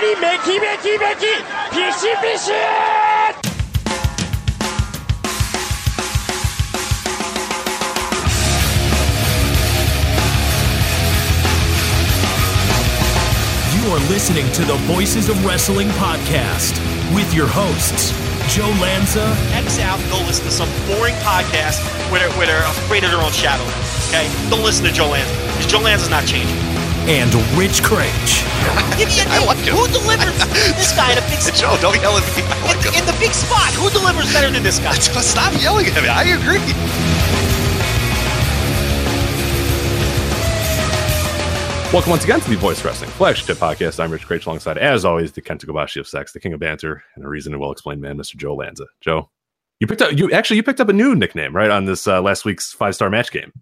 にめきめきめきピシピシ You are listening to the Voices of Wrestling podcast with your hosts, Joe Lanza. X out, go listen to some boring podcast With her, with where they're afraid of their own shadow. Okay? Don't listen to Joe Lanza because Joe Lanza's not changing and Rich Kraetsch. Give me a I name. like him. Who delivers this guy in a big spot? Joe, don't yell at me. I like In, him. in the big spot, who delivers better than this guy? Stop yelling at me. I agree. Welcome once again to the Voice Wrestling Flagship Podcast. I'm Rich Kraetsch alongside, as always, the Kenta Kobashi of sex, the king of banter, and a reason and well-explained man, Mr. Joe Lanza. Joe, you picked up you actually you picked up a new nickname right on this uh, last week's five-star match game.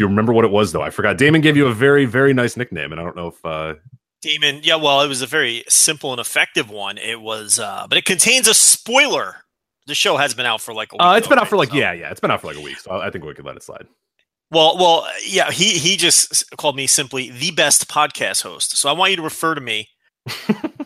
Do you remember what it was though? I forgot. Damon gave you a very very nice nickname, and I don't know if uh, Damon, yeah, well, it was a very simple and effective one. It was, uh, but it contains a spoiler. The show has been out for like a week. uh, it's though, been out right? for like So- yeah yeah it's been out for like a week, so I I think we could let it slide. Well, well, yeah. He he just called me simply the best podcast host. So I want you to refer to me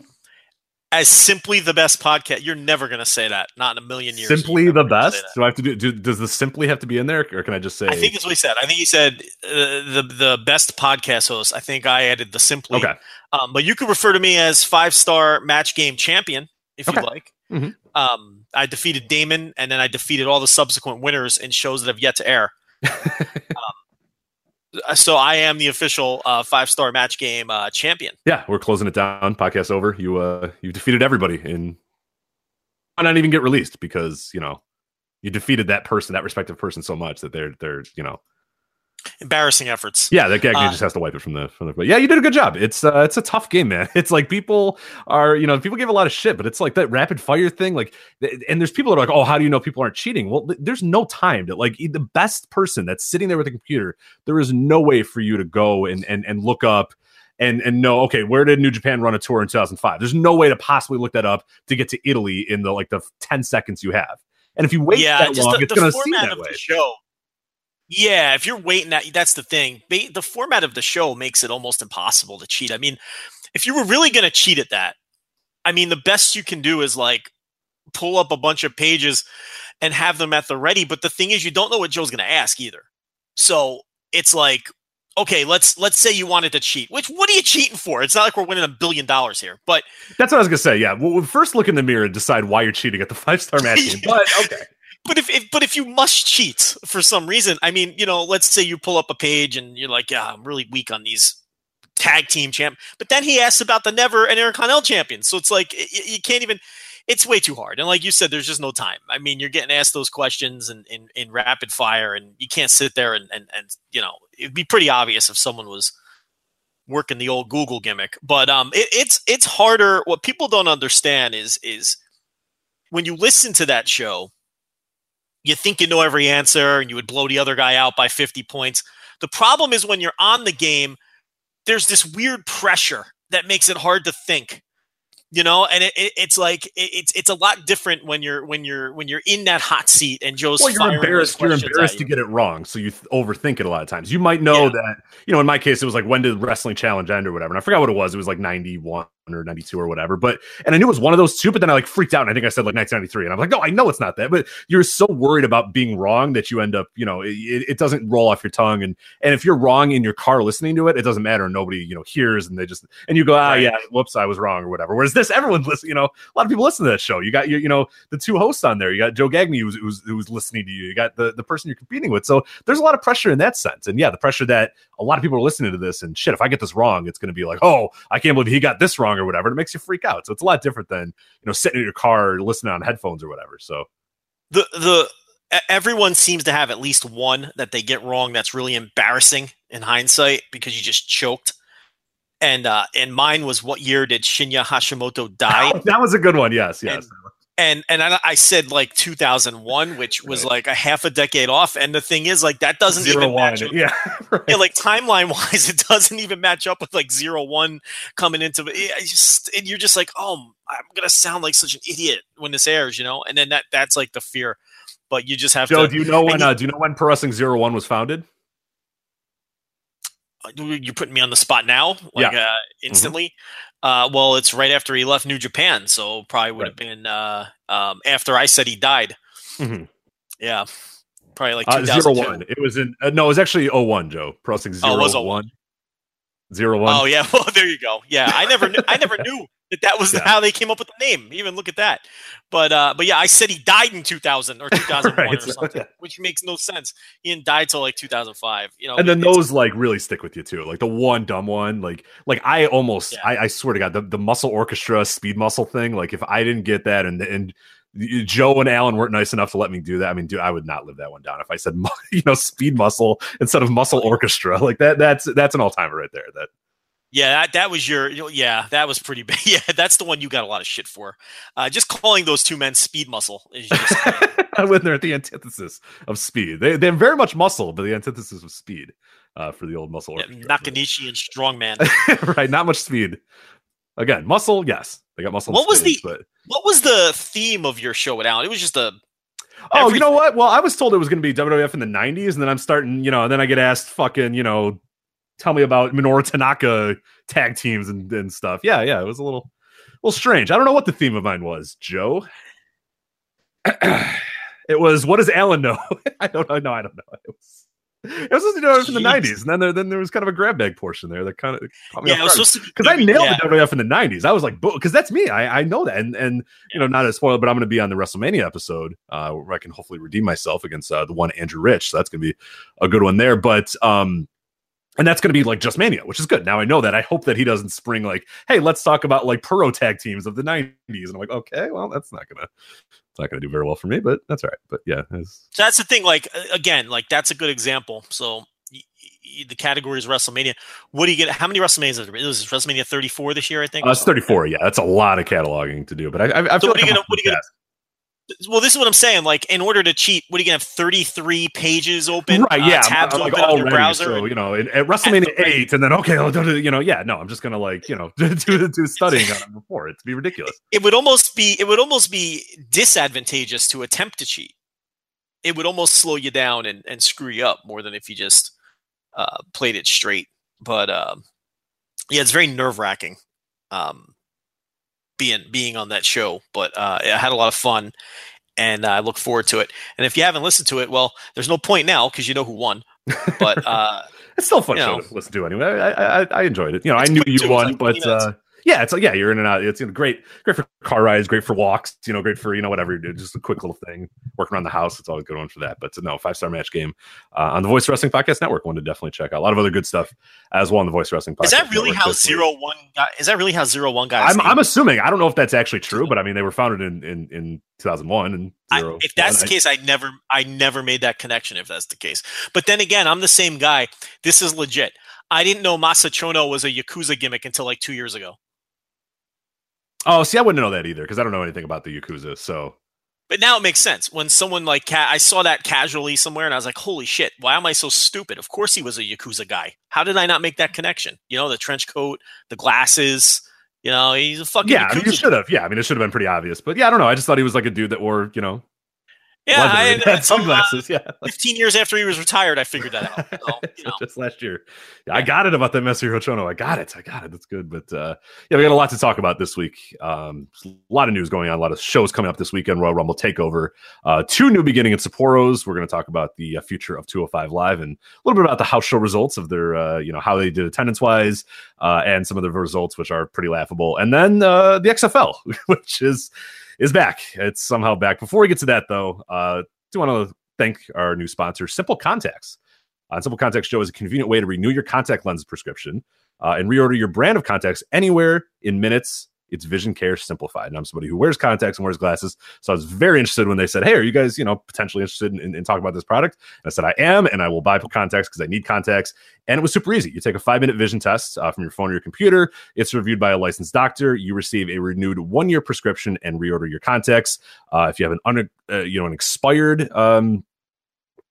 as simply the best podcast. You're never going to say that. Not in a million years. Simply the never gonna say best. Do I have to do, do? Does the simply have to be in there, or can I just say? I think that's what he said. I think he said uh, the the best podcast host. I think I added the simply. okay. Um, but you could refer to me as five star match game champion if you Okay. like. Mhm. Um, I defeated Damon, and then I defeated all the subsequent winners in shows that have yet to air. um, so I am the official uh, five star match game uh, champion. Yeah, we're closing it down. Podcast over. You uh you defeated everybody and might not even get released because, you know, you defeated that person, that respective person so much that they're they're, you know. Embarrassing efforts. Yeah, that Gagny Uh, just has to wipe it from the from the but yeah, you did a good job. It's uh it's a tough game, man. It's like people are, you know, people give a lot of shit, but it's like that rapid fire thing like and there's people that are like, "Oh, how do you know people aren't cheating?" Well, th- there's no time to like the best person that's sitting there with a computer, there is no way for you to go and and and look up and and know okay where did new japan run a tour in 2005 there's no way to possibly look that up to get to italy in the like the 10 seconds you have and if you wait yeah, that just long the, it's going to seem format that of way the show. Yeah, if you're waiting, that that's the thing. The format of the show makes it almost impossible to cheat. I mean, if you were really going to cheat at that, I mean, the best you can do is like pull up a bunch of pages and have them at the ready. But the thing is, you don't know what Joe's going to ask either. So it's like, okay, let's let's say you wanted to cheat. Which what are you cheating for? It's not like we're winning a billion dollars here. But that's what i was going to say yeah well, we'll first look in the mirror and decide why you're cheating at the five star match game but okay but if, if but if you must cheat for some reason, I mean, you know, let's say you pull up a page and you're like, yeah, I'm really weak on these tag team champ. But then he asks about the Never and Intercontinental champions, so it's like y- y- you can't even. It's way too hard, and like you said, there's just no time. I mean, you're getting asked those questions in, in, in rapid fire, and you can't sit there and, and and you know, it'd be pretty obvious if someone was working the old Google gimmick. But um, it, it's it's harder. What people don't understand is is when you listen to that show you think you know every answer and you would blow the other guy out by 50 points. The problem is when you're on the game, there's this weird pressure that makes it hard to think. You know, and it, it, it's like it, it's it's a lot different when you're when you're when you're in that hot seat and Joe's well, you're embarrassed. You're embarrassed at to get it wrong, so you th- overthink it a lot of times. You might know Yeah. that, you know, in my case, it was like when did wrestling challenge end or whatever, and I forgot what it was. It was like 91 or 92 or whatever. But and I knew it was one of those two, but then I like freaked out, and I think I said like 1993, and I'm like, no, I know it's not that. But you're so worried about being wrong that you end up, you know, it, it doesn't roll off your tongue, and and if you're wrong in your car listening to it, it doesn't matter. Nobody, you know, hears, and they just and you go, ah, yeah, whoops, I was wrong or whatever. Whereas this, everyone's listening. You know, a lot of people listen to that show. You got you, you know, the two hosts on there. You got Joe Gagny who's, who's who's listening to you. You got the the person you're competing with. So there's a lot of pressure in that sense. And yeah, the pressure that a lot of people are listening to this and shit. If I get this wrong, it's going to be like, oh, I can't believe he got this wrong or whatever. It makes you freak out. So it's a lot different than you know sitting in your car listening on headphones or whatever. So the the everyone seems to have at least one that they get wrong that's really embarrassing in hindsight because you just choked. and uh, and mine was what year did Shinya Hashimoto die? that was a good one. Yes, yes. and and I, I said like 2001, which was Right. like a half a decade off. And the thing is, like that doesn't Zero even one. match. Up. Yeah. right. Yeah, like timeline wise, it doesn't even match up with like zero one coming into it. I just and you're just like, oh, I'm gonna sound like such an idiot when this airs, you know. And then that that's like the fear. But you just have Joe, to. do you know when? and you- Uh, do you know when Pro Wrestling Zero One was founded? you're putting me on the spot now, like Yeah. uh, instantly. Uh, well, it's right after he left New Japan, so probably would have been uh, um, after I said he died. Mhm. Yeah, probably like Uh, zero one. It was in. Uh, no, it was actually 01, Joe. Pro Wrestling Oh, Zero 01. one. Zero one. Oh yeah, well there you go. Yeah, I never knew. I never knew that that was Yeah. how they came up with the name. Even look at that. But uh, but yeah, I said he died in 2000 or 2001 Right, or something, which makes no sense. He didn't die till like 2005. You know, and then those like really stick with you too like the one dumb one like like i almost Yeah. I, I swear to god the, the muscle orchestra speed muscle thing like if i didn't get that and and joe and alan weren't nice enough to let me do that i mean dude i would not live that one down if i said you know speed muscle instead of muscle orchestra like that that's that's an all-timer right there that Yeah, that, that was your. Yeah, that was pretty big. Yeah, that's the one you got a lot of shit for. Uh, just calling those two men speed muscle is just. when they're at the antithesis of speed they, they're very much muscle but the antithesis of speed uh, for the old muscle orchestra. Nakanishi and Strongman. right not much speed again muscle yes they got muscle What was spinach, the- but what was the theme of your show with Alan? It was just a. Oh, you know what? Well, I was told it was going to be WWF in the '90s, and then I'm starting, you know, and then I get asked, "Fucking, you know, tell me about Minoru Tanaka tag teams and, and stuff." Yeah, yeah, it was a little, little strange. I don't know what the theme of mine was, Joe. it was what does Alan know? I don't know. No, I don't know. It was. It was supposed to be in the Jeez. '90s, and then there, then there was kind of a grab bag portion there that kind of Yeah, it was off guard. supposed to be because I nailed yeah. the WWF in the '90s. I was like, because that's me. I, I know that, and and you know, not a spoiler, but I'm going to be on the WrestleMania episode uh, where I can hopefully redeem myself against uh, the one Andrew Rich. So that's going to be a good one there. But um, and that's going to be like just Mania, which is good. Now I know that. I hope that he doesn't spring like, hey, let's talk about like pro tag teams of the '90s, and I'm like, okay, well, that's not gonna, it's not gonna do very well for me, but that's all right. But yeah, So that's the thing. Like again, like that's a good example. So y- y- the category is WrestleMania. What do you get? How many WrestleManias? Are there? It was WrestleMania 34 this year, I think. uh, it's 34. Yeah, that's a lot of cataloging to do. But I, I, I So what are like you I'm gonna- what are you gonna- Well, this is what I'm saying. Like, in order to cheat, what are you gonna have? 33 pages open, right uh, yeah tabs I'm, I'm, like open on your browser. so you know in- at wrestlemania rate. 8 and then okay I'll do, you know yeah no i'm just gonna like you know do, do studying on it before it to be ridiculous it would almost be it would almost be disadvantageous to attempt to cheat. It would almost slow you down and, and screw you up more than if you just uh, played it straight. But um, yeah, it's very nerve wracking um, being being on that show. But uh, I had a lot of fun, and I look forward to it. And if you haven't listened to it, well, there's no point now because you know who won. But uh, it's still a fun show know. to listen to anyway I, I, I- enjoyed it you know i knew you won like but uh yeah it's like yeah you're in and out it's you know, great great for car rides great for walks you know great for you know whatever you do just a quick little thing working around the house it's always a good one for that but no five star match game uh, on the voice wrestling podcast network one to definitely check out a lot of other good stuff as well on the voice wrestling podcast is that really Network how week. zero one got? Is that really how zero one got? I'm. I'm assuming. I don't know if that's actually true, but I mean, they were founded in in, in 2001 and I, zero. if that's one. the case, I never, I never made that connection. If that's the case, but then again, I'm the same guy. This is legit. I didn't know Masa Chono was a yakuza gimmick until like two years ago. Oh, see, I wouldn't know that either because I don't know anything about the Yakuza. So But now it makes sense when someone like ca- I saw that casually somewhere, and I was like, "Holy shit! Why am I so stupid?" Of course, he was a yakuza guy. How did I not make that connection? You know, the trench coat, the glasses. You know, he's a fucking yeah, I mean, you should have. Yeah, I mean, it should have been pretty obvious. But yeah, I don't know. I just thought he was like a dude that wore you know yeah, leather I, had until, uh, sunglasses. Yeah, 15 years after he was retired, I figured that out. So, you know. just last year. Yeah, I got it about that Masa Chono. I got it. I got it. That's good. But uh, yeah, we got a lot to talk about this week. Um, a lot of news going on. A lot of shows coming up this weekend. Royal Rumble Takeover. Uh, two new beginning at Sapporos. We're going to talk about the uh, future of 205 Live and a little bit about the house show results of their, uh, you know, how they did attendance wise, uh, and some of the results which are pretty laughable. And then uh, the XFL, which is is back. It's somehow back. Before we get to that, though, uh, do want to thank our new sponsor, Simple Contacts. Uh, Simple Contacts Show is a convenient way to renew your contact lens prescription uh, and reorder your brand of contacts anywhere in minutes It's vision care simplified. And I'm somebody who wears contacts and wears glasses. So I was very interested when they said, Hey, are you guys, you know, potentially interested in, in, in talking about this product? And I said, I am, and I will buy contacts because I need contacts. And it was super easy. You take a five minute vision test uh, from your phone or your computer. It's reviewed by a licensed doctor. You receive a renewed one year prescription and reorder your contacts. Uh, if you have an un, uh, you know an expired um,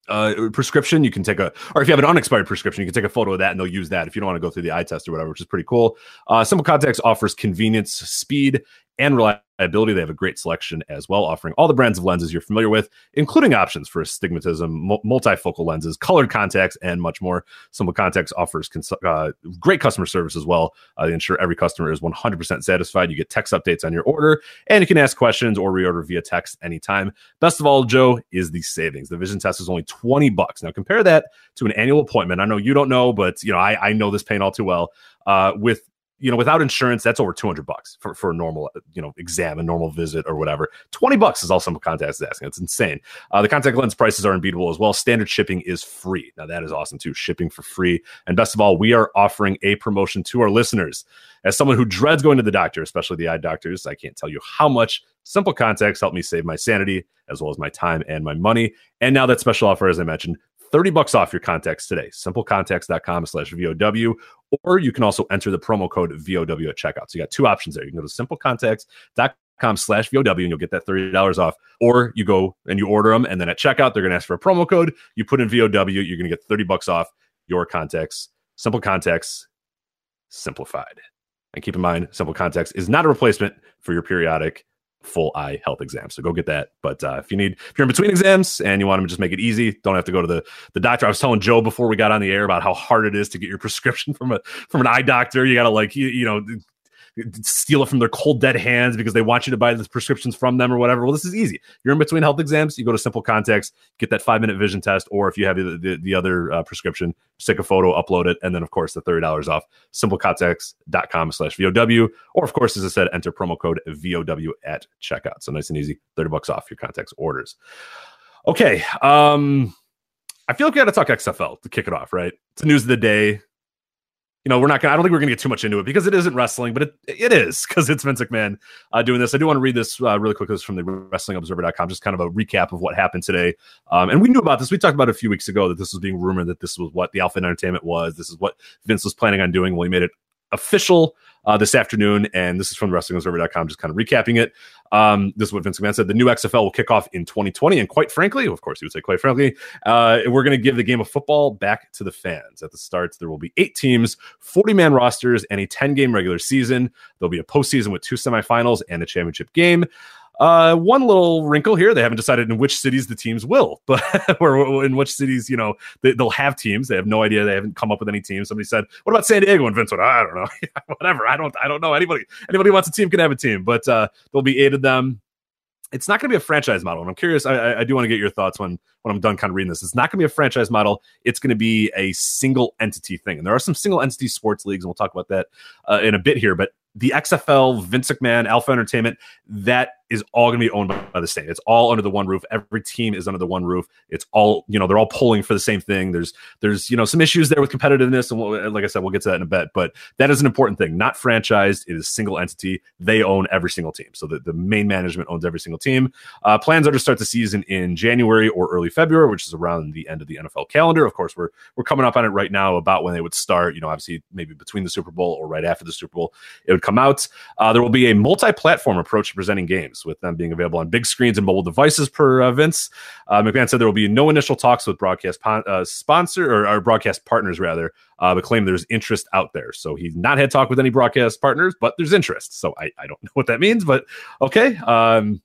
uh, prescription, you can take a, or if you have an unexpired prescription, you can take a photo of that and they'll use that if you don't want to go through the eye test or whatever, which is pretty cool. Uh, Simple Contacts offers convenience, speed, and reliability. They have a great selection as well, offering all the brands of lenses you're familiar with, including options for astigmatism, multifocal lenses, colored contacts, and much more. Simple Contacts offers cons- uh, great customer service as well. Uh, they ensure every customer is 100% satisfied. You get text updates on your order, and you can ask questions or reorder via text anytime. Best of all, Joe, is the savings. The vision test is only 20 bucks. Now compare that to an annual appointment. I know you don't know, but you know I, I know this pain all too well. Uh, with you know, without insurance, that's over 200 bucks for, for a normal, you know, exam, a normal visit or whatever. 20 bucks is all Simple Contacts is asking. It's insane. Uh, the contact lens prices are unbeatable as well. Standard shipping is free. Now, that is awesome too. Shipping for free. And best of all, we are offering a promotion to our listeners. As someone who dreads going to the doctor, especially the eye doctors, I can't tell you how much Simple Contacts help me save my sanity as well as my time and my money. And now that special offer, as I mentioned, 30 bucks off your contacts today. Simplecontacts.com slash VOW. Or you can also enter the promo code VOW at checkout. So you got two options there. You can go to simplecontacts.com slash VOW and you'll get that $30 off. Or you go and you order them and then at checkout, they're going to ask for a promo code. You put in VOW, you're going to get 30 bucks off your contacts. Simple Contacts, simplified. And keep in mind, Simple Contacts is not a replacement for your periodic full eye health exam. So go get that. But uh, if you need, if you're in between exams and you want to just make it easy, don't have to go to the the doctor. I was telling Joe before we got on the air about how hard it is to get your prescription from a from an eye doctor. You got to like you, you know steal it from their cold dead hands because they want you to buy the prescriptions from them or whatever. Well, this is easy. You're in between health exams, you go to Simple Contacts, get that five minute vision test, or if you have the, the, the other uh, prescription, take a photo, upload it, and then of course the thirty dollars off. SimpleContacts.com slash VOW, or of course, as I said, enter promo code VOW at checkout. So nice and easy, thirty bucks off your contacts orders. Okay. Um, I feel like we got to talk XFL to kick it off, right? It's the news of the day you know, we're not gonna, I don't think we're gonna get too much into it because it isn't wrestling, but it, it is because it's Vince McMahon uh, doing this. I do want to read this uh, really quick. This from the WrestlingObserver.com, just kind of a recap of what happened today. Um, and we knew about this. We talked about a few weeks ago that this was being rumored that this was what the Alpha Entertainment was. This is what Vince was planning on doing. Well, he made it official uh, this afternoon, and this is from WrestlingObserver.com, just kind of recapping it. Um, this is what Vince McMahon said. The new XFL will kick off in 2020, and quite frankly, of course, he would say quite frankly, uh, we're going to give the game of football back to the fans. At the start, there will be eight teams, 40 man rosters, and a 10 game regular season. There'll be a postseason with two semifinals and a championship game. Uh, one little wrinkle here: they haven't decided in which cities the teams will, but or in which cities you know they, will have teams. They have no idea. They haven't come up with any teams. Somebody said, "What about San Diego?" And Vince went, "I don't know. Whatever. I don't. I don't know. Anybody. Anybody wants a team can have a team, but uh, there'll be eight of them." It's not going to be a franchise model, and I'm curious. I, I do want to get your thoughts when when I'm done kind of reading this. It's not going to be a franchise model. It's going to be a single entity thing, and there are some single entity sports leagues, and we'll talk about that uh, in a bit here. But the XFL, Vince McMahon, Alpha Entertainment, that is all going to be owned by, by, the state. It's all under the one roof. Every team is under the one roof. It's all, you know, they're all pulling for the same thing. There's, there's, you know, some issues there with competitiveness. And we'll, like I said, we'll get to that in a bit, but that is an important thing. Not franchised. It is single entity. They own every single team. So the, the main management owns every single team. Uh, plans are to start the season in January or early February, which is around the end of the NFL calendar. Of course, we're, we're coming up on it right now about when they would start, you know, obviously maybe between the Super Bowl or right after the Super Bowl, it would come out. Uh, there will be a multi-platform approach to presenting games with them being available on big screens and mobile devices per uh, Vince. Uh, McMahon said there will be no initial talks with broadcast pon- uh, sponsor or, broadcast partners rather, uh, but claim there's interest out there. So he's not had talk with any broadcast partners, but there's interest. So I, I don't know what that means, but okay. Um,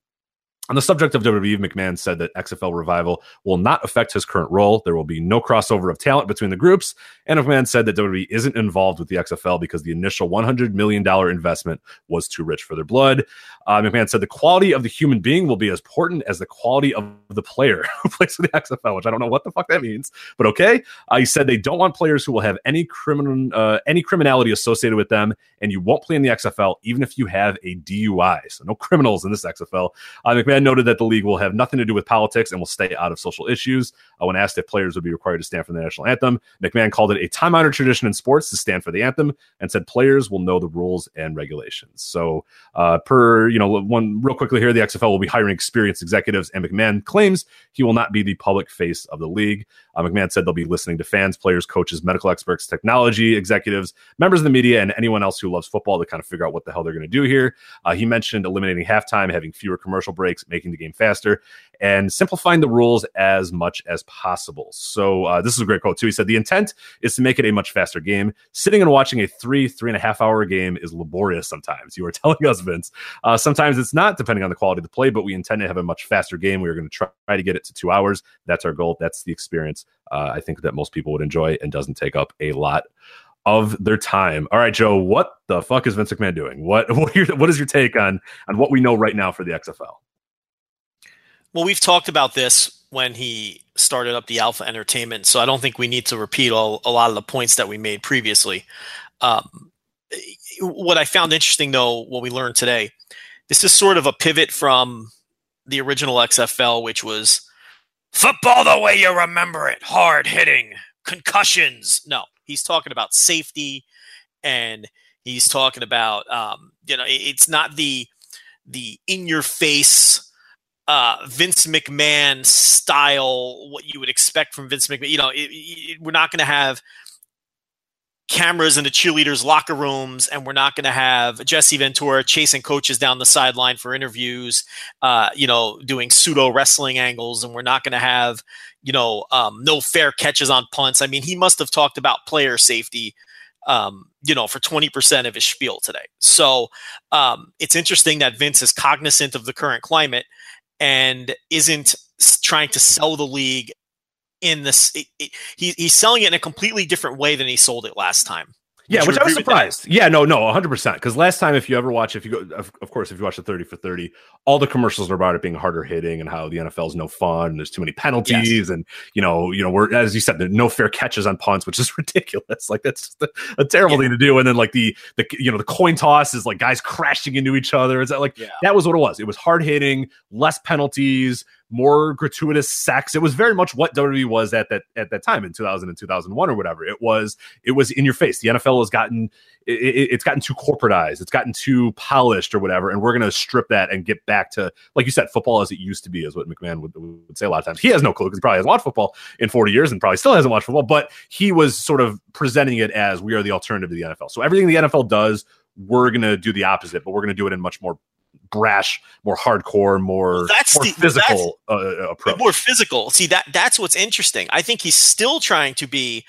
on the subject of WWE, McMahon said that XFL Revival will not affect his current role. There will be no crossover of talent between the groups. And McMahon said that WWE isn't involved with the XFL because the initial $100 million investment was too rich for their blood. Uh, McMahon said the quality of the human being will be as important as the quality of the player who plays for the XFL, which I don't know what the fuck that means, but okay. Uh, he said they don't want players who will have any criminal, uh, any criminality associated with them, and you won't play in the XFL even if you have a DUI. So no criminals in this XFL. Uh, McMahon McMahon noted that the league will have nothing to do with politics and will stay out of social issues. Uh, when asked if players would be required to stand for the national anthem, McMahon called it a time honored tradition in sports to stand for the anthem and said players will know the rules and regulations. So, uh, per, you know, one real quickly here, the XFL will be hiring experienced executives, and McMahon claims he will not be the public face of the league. Uh, McMahon said they'll be listening to fans, players, coaches, medical experts, technology executives, members of the media, and anyone else who loves football to kind of figure out what the hell they're going to do here. Uh, he mentioned eliminating halftime, having fewer commercial breaks, making the game faster, and simplifying the rules as much as possible. So uh, this is a great quote too. He said the intent is to make it a much faster game. Sitting and watching a three, three and a half hour game is laborious sometimes. You were telling us, Vince. Uh, sometimes it's not, depending on the quality of the play, but we intend to have a much faster game. We are going to try to get it to two hours. That's our goal. That's the experience uh, I think that most people would enjoy and doesn't take up a lot of their time. All right, Joe, what the fuck is Vince McMahon doing? What what, your, what is your take on on what we know right now for the XFL? Well, we've talked about this when he started up the Alpha Entertainment, so I don't think we need to repeat all a lot of the points that we made previously. Um, what I found interesting, though, what we learned today, this is sort of a pivot from the original XFL, which was football the way you remember it, hard hitting, concussions. No, he's talking about safety, and he's talking about um, you know it's not the the in your face uh, Vince McMahon style, what you would expect from Vince McMahon. You know, it, it, we're not going to have cameras in the cheerleaders' locker rooms, and we're not going to have Jesse Ventura chasing coaches down the sideline for interviews, uh, you know, doing pseudo wrestling angles, and we're not going to have, you know, um, no fair catches on punts. I mean, he must have talked about player safety. Um, you know, for 20% of his spiel today. So um, it's interesting that Vince is cognizant of the current climate and isn't trying to sell the league in this. It, it, he, he's selling it in a completely different way than he sold it last time. Yeah, which I was surprised. Yeah, no, no, 100%. Because last time, if you ever watch, if you go, of, of, course, if you watch the 30 for 30, all the commercials are about it being harder hitting and how the NFL is no fun. And there's too many penalties. Yes. And, you know, you know, we're, as you said, no fair catches on punts, which is ridiculous. Like, that's just a, a terrible yeah. thing to do. And then, like, the, the, you know, the coin toss is like guys crashing into each other. Is that like, yeah. that was what it was. It was hard hitting, less penalties, more gratuitous sex. It was very much what WWE was at that at that time in 2000 and 2001 or whatever. It was it was in your face. The NFL has gotten it, it's gotten too corporatized. It's gotten too polished or whatever. And we're going to strip that and get back to like you said, football as it used to be, is what McMahon would, would say a lot of times. He has no clue because he probably hasn't watched football in 40 years and probably still hasn't watched football. But he was sort of presenting it as we are the alternative to the NFL. So everything the NFL does we're going to do the opposite, but we're going to do it in much more brash, more hardcore, more, well, that's more the, physical that's, uh, approach. More physical. See that that's what's interesting. I think he's still trying to be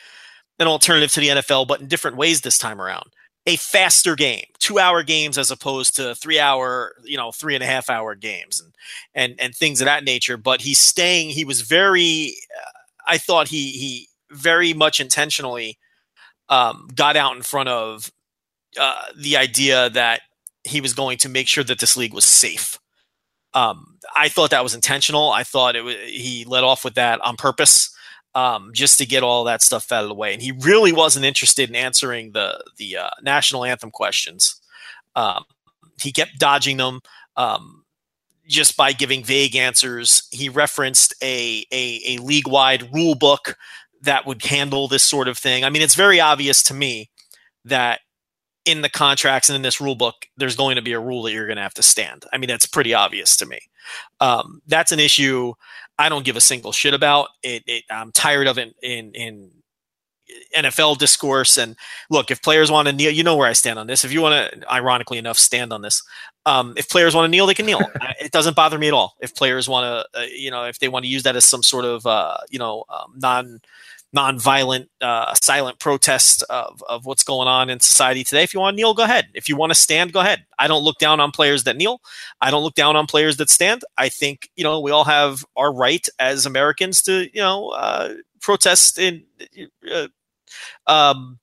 an alternative to the NFL, but in different ways this time around. A faster game, two hour games as opposed to three hour, you know, three and a half hour games, and and and things of that nature. But he's staying. He was very. Uh, I thought he he very much intentionally um, got out in front of uh, the idea that he was going to make sure that this league was safe. Um, I thought that was intentional. I thought it was, he let off with that on purpose, um, just to get all that stuff out of the way. And he really wasn't interested in answering the the uh, national anthem questions. Um, he kept dodging them um, just by giving vague answers. He referenced a a, a league wide rule book that would handle this sort of thing. I mean, it's very obvious to me that in the contracts and in this rule book, there's going to be a rule that you're going to have to stand. I mean, that's pretty obvious to me. Um, that's an issue I don't give a single shit about. It, it I'm tired of it in, in NFL discourse. And look, if players want to kneel, you know where I stand on this. If you want to, ironically enough, stand on this. Um, if players want to kneel, they can kneel. it doesn't bother me at all. If players want to, uh, you know, if they want to use that as some sort of, uh, you know, um, non nonviolent, uh, silent protest of, of what's going on in society today. If you want to kneel, go ahead. If you want to stand, go ahead. I don't look down on players that kneel. I don't look down on players that stand. I think, you know, we all have our right as Americans to, you know, uh, protest in, uh, um,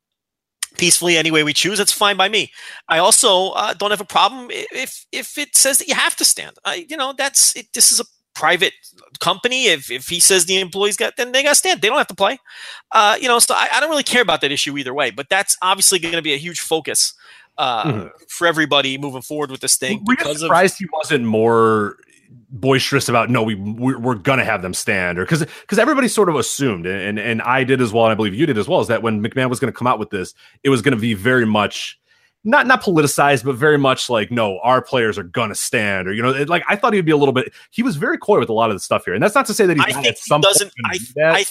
peacefully any way we choose. That's fine by me. I also uh, don't have a problem if if it says that you have to stand. I, you know, that's it, this is a private company. If, if he says the employees got, then they got to stand. They don't have to play. Uh, you know, so I, I, don't really care about that issue either way. But that's obviously going to be a huge focus uh, mm-hmm. for everybody moving forward with this thing. Were you surprised of, he wasn't more boisterous about no we we're, we're gonna have them stand or because because everybody sort of assumed and and I did as well and I believe you did as well is that when McMahon was going to come out with this it was going to be very much not not politicized but very much like no our players are gonna stand or you know it, like I thought he'd be a little bit he was very coy with a lot of the stuff here and that's not to say that he's I think he doesn't I, I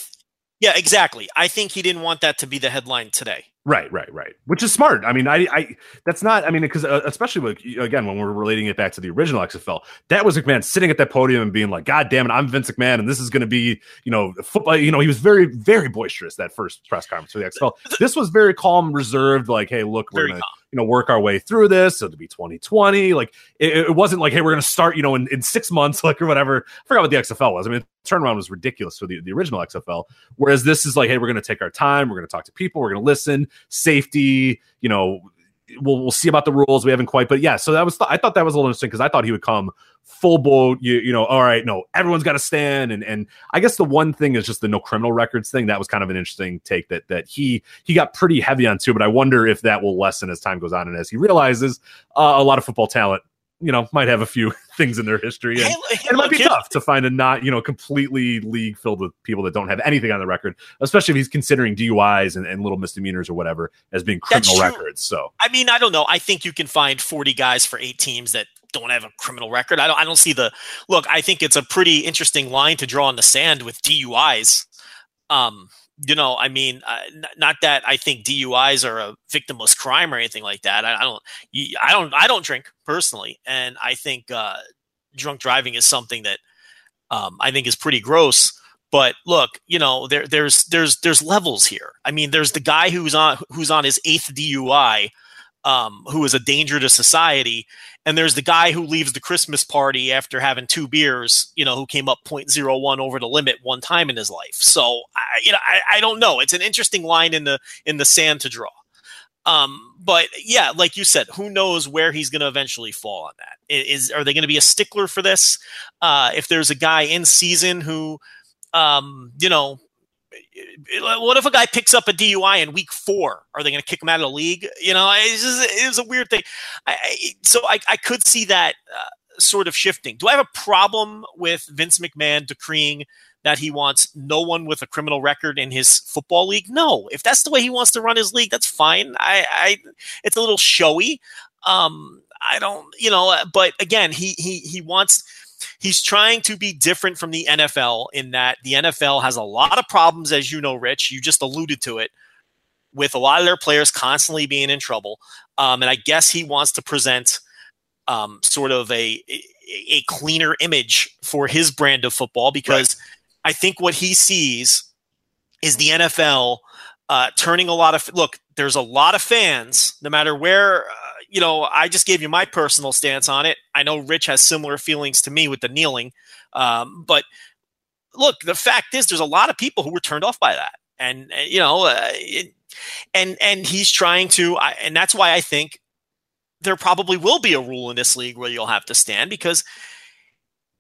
yeah exactly I think he didn't want that to be the headline today Right, right, right. Which is smart. I mean, I, I that's not. I mean, because uh, especially with, again when we're relating it back to the original XFL, that was McMahon sitting at that podium and being like, "God damn it, I'm Vince McMahon, and this is going to be, you know, football." You know, he was very, very boisterous that first press conference for the XFL. This was very calm, reserved. Like, hey, look, we're gonna, you know, work our way through this. So it'll be 2020. Like, it, it wasn't like, hey, we're gonna start, you know, in, in six months, like or whatever. I forgot what the XFL was. I mean, turnaround was ridiculous for the, the original XFL. Whereas this is like, hey, we're gonna take our time. We're gonna talk to people. We're gonna listen. Safety you know, we'll we'll see about the rules. We haven't quite, but yeah. So that was th- I thought that was a little interesting because I thought he would come full boat. You you know, all right, no, everyone's got to stand, and and I guess the one thing is just the no criminal records thing. That was kind of an interesting take that that he he got pretty heavy on too. But I wonder if that will lessen as time goes on and as he realizes uh, a lot of football talent you know, might have a few things in their history. And, hey, hey, it might be tough to find a not, you know, completely league filled with people that don't have anything on the record, especially if he's considering DUIs and, and little misdemeanors or whatever as being criminal records. So, I mean, I don't know. I think you can find 40 guys for eight teams that don't have a criminal record. I don't, I don't see the look. I think it's a pretty interesting line to draw in the sand with DUIs. Um, you know, I mean, uh, n- not that I think DUIs are a victimless crime or anything like that. I, I don't, I don't, I don't drink personally, and I think uh, drunk driving is something that um, I think is pretty gross. But look, you know, there, there's, there's, there's levels here. I mean, there's the guy who's on, who's on his eighth DUI, um, who is a danger to society, and there's the guy who leaves the Christmas party after having two beers, you know, who came up 0.01 over the limit one time in his life. So, I, you know, I, I don't know. It's an interesting line in the in the sand to draw. Um, but yeah, like you said, who knows where he's going to eventually fall on that? Is are they going to be a stickler for this? Uh, if there's a guy in season who, um, you know, what if a guy picks up a DUI in week four? Are they going to kick him out of the league? You know, it's just it's a weird thing. I, so I, I could see that uh, sort of shifting. Do I have a problem with Vince McMahon decreeing that he wants no one with a criminal record in his football league? No. If that's the way he wants to run his league, that's fine. I, I it's a little showy. Um, I don't, you know, but again, he he he wants he's trying to be different from the NFL in that the NFL has a lot of problems, as you know, Rich. You just alluded to it with a lot of their players constantly being in trouble. Um, and I guess he wants to present um, sort of a, a cleaner image for his brand of football because right. I think what he sees is the NFL uh, turning a lot of look. There's a lot of fans, no matter where. Uh, you know, I just gave you my personal stance on it. I know Rich has similar feelings to me with the kneeling, um, but look, the fact is, there's a lot of people who were turned off by that, and, and you know, uh, it, and and he's trying to, I, and that's why I think there probably will be a rule in this league where you'll have to stand because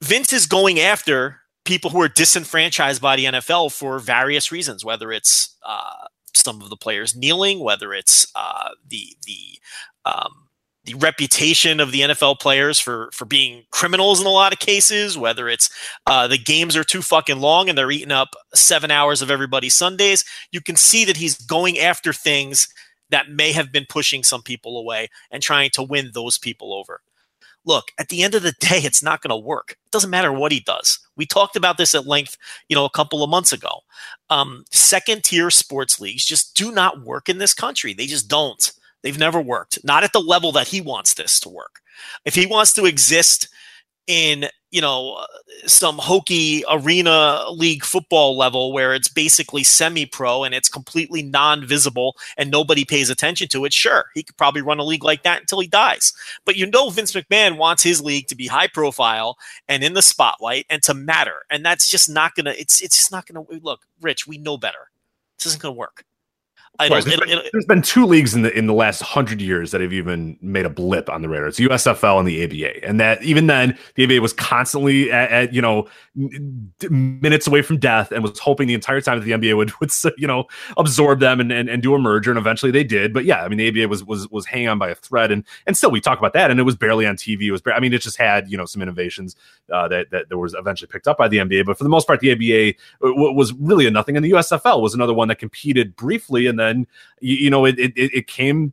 Vince is going after people who are disenfranchised by the NFL for various reasons, whether it's uh, some of the players kneeling, whether it's uh, the the um, the reputation of the NFL players for for being criminals in a lot of cases, whether it's uh, the games are too fucking long and they're eating up seven hours of everybody's Sundays. You can see that he's going after things that may have been pushing some people away and trying to win those people over. Look, at the end of the day, it's not going to work. It doesn't matter what he does. We talked about this at length, you know, a couple of months ago. Um, second tier sports leagues just do not work in this country. They just don't. They've never worked, not at the level that he wants this to work. If he wants to exist in, you know, some hokey arena league football level where it's basically semi pro and it's completely non visible and nobody pays attention to it, sure, he could probably run a league like that until he dies. But you know, Vince McMahon wants his league to be high profile and in the spotlight and to matter. And that's just not going to, it's, it's just not going to look, Rich, we know better. This isn't going to work Right, there's, been, there's been two leagues in the in the last hundred years that have even made a blip on the radar. It's USFL and the ABA, and that even then the ABA was constantly at, at you know minutes away from death, and was hoping the entire time that the NBA would would you know absorb them and, and, and do a merger, and eventually they did. But yeah, I mean the ABA was was was hanging on by a thread, and and still we talk about that, and it was barely on TV. It was bar- I mean it just had you know some innovations uh, that that was eventually picked up by the NBA, but for the most part the ABA w- was really a nothing, and the USFL was another one that competed briefly, and then you, you know it, it it came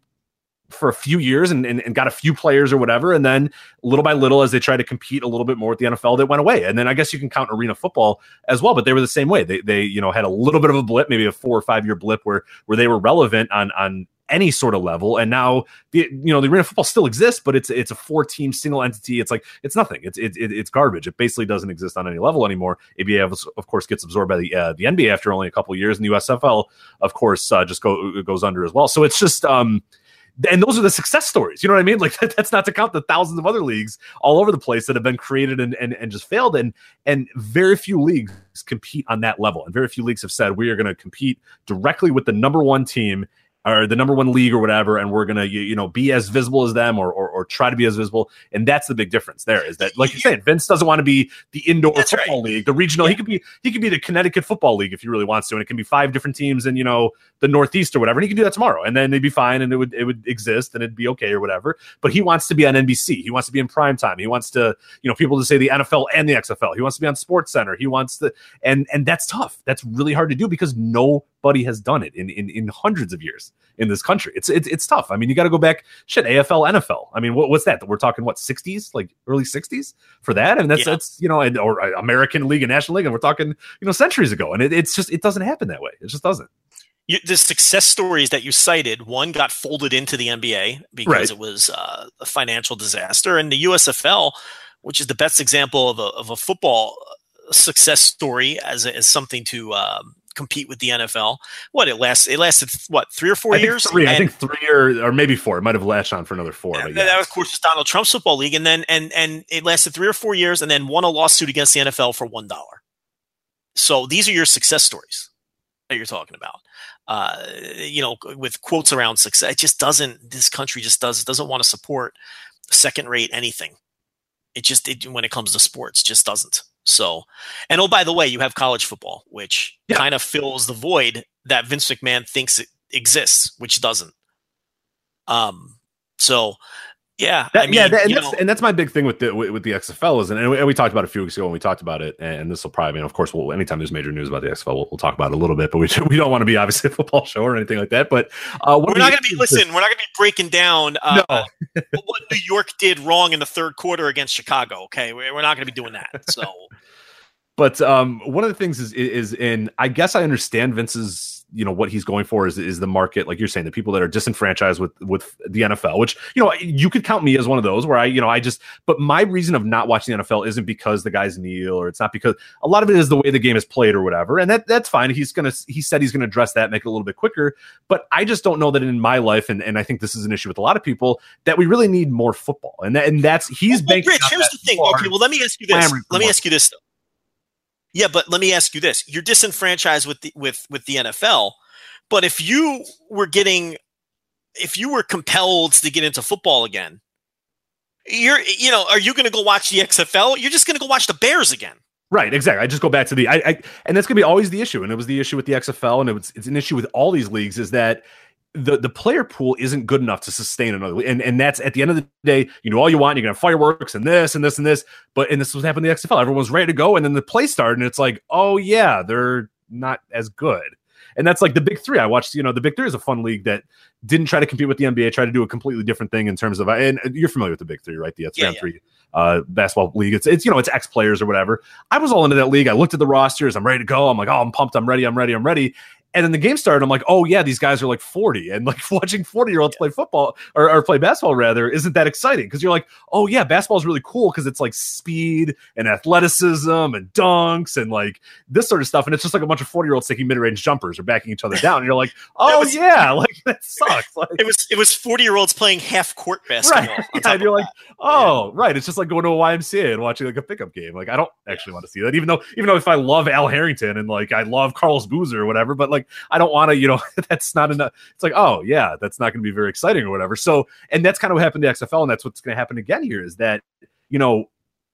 for a few years and, and, and got a few players or whatever. And then little by little as they tried to compete a little bit more with the NFL that went away. And then I guess you can count arena football as well but they were the same way. They they you know had a little bit of a blip maybe a 4 or 5 year blip where where they were relevant on on any sort of level and now the you know the arena football still exists but it's it's a four team single entity it's like it's nothing it's it, it, it's garbage it basically doesn't exist on any level anymore ABA of, course gets absorbed by the uh, the NBA after only a couple years and the USFL of course uh, just go goes under as well so it's just um and those are the success stories. You know what I mean? Like that, that's not to count the thousands of other leagues all over the place that have been created and, and, and just failed. And and very few leagues compete on that level. And very few leagues have said we are going to compete directly with the number one team or the number one league or whatever, and we're gonna you, you know be as visible as them or, or or try to be as visible. And that's the big difference. There is that, like you're saying, Vince doesn't want to be the indoor That's football league, the regional. He could be he could be the Connecticut Football League if he really wants to, and it can be five different teams in you know the Northeast or whatever. And he can do that tomorrow, and then they'd be fine, and it would it would exist, and it'd be okay or whatever. But he wants to be on NBC. He wants to be in prime time. He wants to you know people to say the NFL and the XFL. He wants to be on Sports Center. He wants to, and and that's tough. That's really hard to do because nobody has done it in in, in hundreds of years in this country. It's it's, it's tough. I mean, you got to go back shit AFL NFL. I mean, what, what's that? We're talking what 60s, like early 60s for that. And that's Yeah. that's you know, and, or uh, American League and National League, and we're talking you know centuries ago. And it, it's just it doesn't happen that way. It just doesn't. you, the success stories that you cited, one got folded into the NBA because Right. it was uh, a financial disaster, and the USFL, which is the best example of a, of a football uh, success story as, as something to um, compete with the NFL. What it lasts? It lasted what three or four I years? three. I think three or or maybe four. It might have latched on for another four. Yeah, yeah. that, of course, is Donald Trump's football league, and then and and it lasted three or four years, and then won a lawsuit against the NFL for one dollar. So these are your success stories that you're talking about. Uh, you know, with quotes around success, it just doesn't. This country just does doesn't want to support second rate anything. It just it, when it comes to sports, just doesn't. So, and oh, by the way, you have college football, which Yeah. kind of fills the void that Vince McMahon thinks it exists, which doesn't. Um. So, yeah, That- I mean, yeah, that, and, that's, know, and that's my big thing with the with, with the XFL is, and we, and we talked about it a few weeks ago when we talked about it, and this will probably, and of course, we'll, anytime there's major news about the XFL, we'll, we'll talk about it a little bit, but we we don't want to be obviously a football show or anything like that. But uh, we're not going to be listen. We're not going to be breaking down uh, No. what New York did wrong in the third quarter against Chicago. Okay, we're we're not going to be doing that. So, But um, one of the things is is in I guess I understand Vince's you know what he's going for is is the market like you're saying the people that are disenfranchised with with the NFL which you know you could count me as one of those where I you know I just but my reason of not watching the NFL isn't because the guys kneel or it's not because a lot of it is the way the game is played or whatever and that that's fine he's gonna he said he's gonna address that make it a little bit quicker but I just don't know that in my life and and I think this is an issue with a lot of people that we really need more football and that, and that's he's well, banking Rich, here's that the thing. Okay, well, let me ask you this. Let me ask you this. Though. Yeah, but let me ask you this: You're disenfranchised with the with with the NFL, but if you were getting, if you were compelled to get into football again, you're you know, are you going to go watch the XFL? You're just going to go watch the Bears again. Right, exactly. I just go back to the I, I and that's gonna be always the issue, and it was the issue with the XFL, and it was it's an issue with all these leagues is that the the player pool isn't good enough to sustain another and and that's at the end of the day, you know all you want, you're gonna have fireworks and this and this and this, but and this was happening in the XFL. Everyone's ready to go, and then the play started, and it's like, oh yeah, they're not as good. And that's like the big three. I watched, you know, the big three is a fun league that didn't try to compete with the NBA, tried to do a completely different thing in terms of, uh, and uh, you're familiar with the big three, right? The three Yeah, yeah. three uh, basketball league. It's, it's, you know, it's ex players or whatever. I was all into that league. I looked at the rosters. I'm ready to go. I'm like, oh, I'm pumped. I'm ready. I'm ready. I'm ready. And then the game started. I'm like, oh yeah, these guys are like 40, and like watching 40 year olds play football or, or play basketball rather isn't that exciting because you're like, oh yeah, basketball is really cool because it's like speed and athleticism and dunks and like this sort of stuff, and it's just like a bunch of 40 year olds taking mid range jumpers or backing each other down, and you're like, oh was- yeah, like that sucks. Like, It was it was forty year olds playing half court basketball. right, yeah, and you're like, that. oh right, it's just like going to a YMCA and watching like a pickup game. Like I don't actually want to see that, even though even though if I love Al Harrington and like I love Carlos Boozer or whatever, but like like I don't want to, you know, that's not enough. It's like, oh yeah, that's not going to be very exciting or whatever. So, and that's kind of what happened to XFL, and that's what's going to happen again here is that you know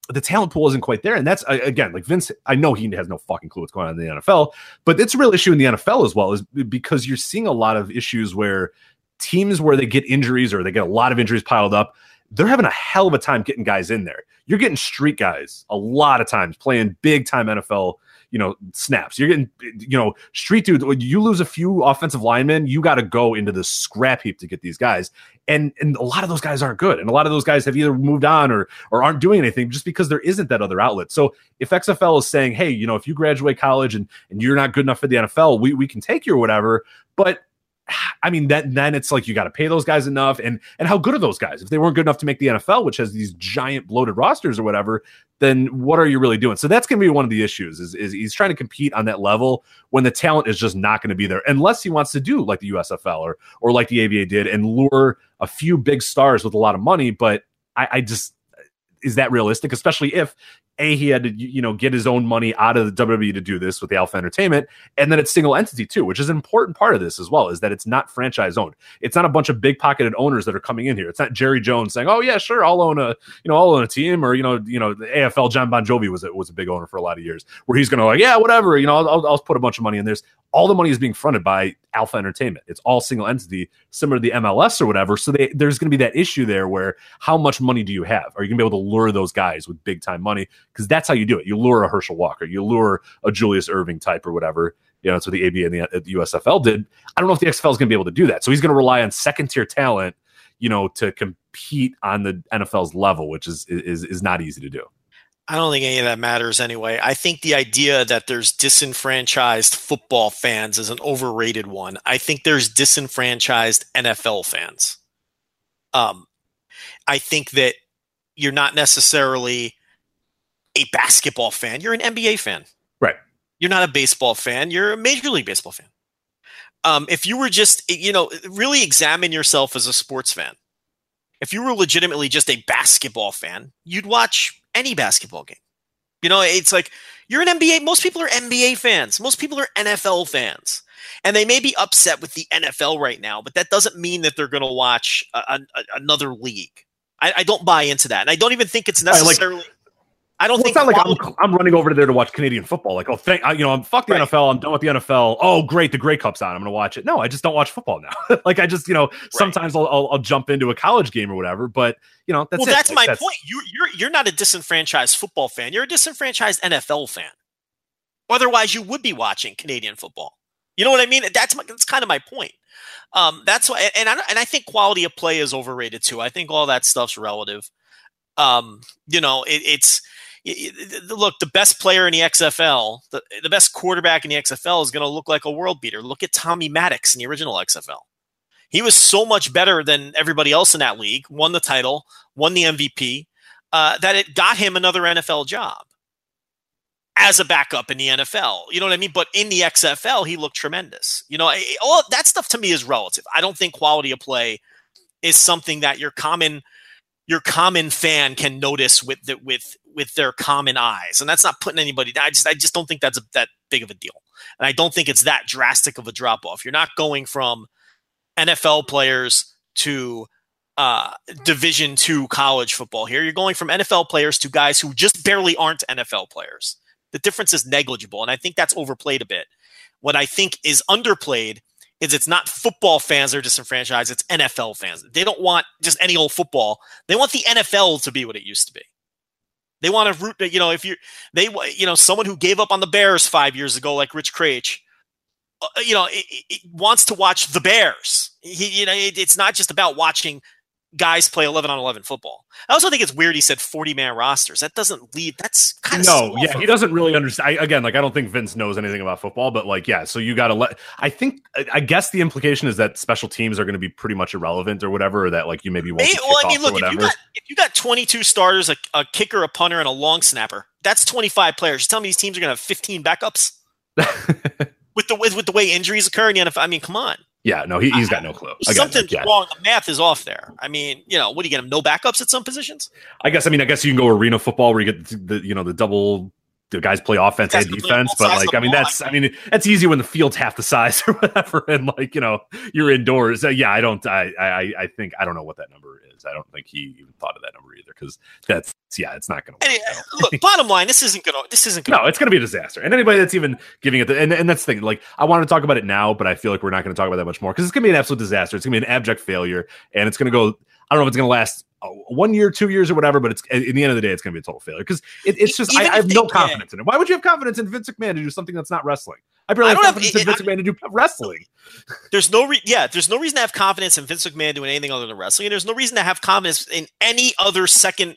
the talent pool isn't quite there. And that's again, like Vince, I know he has no fucking clue what's going on in the NFL, but it's a real issue in the NFL as well, is because you're seeing a lot of issues where teams where they get injuries or they get a lot of injuries piled up, they're having a hell of a time getting guys in there. You're getting street guys a lot of times playing big time NFL you know snaps. You're getting you know street dude. You lose a few offensive linemen, you got to go into the scrap heap to get these guys. And and a lot of those guys aren't good, and a lot of those guys have either moved on or or aren't doing anything just because there isn't that other outlet. So if XFL is saying, hey, you know, if you graduate college and and you're not good enough for the NFL, we we can take you or whatever, but I mean, that then it's like you got to pay those guys enough, and and how good are those guys? If they weren't good enough to make the NFL, which has these giant bloated rosters or whatever, then what are you really doing? So that's going to be one of the issues. Is, is he's trying to compete on that level when the talent is just not going to be there, unless he wants to do like the USFL or or like the ABA did and lure a few big stars with a lot of money. But I, I just is that realistic? Especially if a he had to you know get his own money out of the WWE to do this with the Alpha Entertainment, and then it's single entity too, which is an important part of this as well. Is that it's not franchise owned. It's not a bunch of big pocketed owners that are coming in here. It's not Jerry Jones saying, "Oh yeah, sure, I'll own a you know I'll own a team," or you know you know the AFL John Bon Jovi was a, was a big owner for a lot of years, where he's going to like yeah whatever you know I'll, I'll, put a bunch of money in. There's all the money is being fronted by Alpha Entertainment. It's all single entity, similar to the MLS or whatever. So they, there's going to be that issue there where how much money do you have? Are you going to be able to lure those guys with big time money? Because that's how you do it. You lure a Herschel Walker, you lure a Julius Erving type or whatever. You know, that's what the ABA and the, the USFL did. I don't know if the XFL is going to be able to do that. So he's going to rely on second tier talent, you know, to compete on the NFL's level, which is is is not easy to do. I don't think any of that matters anyway. I think the idea that there's disenfranchised football fans is an overrated one. I think there's disenfranchised NFL fans. Um, I think that you're not necessarily a basketball fan. You're an NBA fan. Right. You're not a baseball fan. You're a Major League Baseball fan. Um, if you were just, you know, really examine yourself as a sports fan. If you were legitimately just a basketball fan, you'd watch any basketball game. You know, it's like you're an NBA. Most people are NBA fans. Most people are NFL fans, and they may be upset with the NFL right now, but that doesn't mean that they're going to watch a, a, another league. I, I, don't buy into that, and I don't even think it's necessarily. Like, I don't well, think it's not quality- like I'm, I'm running over there to watch Canadian football. Like, oh, thank you know, I'm fuck the right. NFL. I'm done with the NFL. Oh, great, the Grey Cup's on. I'm going to watch it. No, I just don't watch football now. like, I just you know, right. sometimes I'll, I'll, I'll jump into a college game or whatever. But you know, that's well, it. that's like, my that's- point. You, you're you're not a disenfranchised football fan. You're a disenfranchised NFL fan. Otherwise, you would be watching Canadian football. You know what I mean? That's my, that's kind of my point. Um, that's why, and I and I think quality of play is overrated too. I think all that stuff's relative. Um, you know, it, it's look, the best player in the XFL, the, the best quarterback in the XFL is going to look like a world beater. Look at Tommy Maddox in the original XFL. He was so much better than everybody else in that league, won the title, won the MVP, uh, that it got him another NFL job as a backup in the NFL. You know what I mean? But in the XFL, he looked tremendous. You know, all that stuff to me is relative. I don't think quality of play is something that your common your common fan can notice with the, with with their common eyes, and that's not putting anybody. I just I just don't think that's a, that big of a deal, and I don't think it's that drastic of a drop off. You're not going from NFL players to uh, Division two college football here. You're going from NFL players to guys who just barely aren't NFL players. The difference is negligible, and I think that's overplayed a bit. What I think is underplayed is it's not football fans that are disenfranchised; it's NFL fans. They don't want just any old football. They want the NFL to be what it used to be. They want to root, you know, if you they, you know, someone who gave up on the Bears five years ago, like Rich Kraetsch, uh, you know, it, it wants to watch the Bears. He, you know, it, it's not just about watching guys play 11 on 11 football. I also think it's weird he said 40 man rosters. That doesn't lead. That's kind of no. Yeah, he doesn't really understand. I, again, like I don't think Vince knows anything about football, but like yeah. So you got to let. I think I guess the implication is that special teams are going to be pretty much irrelevant or whatever, or that like you maybe won't. Well, I mean, look if you got if you got 22 starters, a, a kicker, a punter, and a long snapper, that's 25 players. You tell me these teams are going to have 15 backups. with the with, with the way injuries occur in the NFL, I mean, come on. Yeah, no, he, has got no clue. Again, Something's yeah. wrong. The math is off there. I mean, you know, what do you get him? No backups at some positions? I guess. I mean, I guess you can go arena football where you get the, the you know the double the guys play offense and defense, but like I mean ball. that's I mean that's easy when the field's half the size or whatever, and like you know you're indoors. Uh, yeah, I don't. I I I think I don't know what that number is. I don't think he even thought of that number either because that's yeah, it's not going to. Look, bottom line, this isn't gonna. This isn't gonna. No, it's going to be a disaster. And anybody that's even giving it, the, and, and that's the thing. Like, I want to talk about it now, but I feel like we're not going to talk about that much more because it's going to be an absolute disaster. It's going to be an abject failure, and it's going to go. I don't know if it's going to last uh, one year, two years, or whatever. But it's in the end of the day, it's going to be a total failure because it, it's just I, I have no confidence in it. Why would you have confidence in Vince McMahon to do something that's not wrestling? I barely I don't have- confidence it- in Vince I- McMahon to do wrestling. There's no re- yeah. There's no reason to have confidence in Vince McMahon doing anything other than wrestling, and there's no reason to have confidence in any other second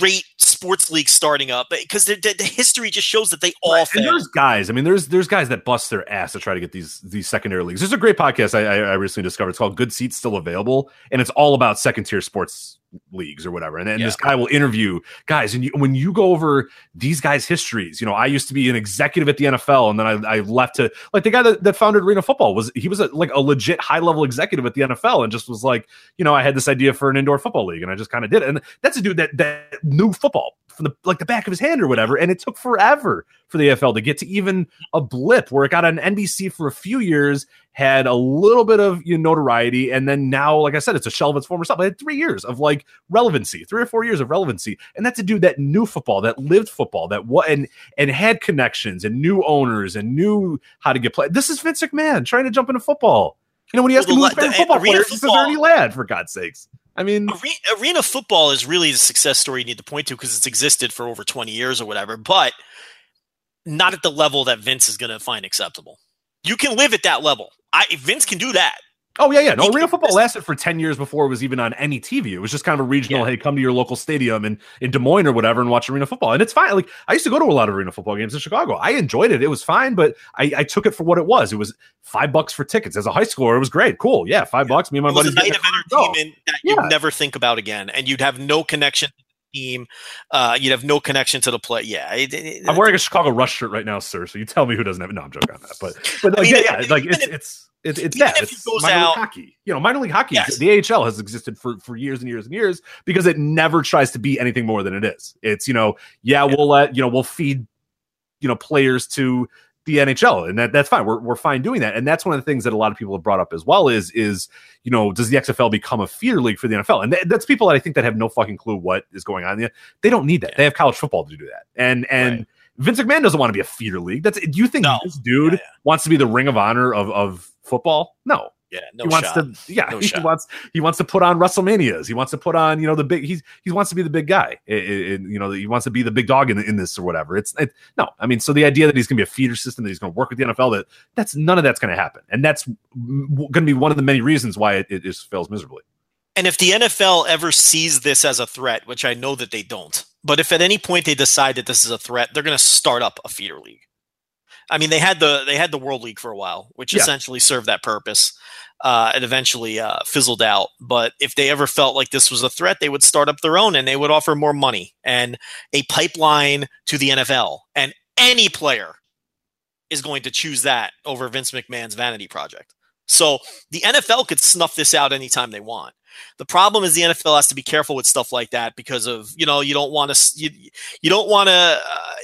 rate sports league starting up because the, the, the history just shows that they all Right, And fail. there's guys. I mean, there's there's guys that bust their ass to try to get these these secondary leagues. There's a great podcast I, I, I recently discovered. It's called Good Seats Still Available, and it's all about second tier sports leagues or whatever. And, and this guy will interview guys, and you, when you go over these guys' histories, you know, I used to be an executive at the NFL, and then I, I left to like the guy that, that founded Arena Football was he was a, like a legit high level executive at the NFL, and just was like, you know, I had this idea for an indoor football league, and I just kind of did it. And that's a dude that that knew football from the like the back of his hand or whatever, and it took forever for the AFL to get to even a blip where it got on NBC for a few years, had a little bit of you know, notoriety, and then now, like I said, it's a shell of its former self. It had three years of like relevancy, three or four years of relevancy, and that's a dude that knew football, that lived football, that what and and had connections and new owners and knew how to get played. This is Vince McMahon trying to jump into football. You know when he has Well, to the move the- football arena players, it's a football- dirty lad for God's sakes. I mean, Arena, arena football is really the success story you need to point to because it's existed for over 20 years or whatever, but not at the level that Vince is going to find acceptable. You can live at that level. I Vince can do that. Oh yeah, yeah. No, arena football lasted for ten years before it was even on any TV. It was just kind of a regional. Yeah. Hey, come to your local stadium in in Des Moines or whatever and watch arena football, and it's fine. Like I used to go to a lot of arena football games in Chicago. I enjoyed it. It was fine, but I, I took it for what it was. It was five bucks for tickets as a high schooler. It was great, cool. Yeah, five bucks. Me and my buddies. night of the car and go. entertainment that you'd never think about again, and you'd have no connection to team. Uh, you'd have no connection to the play. Yeah, it- it- I'm wearing a Chicago Rush shirt right now, sir. So you tell me who doesn't have. No, I'm joking on that, but but I like, mean, yeah, yeah, like it's if- it's. It's, it's that. It's minor out- league hockey. You know, minor league hockey. Yes. The AHL has existed for for years and years and years because it never tries to be anything more than it is. It's you know, yeah, we'll let you know, we'll feed you know players to the NHL, and that, that's fine. We're, we're fine doing that, and that's one of the things that a lot of people have brought up as well. Is is you know, does the XFL become a feeder league for the NFL? And th- that's people that I think that have no fucking clue what is going on. They don't need that. They have college football to do that, and and. Right. Vince McMahon doesn't want to be a feeder league. That's do you think No. this dude Yeah, yeah. wants to be the ring of honor of of football? No, yeah, no he wants shot. to yeah No he shot. wants he wants to put on WrestleManias. He wants to put on you know the big he's he wants to be the big guy. I- you know he wants to be the big dog in, in this or whatever. It's it, no, I mean so the idea that he's going to be a feeder system that he's going to work with the NFL that that's none of that's going to happen, and that's going to be one of the many reasons why it, it just fails miserably. And if the NFL ever sees this as a threat, which I know that they don't, but if at any point they decide that this is a threat, they're going to start up a feeder league. I mean, they had the they had the World League for a while, which Yeah. essentially served that purpose. Uh, it eventually uh, fizzled out. But if they ever felt like this was a threat, they would start up their own and they would offer more money and a pipeline to the NFL. And any player is going to choose that over Vince McMahon's vanity project. So the NFL could snuff this out anytime they want. The problem is the NFL has to be careful with stuff like that because of you know you don't want to you, you don't want to uh,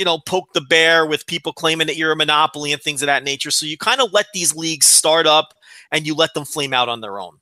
you know poke the bear with people claiming that you're a monopoly and things of that nature. So you kind of let these leagues start up and you let them flame out on their own.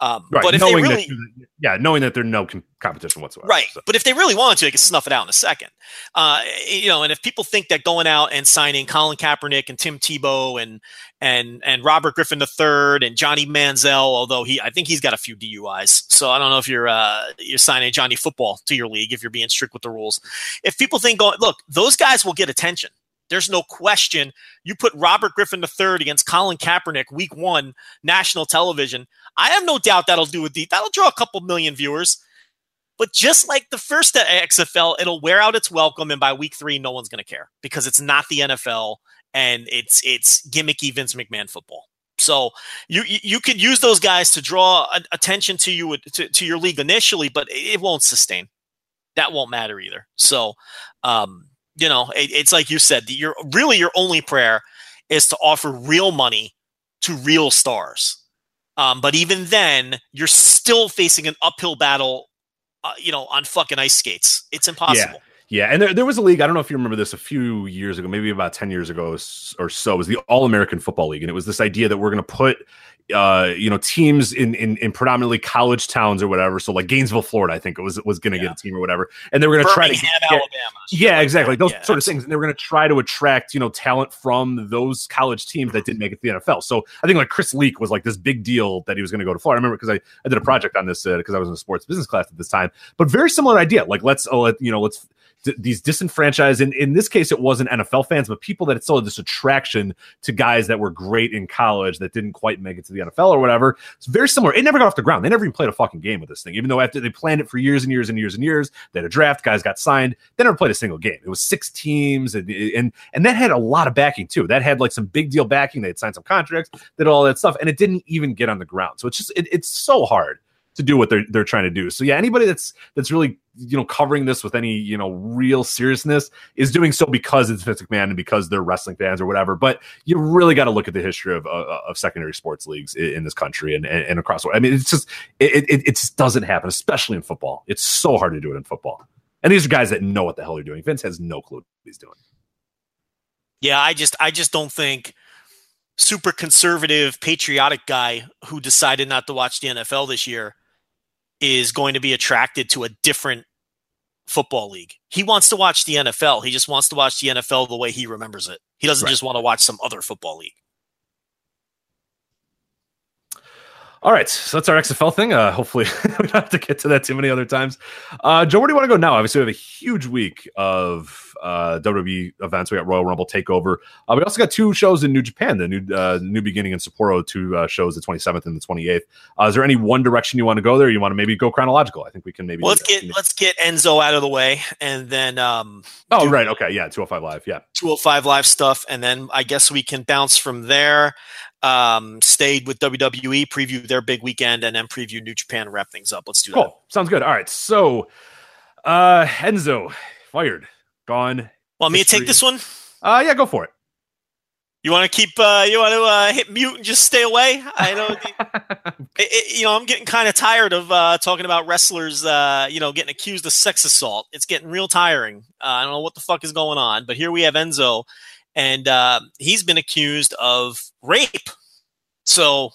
Um, Right, but if they knowing really that yeah, knowing that there's no com- competition whatsoever. Right. So. But if they really wanted to, they could snuff it out in a second. Uh, you know, and if people think that going out and signing Colin Kaepernick and Tim Tebow and and and Robert Griffin III and Johnny Manziel, although he I think he's got a few DUIs, so I don't know if you're uh, you're signing Johnny Football to your league if you're being strict with the rules. If people think going, look, those guys will get attention. There's no question. You put Robert Griffin III against Colin Kaepernick, Week One, national television. I have no doubt that'll do a deep. That'll draw a couple million viewers. But just like the first XFL, it'll wear out its welcome, and by week three, no one's going to care because it's not the NFL and it's it's gimmicky Vince McMahon football. So you you, could use those guys to draw attention to you to, to your league initially, but it, it won't sustain. That won't matter either. So, um, you know, it, it's like you said, your really your only prayer is to offer real money to real stars. Um, but even then, you're still facing an uphill battle uh, you know, on fucking ice skates. It's impossible. Yeah, and there, there was a league. I don't know if you remember this a few years ago, maybe about ten years ago or so. It was the All American Football League, and it was this idea that we're going to put uh, you know, teams in, in in predominantly college towns or whatever. So like Gainesville, Florida, I think it was was going to yeah. get a team or whatever, and they were going to try to get, Alabama. Yeah, exactly. Those yeah, sort of things, and they were going to try to attract you know talent from those college teams that didn't make it to the NFL. So I think like Chris Leak was like this big deal that he was going to go to Florida. I remember because I, I did a project on this because uh, I was in a sports business class at this time, but very similar idea. Like let's oh, let, you know let's these disenfranchised and in this case it wasn't nfl fans but people that still had this attraction to guys that were great in college that didn't quite make it to the nfl or whatever. It's very similar. It never got off the ground. They never even played a fucking game with this thing even though after they planned it for years and years and years and years they had a draft guys got signed they never played a single game. It was six teams and and and that had a lot of backing too. That had like some big deal backing. They had signed some contracts did all that stuff and it didn't even get on the ground. So it's just it, it's so hard to do what they're they're trying to do. So yeah, anybody that's that's really you know covering this with any you know real seriousness is doing so because it's Vince McMahon and because they're wrestling fans or whatever. But you really got to look at the history of uh, of secondary sports leagues in, in this country and, and, and across. I mean, it's just it, it it just doesn't happen, especially in football. It's so hard to do it in football. And these are guys that know what the hell they're doing. Vince has no clue what he's doing. Yeah, I just I just don't think super conservative patriotic guy who decided not to watch the NFL this year is going to be attracted to a different football league. He wants to watch the NFL. He just wants to watch the NFL the way he remembers it. He doesn't right. just want to watch some other football league. All right, so that's our XFL thing. Uh, hopefully, we don't have to get to that too many other times. Uh, Joe, where do you want to go now? Obviously, we have a huge week of uh, WWE events. We got Royal Rumble Takeover. Uh, we also got two shows in New Japan, the new uh, New Beginning in Sapporo, two uh, shows, the 27th and the 28th. Uh, is there any one direction you want to go there? You want to maybe go chronological? I think we can maybe. Well, let's get let's get Enzo out of the way, and then. Um, oh right, okay, yeah, 205 Live, yeah, 205 Live stuff, and then I guess we can bounce from there um, stayed with WWE, preview their big weekend, and then preview New Japan wrap things up. Let's do cool. that. Cool. Sounds good. All right. So, uh, Enzo fired, gone. Want me to take this one? Uh, yeah, go for it. You want to keep? Uh, you want to uh, hit mute and just stay away? I know. it, it, you know, I'm getting kind of tired of uh, talking about wrestlers. Uh, you know, getting accused of sex assault. It's getting real tiring. Uh, I don't know what the fuck is going on, but here we have Enzo and uh, he's been accused of rape. So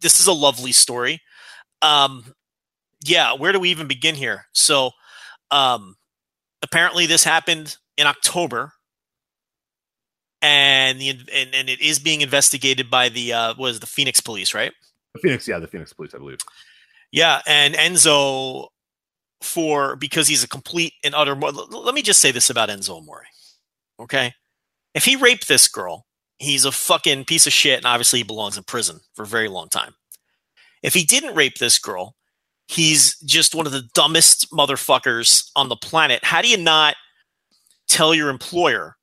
this is a lovely story. Um, yeah, where do we even begin here? So um, apparently this happened in October, and the and, and it is being investigated by the uh, was the Phoenix Police, right? The Phoenix, yeah, the Phoenix Police, I believe. Yeah, and Enzo for because he's a complete and utter. Let me just say this about Enzo Amore, okay? if he raped this girl, he's a fucking piece of shit, and obviously he belongs in prison for a very long time. If he didn't rape this girl, he's just one of the dumbest motherfuckers on the planet. How do you not tell your employer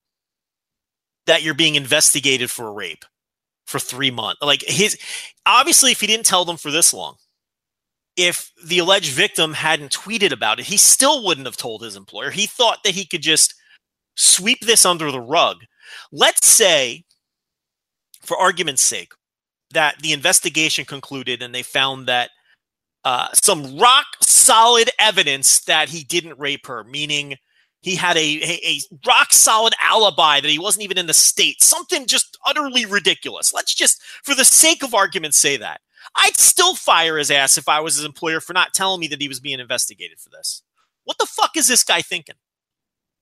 that you're being investigated for a rape for three months? Like his, obviously, if he didn't tell them for this long, if the alleged victim hadn't tweeted about it, he still wouldn't have told his employer. He thought that he could just sweep this under the rug Let's say, for argument's sake, that the investigation concluded and they found that uh, some rock solid evidence that he didn't rape her, meaning he had a, a, a, rock solid alibi that he wasn't even in the state, something just utterly ridiculous. Let's just, for the sake of argument, say that. I'd still fire his ass if I was his employer for not telling me that he was being investigated for this. What the fuck is this guy thinking?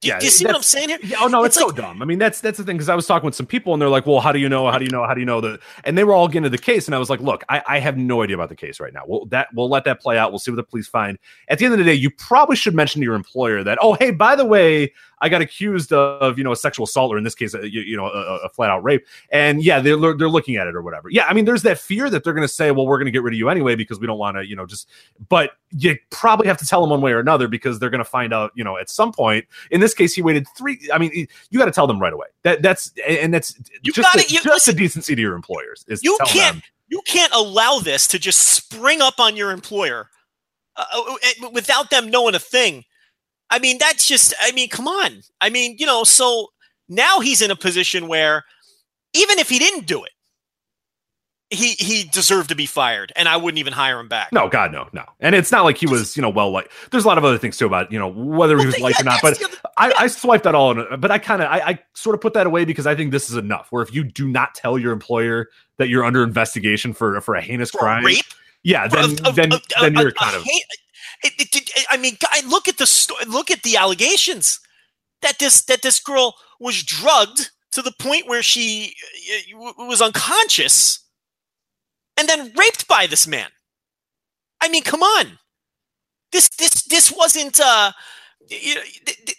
Do, yeah, do you see what I'm saying here? Yeah, oh no, it's, it's like, so dumb. I mean, that's that's the thing because I was talking with some people and they're like, "Well, how do you know? How do you know? How do you know that?" And they were all getting to the case, and I was like, "Look, I, I have no idea about the case right now. We'll that we'll let that play out. We'll see what the police find. At the end of the day, you probably should mention to your employer that, oh, hey, by the way, I got accused of you know a sexual assault or in this case a, you, you know a, a, flat out rape. And yeah they're they're looking at it or whatever. Yeah I mean there's that fear that they're going to say well we're going to get rid of you anyway because we don't want to you know just but you probably have to tell them one way or another because they're going to find out you know at some point. In this case he waited three I mean you got to tell them right away. That that's and that's you just got it just listen, the decency to your employers is you can't them. you can't allow this to just spring up on your employer uh, uh without them knowing a thing I mean, that's just, I mean, come on. I mean, you know, so now he's in a position where even if he didn't do it, he he deserved to be fired, and I wouldn't even hire him back. No, God, no, no. And it's not like he was, you know, well like. There's a lot of other things too about, you know, whether he was Well, liked or not. But other- I, I swiped that all, in, but I kind of, I, I sort of put that away because I think this is enough. Where if you do not tell your employer that you're under investigation for for a heinous For crime, rape, yeah, then Of- of- then of- then you're kind of it- it- it- I mean, look at the sto- look at the allegations that this that this girl was drugged to the point where she was unconscious, and then raped by this man. I mean, come on, this this this wasn't. uh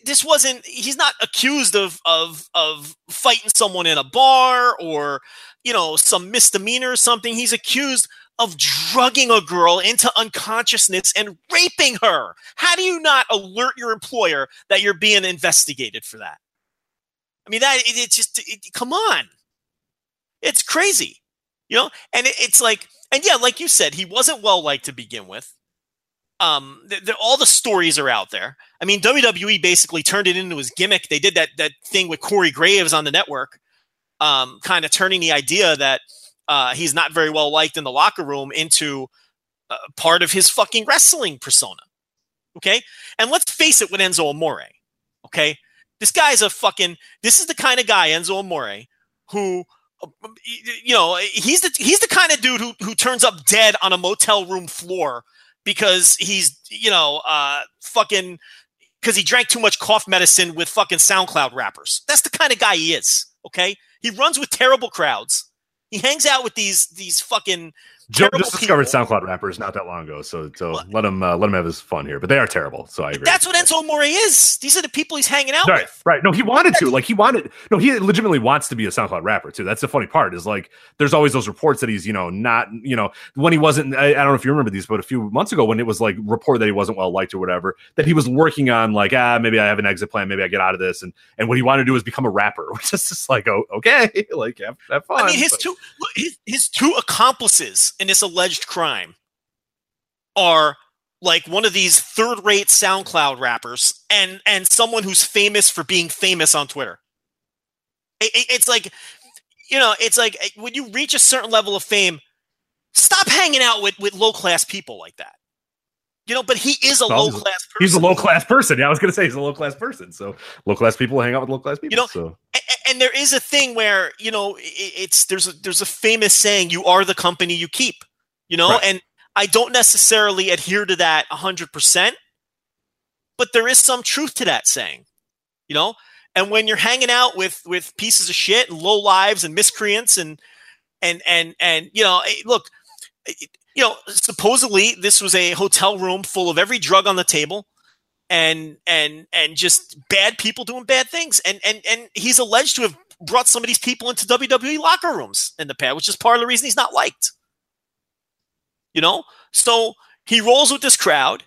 this wasn't he's not accused of of of fighting someone in a bar or you know some misdemeanor or something he's accused of drugging a girl into unconsciousness and raping her. How do you not alert your employer that you're being investigated for that? I mean, that it, it just it, come on, it's crazy, you know. And it, it's like, and yeah, like you said, he wasn't well liked to begin with. Um, th- th- all the stories are out there. I mean, WWE basically turned it into his gimmick. They did that that thing with Corey Graves on the network, um, kind of turning the idea that uh, he's not very well liked in the locker room into uh, part of his fucking wrestling persona. Okay, and let's face it with Enzo Amore. Okay, this guy's a fucking. This is the kind of guy Enzo Amore who. You know, he's the he's the kind of dude who who turns up dead on a motel room floor because he's you know uh fucking because he drank too much cough medicine with fucking SoundCloud rappers. That's the kind of guy he is. Okay, he runs with terrible crowds. He hangs out with these these fucking Joe just discovered people. SoundCloud rappers not that long ago, so so Well- let him uh, let him have his fun here. But they are terrible, so I agree. That's what Enzo Amore is. These are the people he's hanging out Right, with. right. No, he wanted to. Like he wanted. No, he legitimately wants to be a SoundCloud rapper too. That's the funny part. Is like there's always those reports that he's you know not you know when he wasn't. I, I don't know if you remember these, but a few months ago when it was like reported that he wasn't well liked or whatever, that he was working on like ah maybe I have an exit plan, maybe I get out of this, and and what he wanted to do is become a rapper, which is just like oh okay, like have, have fun. I mean, his but- two his, his two accomplices in this alleged crime are like one of these third-rate SoundCloud rappers and and someone who's famous for being famous on Twitter. It- it- it's like, you know, it's like when you reach a certain level of fame, stop hanging out with with low-class people like that. You know, but he is a a- low-class person. He's a low class person. Yeah, I was gonna say he's a low class person. So low class people hang out with low class people. You know, so A- a- and there is a thing where you know it's there's a there's a famous saying you are the company you keep you know Right. and i don't necessarily adhere to that 100% but there is some truth to that saying you know and when you're hanging out with with pieces of shit and low lives and miscreants and and and and you know eh, look eh, you know supposedly this was a hotel room full of every drug on the table and and and just bad people doing bad things. And and and he's alleged to have brought some of these people into WWE locker rooms in the past which is part of the reason he's not liked. You know? So he rolls with this crowd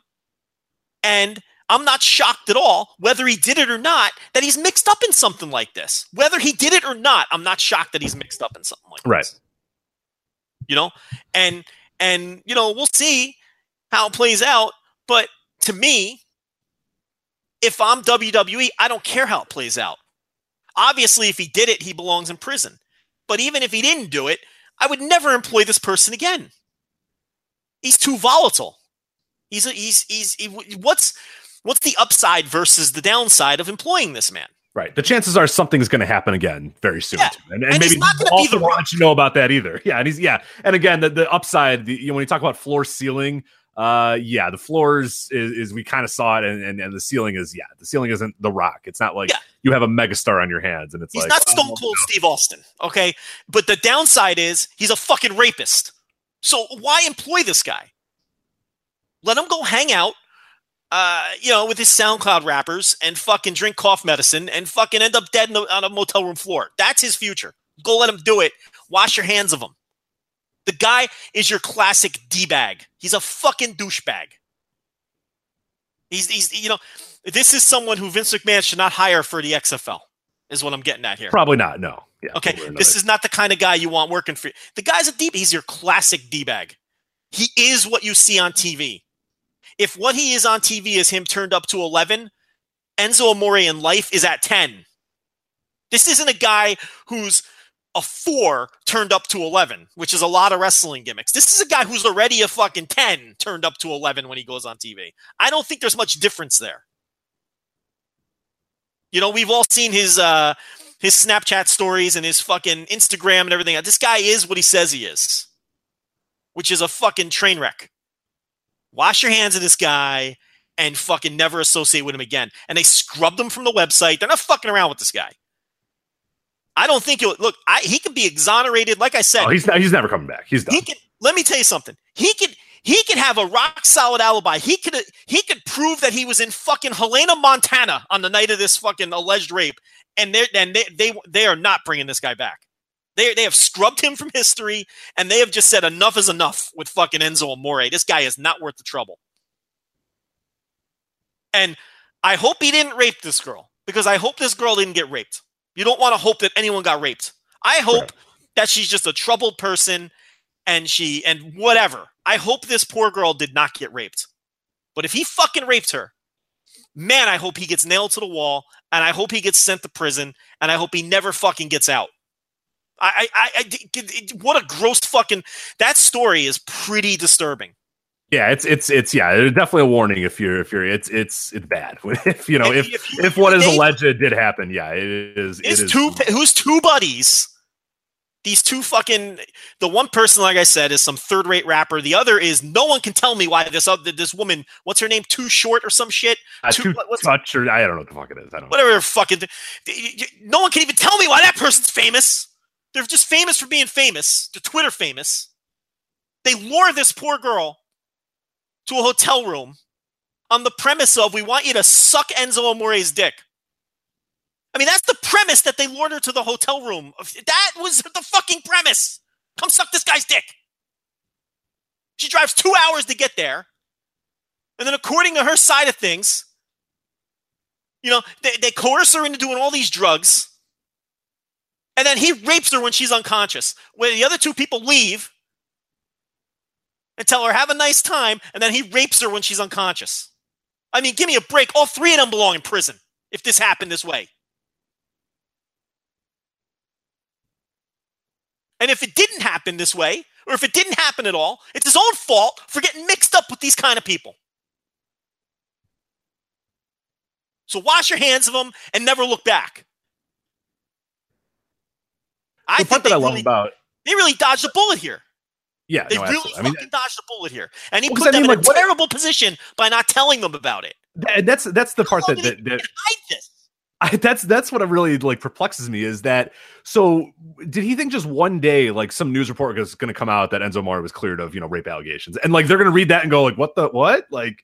and I'm not shocked at all whether he did it or not that he's mixed up in something like this. Whether he did it or not I'm not shocked that he's mixed up in something like Right. this. Right. you know? And and you know we'll see how it plays out but to me if I'm WWE, I don't care how it plays out. Obviously, if he did it, he belongs in prison. But even if he didn't do it, I would never employ this person again. He's too volatile. He's a, he's he's he, what's what's the upside versus the downside of employing this man? Right. The chances are something's going to happen again very soon. Yeah. And, and, And maybe be the Rock. you to know about that either. Yeah. And he's, yeah. And again, the, the upside, the, you know, when you talk about floor ceiling, uh, yeah, the floors is, is we kind of saw it. And, and, and the ceiling is, yeah, the ceiling isn't the rock. It's not like Yeah. you have a megastar on your hands and it's He's like, not Stone oh, Cold Steve Austin, okay? But the downside is he's a fucking rapist. So why employ this guy? Let him go hang out, uh, you know, with his SoundCloud rappers and fucking drink cough medicine and fucking end up dead in the, on a motel room floor. That's his future. Go let him do it. Wash your hands of him. The guy is your classic d bag. He's a fucking douchebag. He's, he's, you know, this is someone who Vince McMahon should not hire for the XFL. Is what I'm getting at here. Probably not. No. Yeah. Okay, one way or this is not the kind of guy you want working for you. The guy's a D. He's your classic D bag. He is what you see on TV. If what he is on TV is him turned up to eleven, Enzo Amore in life is at ten. This isn't a guy who's a four turned up to 11, which is a lot of wrestling gimmicks. This is a guy who's already a fucking 10 turned up to 11 when he goes on TV. I don't think there's much difference there. You know, we've all seen his uh his Snapchat stories and his fucking Instagram and everything. This guy is what he says he is, which is a fucking train wreck. Wash your hands of this guy and fucking never associate with him again. And they scrubbed him from the website. They're not fucking around with this guy. I don't think he'll look. I, he can be exonerated. Like I said, Oh, he's not, he's never coming back. He's done. he can. Let me tell you something. He could. He could have a rock solid alibi. He could. He could prove that he was in fucking Helena, Montana, on the night of this fucking alleged rape, and they're and they they they are not bringing this guy back. They they have scrubbed him from history, and they have just said enough is enough with fucking Enzo Amore. This guy is not worth the trouble. And I hope he didn't rape this girl because I hope this girl didn't get raped. You don't want to hope that anyone got raped. I hope Right. that she's just a troubled person and she and whatever. I hope this poor girl did not get raped. But if he fucking raped her, man, I hope he gets nailed to the wall and I hope he gets sent to prison and I hope he never fucking gets out. I, I, I, what a gross fucking. That story is pretty disturbing. Yeah, it's it's it's yeah, there's definitely a warning if you're if you're it's it's it's bad. if you know if If- if- if what is they- alleged did happen, yeah, it is. It His is two, who's two buddies? These two fucking. The one person, like I said, is some third-rate rapper. The other is no one can tell me why this other this woman. What's her name? Too short or some shit. uh, too what's- touch or I don't know what the fuck it is. I don't know. whatever fucking no one can even tell me why that person's famous they're just famous for being famous. They're twitter famous. They lure this poor girl to a hotel room on the premise of we want you to suck enzo amore's dick. I mean that's the premise that they lured her to the hotel room. That was the fucking premise. Come suck this guy's dick. She drives two hours to get there. And then according to her side of things you know, they, they coerce her into doing all these drugs. And then he rapes her when she's unconscious. When the other two people leave and tell her, have a nice time. And then he rapes her when she's unconscious. I mean, give me a break. All three of them belong in prison if this happened this way. And if it didn't happen this way, or if it didn't happen at all, it's his own fault for getting mixed up with these kind of people. So wash your hands of them and never look back. I the part think that they I love really, about they really dodged a bullet here. yeah, They no, really absolutely. I mean, fucking dodged a bullet here, and he Well, put I them mean, in like, a what- terrible position by not telling them about it. that, that's that's the part How that that, that hide this? I, that's that's what really like perplexes me is that so did he think just one day like some news report is going to come out that Enzo Amore was cleared of you know rape allegations and like they're going to read that and go like what the what like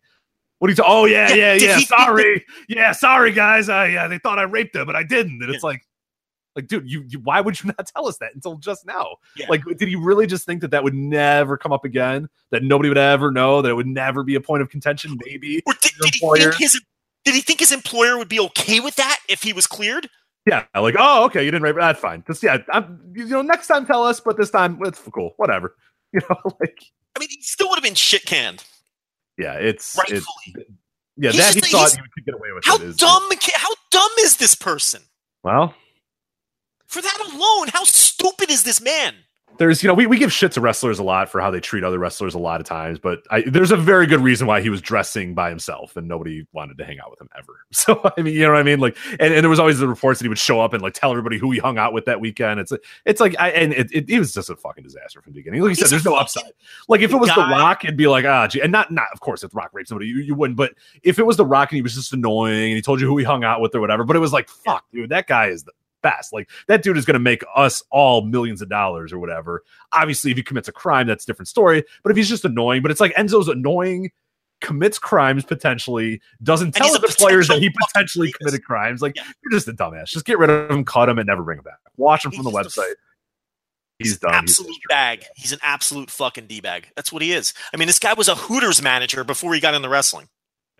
what are you ta- oh yeah Yeah, yeah yeah sorry yeah sorry guys I yeah they thought I raped them but I didn't and it's like like dude you, you why would you not tell us that until just now Yeah. like did he really just think that that would never come up again that nobody would ever know that it would never be a point of contention maybe Or did, did he think his did he think his employer would be okay with that if he was cleared? Yeah, like oh, okay, you didn't rape. That's fine. Just yeah, I'm, you know, next time tell us, but this time it's cool, whatever. You know, like I mean, he still would have been shit canned. yeah, it's it's Rightfully. yeah He's that he thought he could get away with. How it is, dumb? How dumb is this person? Well, For that alone, how stupid is this man? there's you know we, we give shit to wrestlers a lot for how they treat other wrestlers a lot of times, but I, there's a very good reason why he was dressing by himself and nobody wanted to hang out with him ever. So I mean, you know what I mean? Like, and, and there was always the reports that he would show up and like tell everybody who he hung out with that weekend. It's it's like I and it, it, it was just a fucking disaster from the beginning. Like you said, He's there's no upside. Like if it was the. Rock, it'd be like ah, gee, and not not of course if the Rock raped somebody, you, you wouldn't. But if it was the Rock and he was just annoying and he told you who he hung out with or whatever, but it was like fuck, dude, that guy is the best. Like that dude is going to make us all millions of dollars or whatever. Obviously, if he commits a crime, that's a different story. But if he's just annoying, but it's like Enzo's annoying. Commits crimes potentially, doesn't tell the players that he potentially committed crimes. Like Yeah. you're just a dumbass. Just get rid of him, cut him, and never bring him back. Watch him He's from the a website. He's He's done. an He's absolute just- bag. He's an absolute fucking d bag. That's what he is. I mean, this guy was a Hooters manager before he got into wrestling.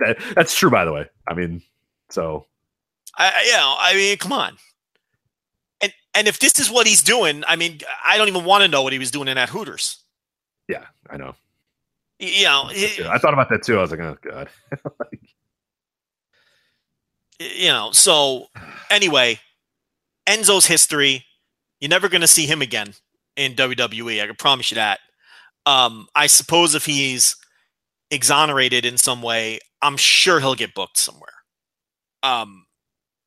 That- that's true, by the way. I mean, so I, I- you know, I mean, come on. And and if this is what he's doing, I mean, I don't even want to know what he was doing in that Hooters. yeah, I know. You know, I thought about that too. I was like, oh god. you know. So anyway, Enzo's history. You're never going to see him again in WWE. I can promise you that. Um, I suppose if he's exonerated in some way, I'm sure he'll get booked somewhere. Um,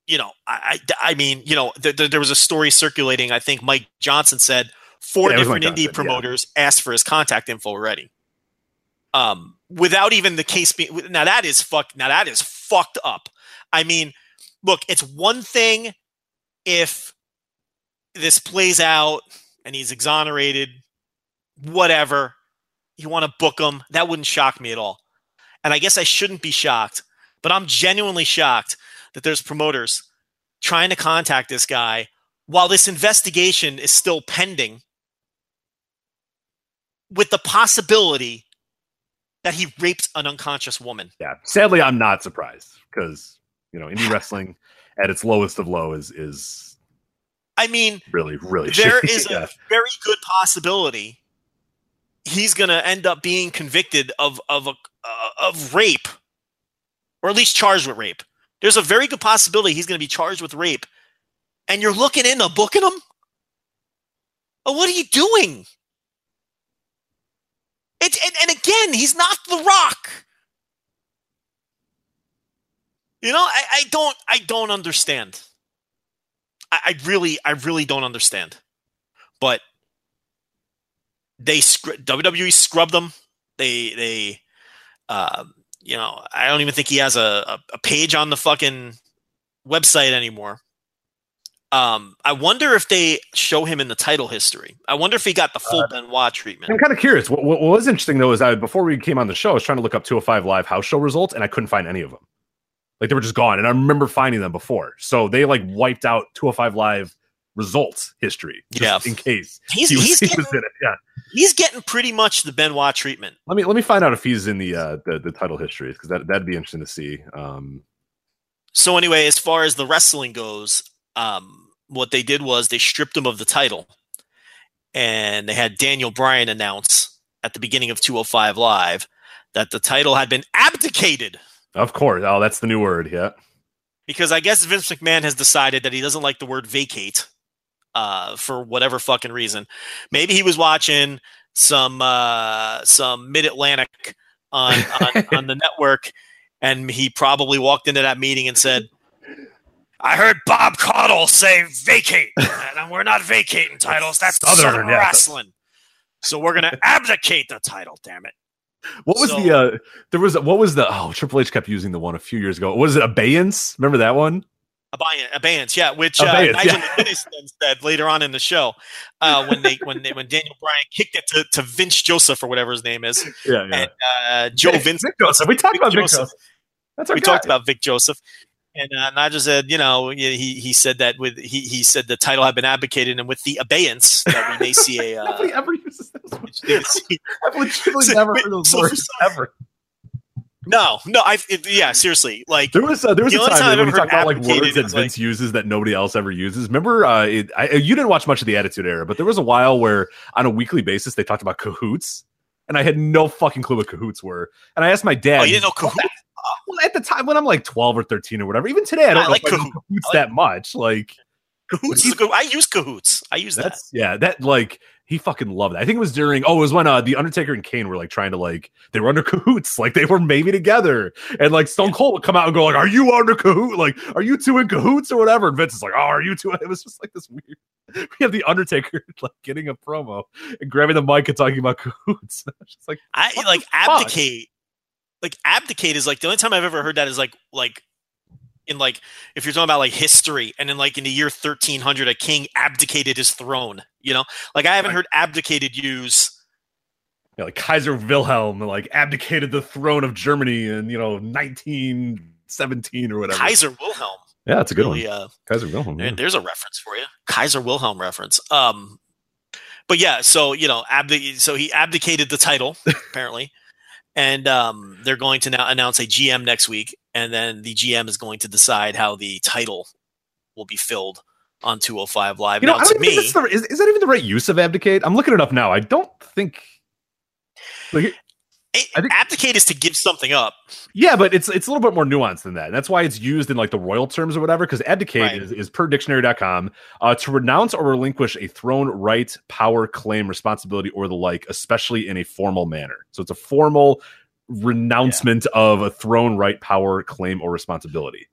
you know, I, I, I mean, you know, th- th- there was a story circulating. I think Mike Johnson said four Yeah, different indie Johnson, yeah. promoters asked for his contact info already. Um, without even the case being now that is fuck now that is fucked up. I mean, look, it's one thing if this plays out and he's exonerated, whatever. You want to book him, that wouldn't shock me at all. And I guess I shouldn't be shocked, but I'm genuinely shocked that there's promoters trying to contact this guy while this investigation is still pending with the possibility that he raped an unconscious woman. Yeah. Sadly, I'm not surprised because you know indie wrestling at its lowest of low is is I mean, really really. there shitty. is Yeah. a very good possibility he's going to end up being convicted of of a, uh, of rape or at least charged with rape. There's a very good possibility he's going to be charged with rape. And you're looking into booking him? Oh, what are you doing? It, and, and again, he's not The Rock. You know, I, I don't I don't understand. I, I really I really don't understand. But they WWE scrubbed them. They they um, you know I don't even think he has a, a, page on the fucking website anymore. Um, I wonder if they show him in the title history. I wonder if he got the full Benoit treatment. I'm kind of curious. What, what, what was interesting though is I before we came on the show, I was trying to look up 205 Live house show results, and I couldn't find any of them. Like they were just gone, and I remember finding them before. So they like wiped out 205 Live results history, just Yeah. in case He's- he was, he's getting- in it. Yeah, He's getting pretty much the Benoit treatment. let me let me find out if he's in the uh, the, the title histories because that that'd be interesting to see. Um, So anyway, as far as the wrestling goes, um, what they did was they stripped him of the title, and they had Daniel Bryan announce at the beginning of 205 Live that the title had been abdicated of course, oh, that's the new word. Yeah, because I guess Vince McMahon has decided that he doesn't like the word vacate uh, for whatever fucking reason. Maybe he was watching some uh, some Mid Atlantic on, on on the network, and he probably walked into that meeting and said, "I heard Bob Caudle say vacate, and we're not vacating titles. That's Southern, Southern yeah. wrestling." So we're gonna abdicate the title. Damn it! what was So- the uh, there was what was the oh Triple H kept using the one a few years ago. Was it abeyance? Remember that one? Abeyance, abeyance, yeah. Which uh, Abeyance, Nigel yeah. Said later on in the show uh, when they when they, when Daniel Bryan kicked it to, to Vince Joseph or whatever his name is, Yeah, and uh, Joe Vic- Vince. Vic Joseph. We talked Vic about Vic Joseph. Joseph. That's our We guy. talked about Vic Joseph, and uh, Nigel said, you know, he he said that with he he said the title had been abdicated, and with the abeyance that we may see a. Uh, Nobody ever uses those words. we see- I've legitimately never heard those words ever. No, no, I yeah, seriously, like There was uh, there was The a time, time when you ever talk about like words that is, like- Vince uses that nobody else ever uses. Remember, uh, it, I, you didn't watch much of the Attitude Era, but there was a while where on a weekly basis they talked about cahoots, and I had no fucking clue what cahoots were. And I asked my dad. oh, you didn't know Cahoot? Well, at the time when I'm like 12 or 13 or whatever, even today I don't I like cahoots I like- that much. Like Cahoots is a good. I use Cahoots. I use that. that's yeah, that like he fucking loved it. I think it was during oh, it was when uh the Undertaker and Kane were like trying to like they were under cahoots, like they were maybe together, and like Stone Cold would come out and go like, "Are you under cahoot? Like, are you two in cahoots or whatever?" And Vince is like, "Oh, are you two? It was just like this weird. We have the Undertaker like getting a promo and grabbing the mic and talking about cahoots. It's just like I like fuck? abdicate. Like abdicate is like the only time I've ever heard that is like like in like if you're talking about like history and in like in the year 1300 a king abdicated his throne. You know, like I haven't heard abdicated use. you know, like Kaiser Wilhelm like abdicated the throne of Germany in you know 1917 or whatever. Kaiser Wilhelm. yeah, that's a good Really, one. uh, Kaiser Wilhelm. yeah. there's a reference for you. Kaiser Wilhelm reference. Um, but yeah, so you know, abdi- so he abdicated the title apparently, and um, they're going to now announce a GM next week, and then the GM is going to decide how the title will be filled on 205 Live. You know, now, I to me, the, is, is that even the right use of abdicate? I'm looking it up now. I don't think. Like, It- I think- abdicate is to give something up. Yeah, but it's it's a little bit more nuanced than that. That's why it's used in like the royal terms or whatever. Because abdicate Right. is, is per dictionary.com uh, to renounce or relinquish a throne, right, power, claim, responsibility, or the like, especially in a formal manner. So it's a formal renouncement of a throne, right, power, claim, or responsibility.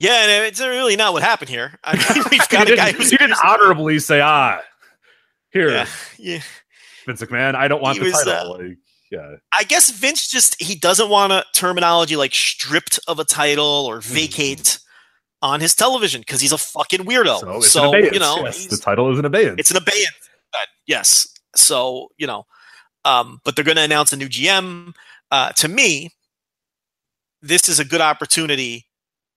Yeah, and it's really not what happened here. I mean, we've got a guy who's you didn't honorably say, ah, here, Yeah, yeah. Vince McMahon, I don't want He the was, title. uh, like, yeah. I guess Vince just he doesn't want a terminology like stripped of a title or Mm-hmm. vacate on his television because he's a fucking weirdo. So So, you know, yes, the title is an abeyance. it's an abeyance. But yes. So you know, um, but they're going to announce a new GM. Uh, to me, this is a good opportunity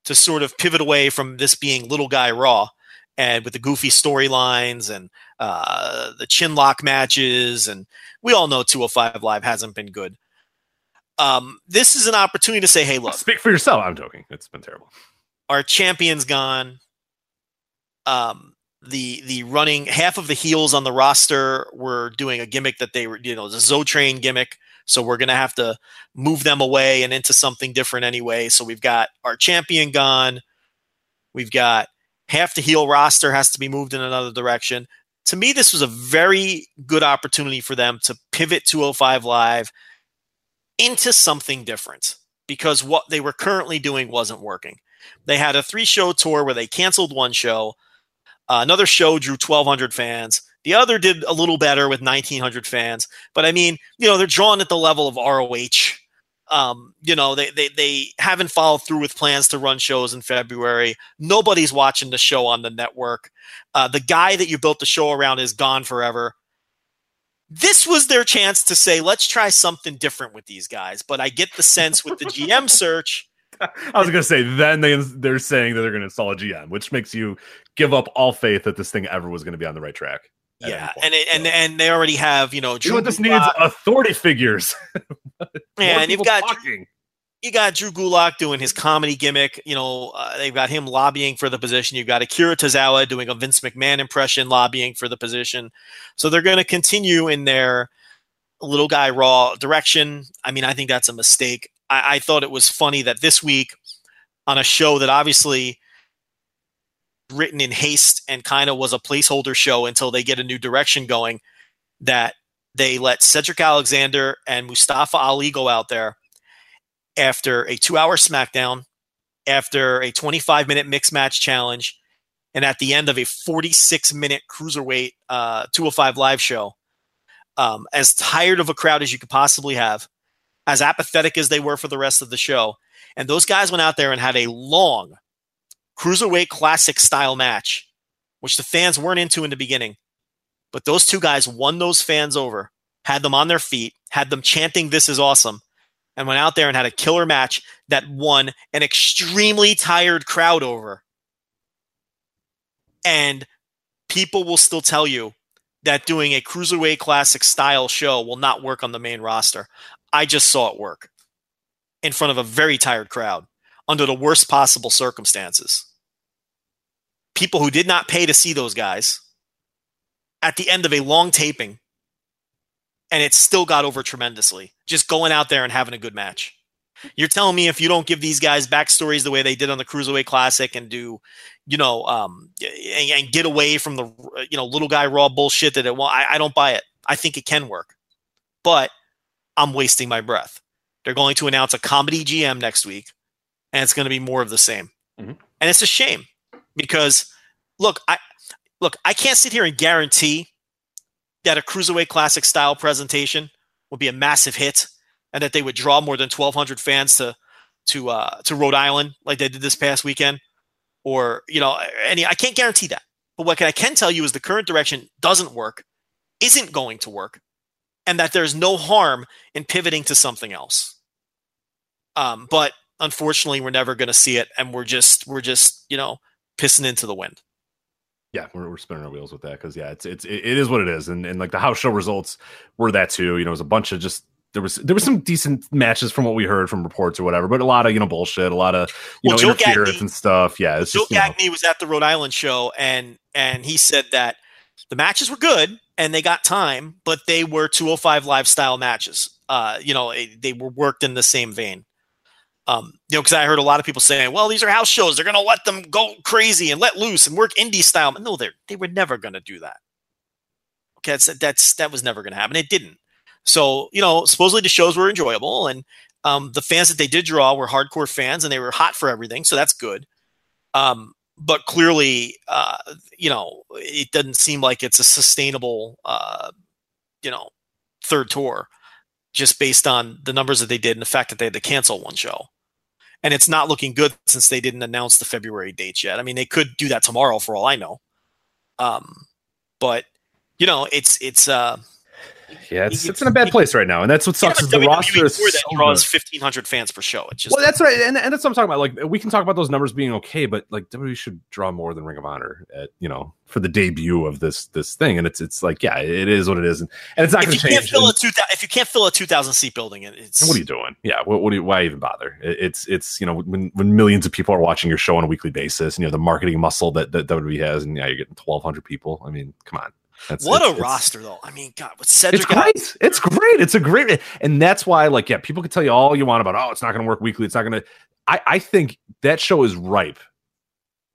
to sort of pivot away from this being little guy Raw, and with the goofy storylines and uh, the chin lock matches, and we all know 205 Live hasn't been good. Um, this is an opportunity to say, "Hey, look, Speak for yourself. I'm joking. It's been terrible. our champion's gone. Um, the the running half of the heels on the roster were doing a gimmick that they were, you know, the Zotrain gimmick. So we're gonna have to move them away and into something different anyway. So we've got our champion gone. We've got half the heel roster has to be moved in another direction. To me, this was a very good opportunity for them to pivot 205 Live into something different because what they were currently doing wasn't working. They had a three show tour where they canceled one show. Uh, another show drew 1,200 fans. The other did a little better with 1,900 fans. But I mean, you know, they're drawn at the level of ROH. Um, you know, they, they, they haven't followed through with plans to run shows in February. Nobody's watching the show on the network. Uh, the guy that you built the show around is gone forever. This was their chance to say, let's try something different with these guys. But I get the sense with the GM search. I was gonna say then they they're saying that they're gonna install a GM, which makes you give up all faith that this thing ever was gonna be on the right track. At Yeah, and it, and and they already have you know you Drew know this Gulak- needs? Authority figures. More and you've got talking. you got Drew Gulak doing his comedy gimmick. You know, uh, they've got him lobbying for the position. You've got Akira Tozawa doing a Vince McMahon impression, lobbying for the position. So they're going to continue in their little guy raw direction. I mean, I think that's a mistake. I, I thought it was funny that this week on a show that obviously written in haste and kind of was a placeholder show until they get a new direction going, that they let Cedric Alexander and Mustafa Ali go out there after a two hour SmackDown, after a 25 minute mixed match challenge, and at the end of a 46 minute cruiserweight uh, 205 live show. Um, as tired of a crowd as you could possibly have, as apathetic as they were for the rest of the show. And those guys went out there and had a long cruiserweight classic style match, which the fans weren't into in the beginning. But those two guys won those fans over, had them on their feet, had them chanting, This is awesome and went out there and had a killer match that won an extremely tired crowd over. And people will still tell you that doing a cruiserweight classic style show will not work on the main roster. I just saw it work in front of a very tired crowd under the worst possible circumstances. People who did not pay to see those guys at the end of a long taping and it still got over tremendously. Just going out there and having a good match. You're telling me if you don't give these guys backstories the way they did on the Cruiserweight Classic and do, you know, um, and, and get away from the, you know, little guy raw bullshit that it will, I, I don't buy it. I think it can work, but I'm wasting my breath. They're going to announce a comedy GM next week, and it's going to be more of the same. Mhm. And it's a shame because, look, I look, I can't sit here and guarantee that a cruiserweight classic style presentation would be a massive hit and that they would draw more than 1200 fans to to uh to Rhode Island like they did this past weekend or you know any I can't guarantee that but what I can tell you is the current direction doesn't work isn't going to work and that there's no harm in pivoting to something else um but unfortunately we're never going to see it and we're just we're just you know pissing into the wind yeah, we're, we're spinning our wheels with that because yeah, it's it's it is what it is, and and like the house show results were that too. You know, it was a bunch of just there was there was some decent matches from what we heard from reports or whatever, but a lot of you know bullshit, a lot of you Well, know Joe interference Gagne- and stuff. Yeah, Joe just you know, was at the Rhode Island show and and he said that the matches were good and they got time, but they were 205 live style matches. Uh, you know, they were worked in the same vein. Um, you know, because I heard a lot of people saying, "Well, these are house shows; they're going to let them go crazy and let loose and work indie style." No, they they were never going to do that. Okay, that's that's that was never going to happen. It didn't. So you know, supposedly the shows were enjoyable, and um, the fans that they did draw were hardcore fans, and they were hot for everything. So that's good. Um, but clearly, uh, you know, it doesn't seem like it's a sustainable, uh, you know, third tour, just based on the numbers that they did and the fact that they had to cancel one show and it's not looking good since they didn't announce the February dates yet. I mean, they could do that tomorrow for all I know. Um, but you know, it's it's uh, yeah, it's, it's in a bad place right now, and that's what sucks. is the WWE roster is that so draws fifteen hundred fans per show. It's just Well, that's right, and, and that's what I'm talking about. Like, we can talk about those numbers being okay, but like WWE should draw more than Ring of Honor, at, you know, for the debut of this this thing. And it's it's like, yeah, it is what it is, and, and it's not going you to can't change. fill And- a two thousand if you can't fill a two thousand seat building, it's what are you doing? Yeah, what, what do you, why even bother? It, it's it's you know when when millions of people are watching your show on a weekly basis, and you know the marketing muscle that that WWE has, and yeah, you're getting 1,200 people. I mean, come on. That's, what it's- a it's- roster though. I mean, God, It's Cedric, great. It's great. It's a great, and that's why, like, yeah, people can tell you all you want about, oh, it's not going to work weekly. It's not going to. I I think that show is ripe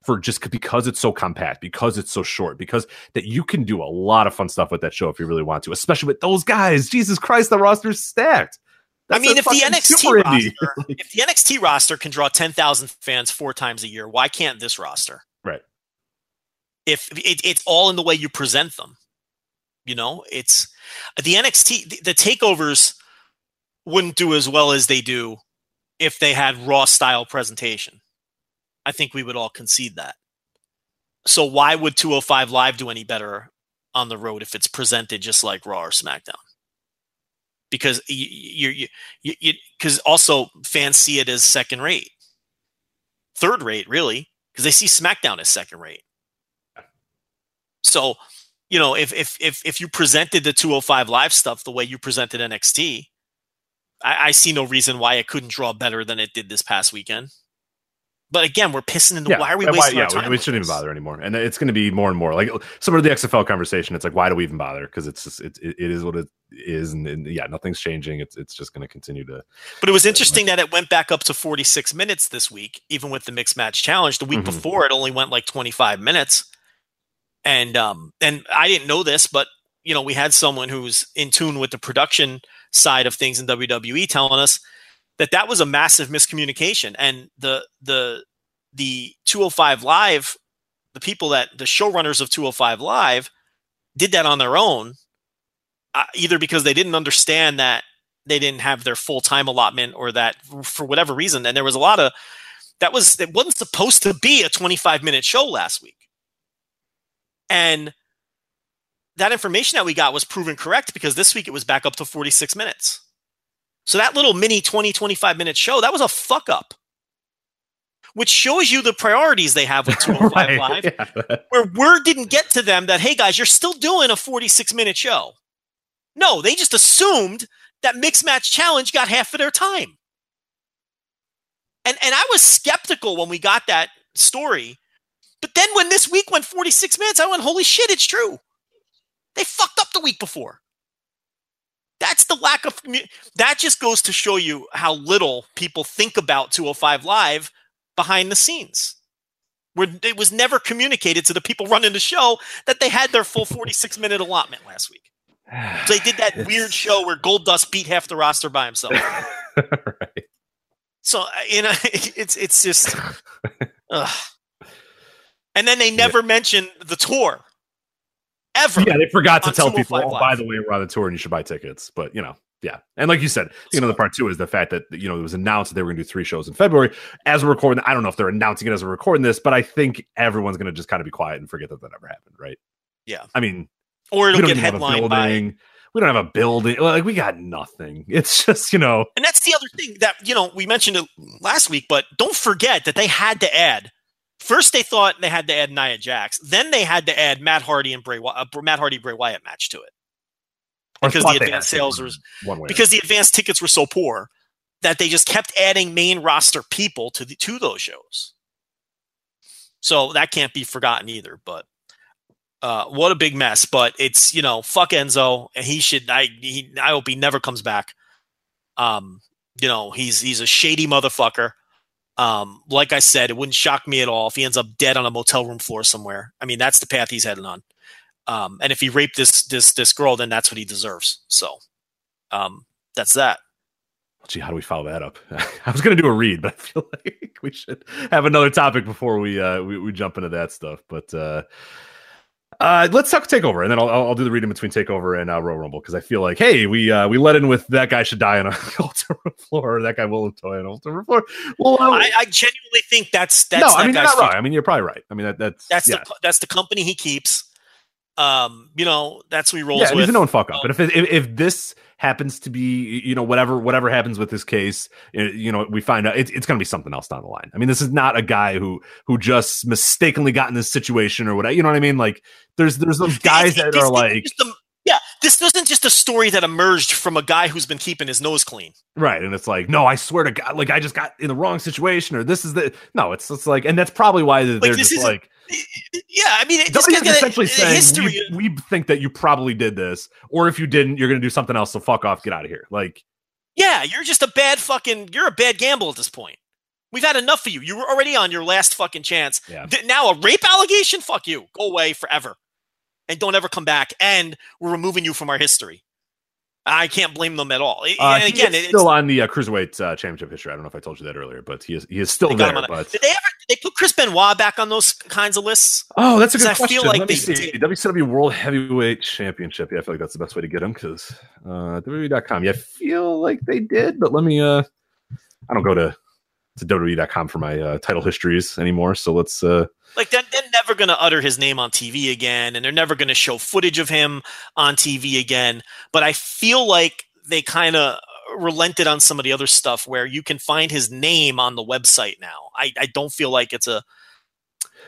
for just because it's so compact, because it's so short, because that you can do a lot of fun stuff with that show if you really want to, especially with those guys. Jesus Christ, the roster's stacked. I mean, if the NXT roster, if the NXT roster can draw ten thousand fans four times a year, why can't this roster? Right. If it, it's all in the way you present them, you know, it's the NXT the, the takeovers wouldn't do as well as they do if they had Raw style presentation. I think we would all concede that. So why would 205 Live do any better on the road if it's presented just like Raw or SmackDown? Because you you you because also fans see it as second rate, third rate really, because they see SmackDown as second rate. So, you know, if if if if you presented the 205 Live stuff the way you presented NXT, I, I see no reason why it couldn't draw better than it did this past weekend. But again, we're pissing in the. why are we wasting yeah, our time? we, we shouldn't even bother anymore, and it's going to be more and more like some of the XFL conversation. It's like, why do we even bother? Because it's just it, it, is what it is, and, and yeah, nothing's changing. It's it's just going to continue to. But it was interesting that it went back up to 46 minutes this week, even with the mixed match challenge. The week Mhm. before, it only went like 25 minutes. And um, and I didn't know this, but you know, we had someone who's in tune with the production side of things in WWE telling us that that was a massive miscommunication, and the the the 205 Live, the people that the showrunners of 205 Live did that on their own, uh, either because they didn't understand that they didn't have their full time allotment or that for whatever reason. And there was a lot of that was it wasn't supposed to be a 25 minute show last week. And that information that we got was proven correct because this week it was back up to 46 minutes. So that little mini 20, 25 minute show, that was a fuck up. Which shows you the priorities they have with 205 Live Yeah. where word didn't get to them that hey guys you're still doing a 46 minute show no they just assumed that mixed match challenge got half of their time and and i was skeptical when we got that story but then when this week went 46 minutes i went holy shit it's true they fucked up the week before that's the lack of that just goes to show you how little people think about 205 live behind the scenes where it was never communicated to the people running the show that they had their full 46 minute allotment last week. So they did that It's- weird show where Gold Dust beat half the roster by himself. right. So uh, you know, it's it's just. and then they never mentioned the tour ever. Yeah, they forgot to tell people. Oh, by the way, we're on the tour and you should buy tickets. But you know, yeah, and like you said, you know, the part two is the fact that you know it was announced that they were going to do three shows in February. As we're recording, I don't know if they're announcing it as we're recording this, but I think everyone's going to just kind of be quiet and forget that that ever happened, right? Yeah. I mean, or we it'll don't get have a headlined by. building. We don't have a building. Like we got nothing. It's just you know, And that's the other thing that you know we mentioned it last week, but don't forget that they had to add. First, they thought they had to add Nia Jax. Then they had to add Matt Hardy and Bray uh, Matt Hardy Bray Wyatt match to it Because the advanced sales one- was- one way. because the advanced tickets were so poor that they just kept adding main roster people to the to those shows. So that can't be forgotten either. But uh, what a big mess! But it's you know fuck Enzo, and he should I he I hope he never comes back Um, you know, he's he's a shady motherfucker. Um, like I said, it wouldn't shock me at all if he ends up dead on a motel room floor somewhere. I mean, that's the path he's heading on. Um, and if he raped this this this girl, then that's what he deserves. So, um, that's that. Gee, how do we follow that up? I was going to do a read, but I feel like we should have another topic before we uh we, we jump into that stuff. But uh uh, let's talk takeover, and then I'll, I'll do the reading between takeover and uh, Royal Rumble because I feel like, hey, we uh, we let in with that guy should die on a altar floor, or that guy will die on a altar floor. Well, I, I genuinely think that's that's no, that I mean you're not right. I mean you're probably right. I mean that, that's That's yeah. the that's the company he keeps. Um, you know, that's who he rolls yeah, with. he's a known fuck up. Um, But if, if if this happens to be, you know, whatever whatever happens with this case, you know, we find out it's it's going to be something else down the line. I mean, this is not a guy who who just mistakenly got in this situation or whatever. You know what I mean? Like, there's there's those guys that are like, just a- yeah, this wasn't just a story that emerged from a guy who's been keeping his nose clean. right, and it's like, no, I swear to God, like I just got in the wrong situation, or this is the no. It's it's like, and that's probably why they're this just like. Yeah, I mean, it- this Somebody's guy's essentially saying history. we, we think that you probably did this, or if you didn't, you're going to do something else. So fuck off, get out of here. Like, Yeah, you're just a bad fucking. You're a bad gamble at this point. We've had enough of you. You were already on your last fucking chance. Yeah. Now a rape allegation? Fuck you. Go away forever, and don't ever come back. And we're removing you from our history. I can't blame them at all. Uh, and again, it's, still on the uh, cruiserweight uh, championship history. I don't know if I told you that earlier, but he is he is still they there. a- But did they ever? Did they put Chris Benoit back on those kinds of lists? oh, that's a good I question. feel like Let me they see. did- WCW World Heavyweight Championship. Yeah, I feel like that's the best way to get him because uh, WWE.com. Yeah, I feel like they did, but let me. uh I don't go to to WWE.com for my uh, title histories anymore. So let's. uh Like they're, they're never going to utter his name on TV again, and they're never going to show footage of him on TV again. But I feel like they kind of relented on some of the other stuff where you can find his name on the website now. I, I don't feel like it's a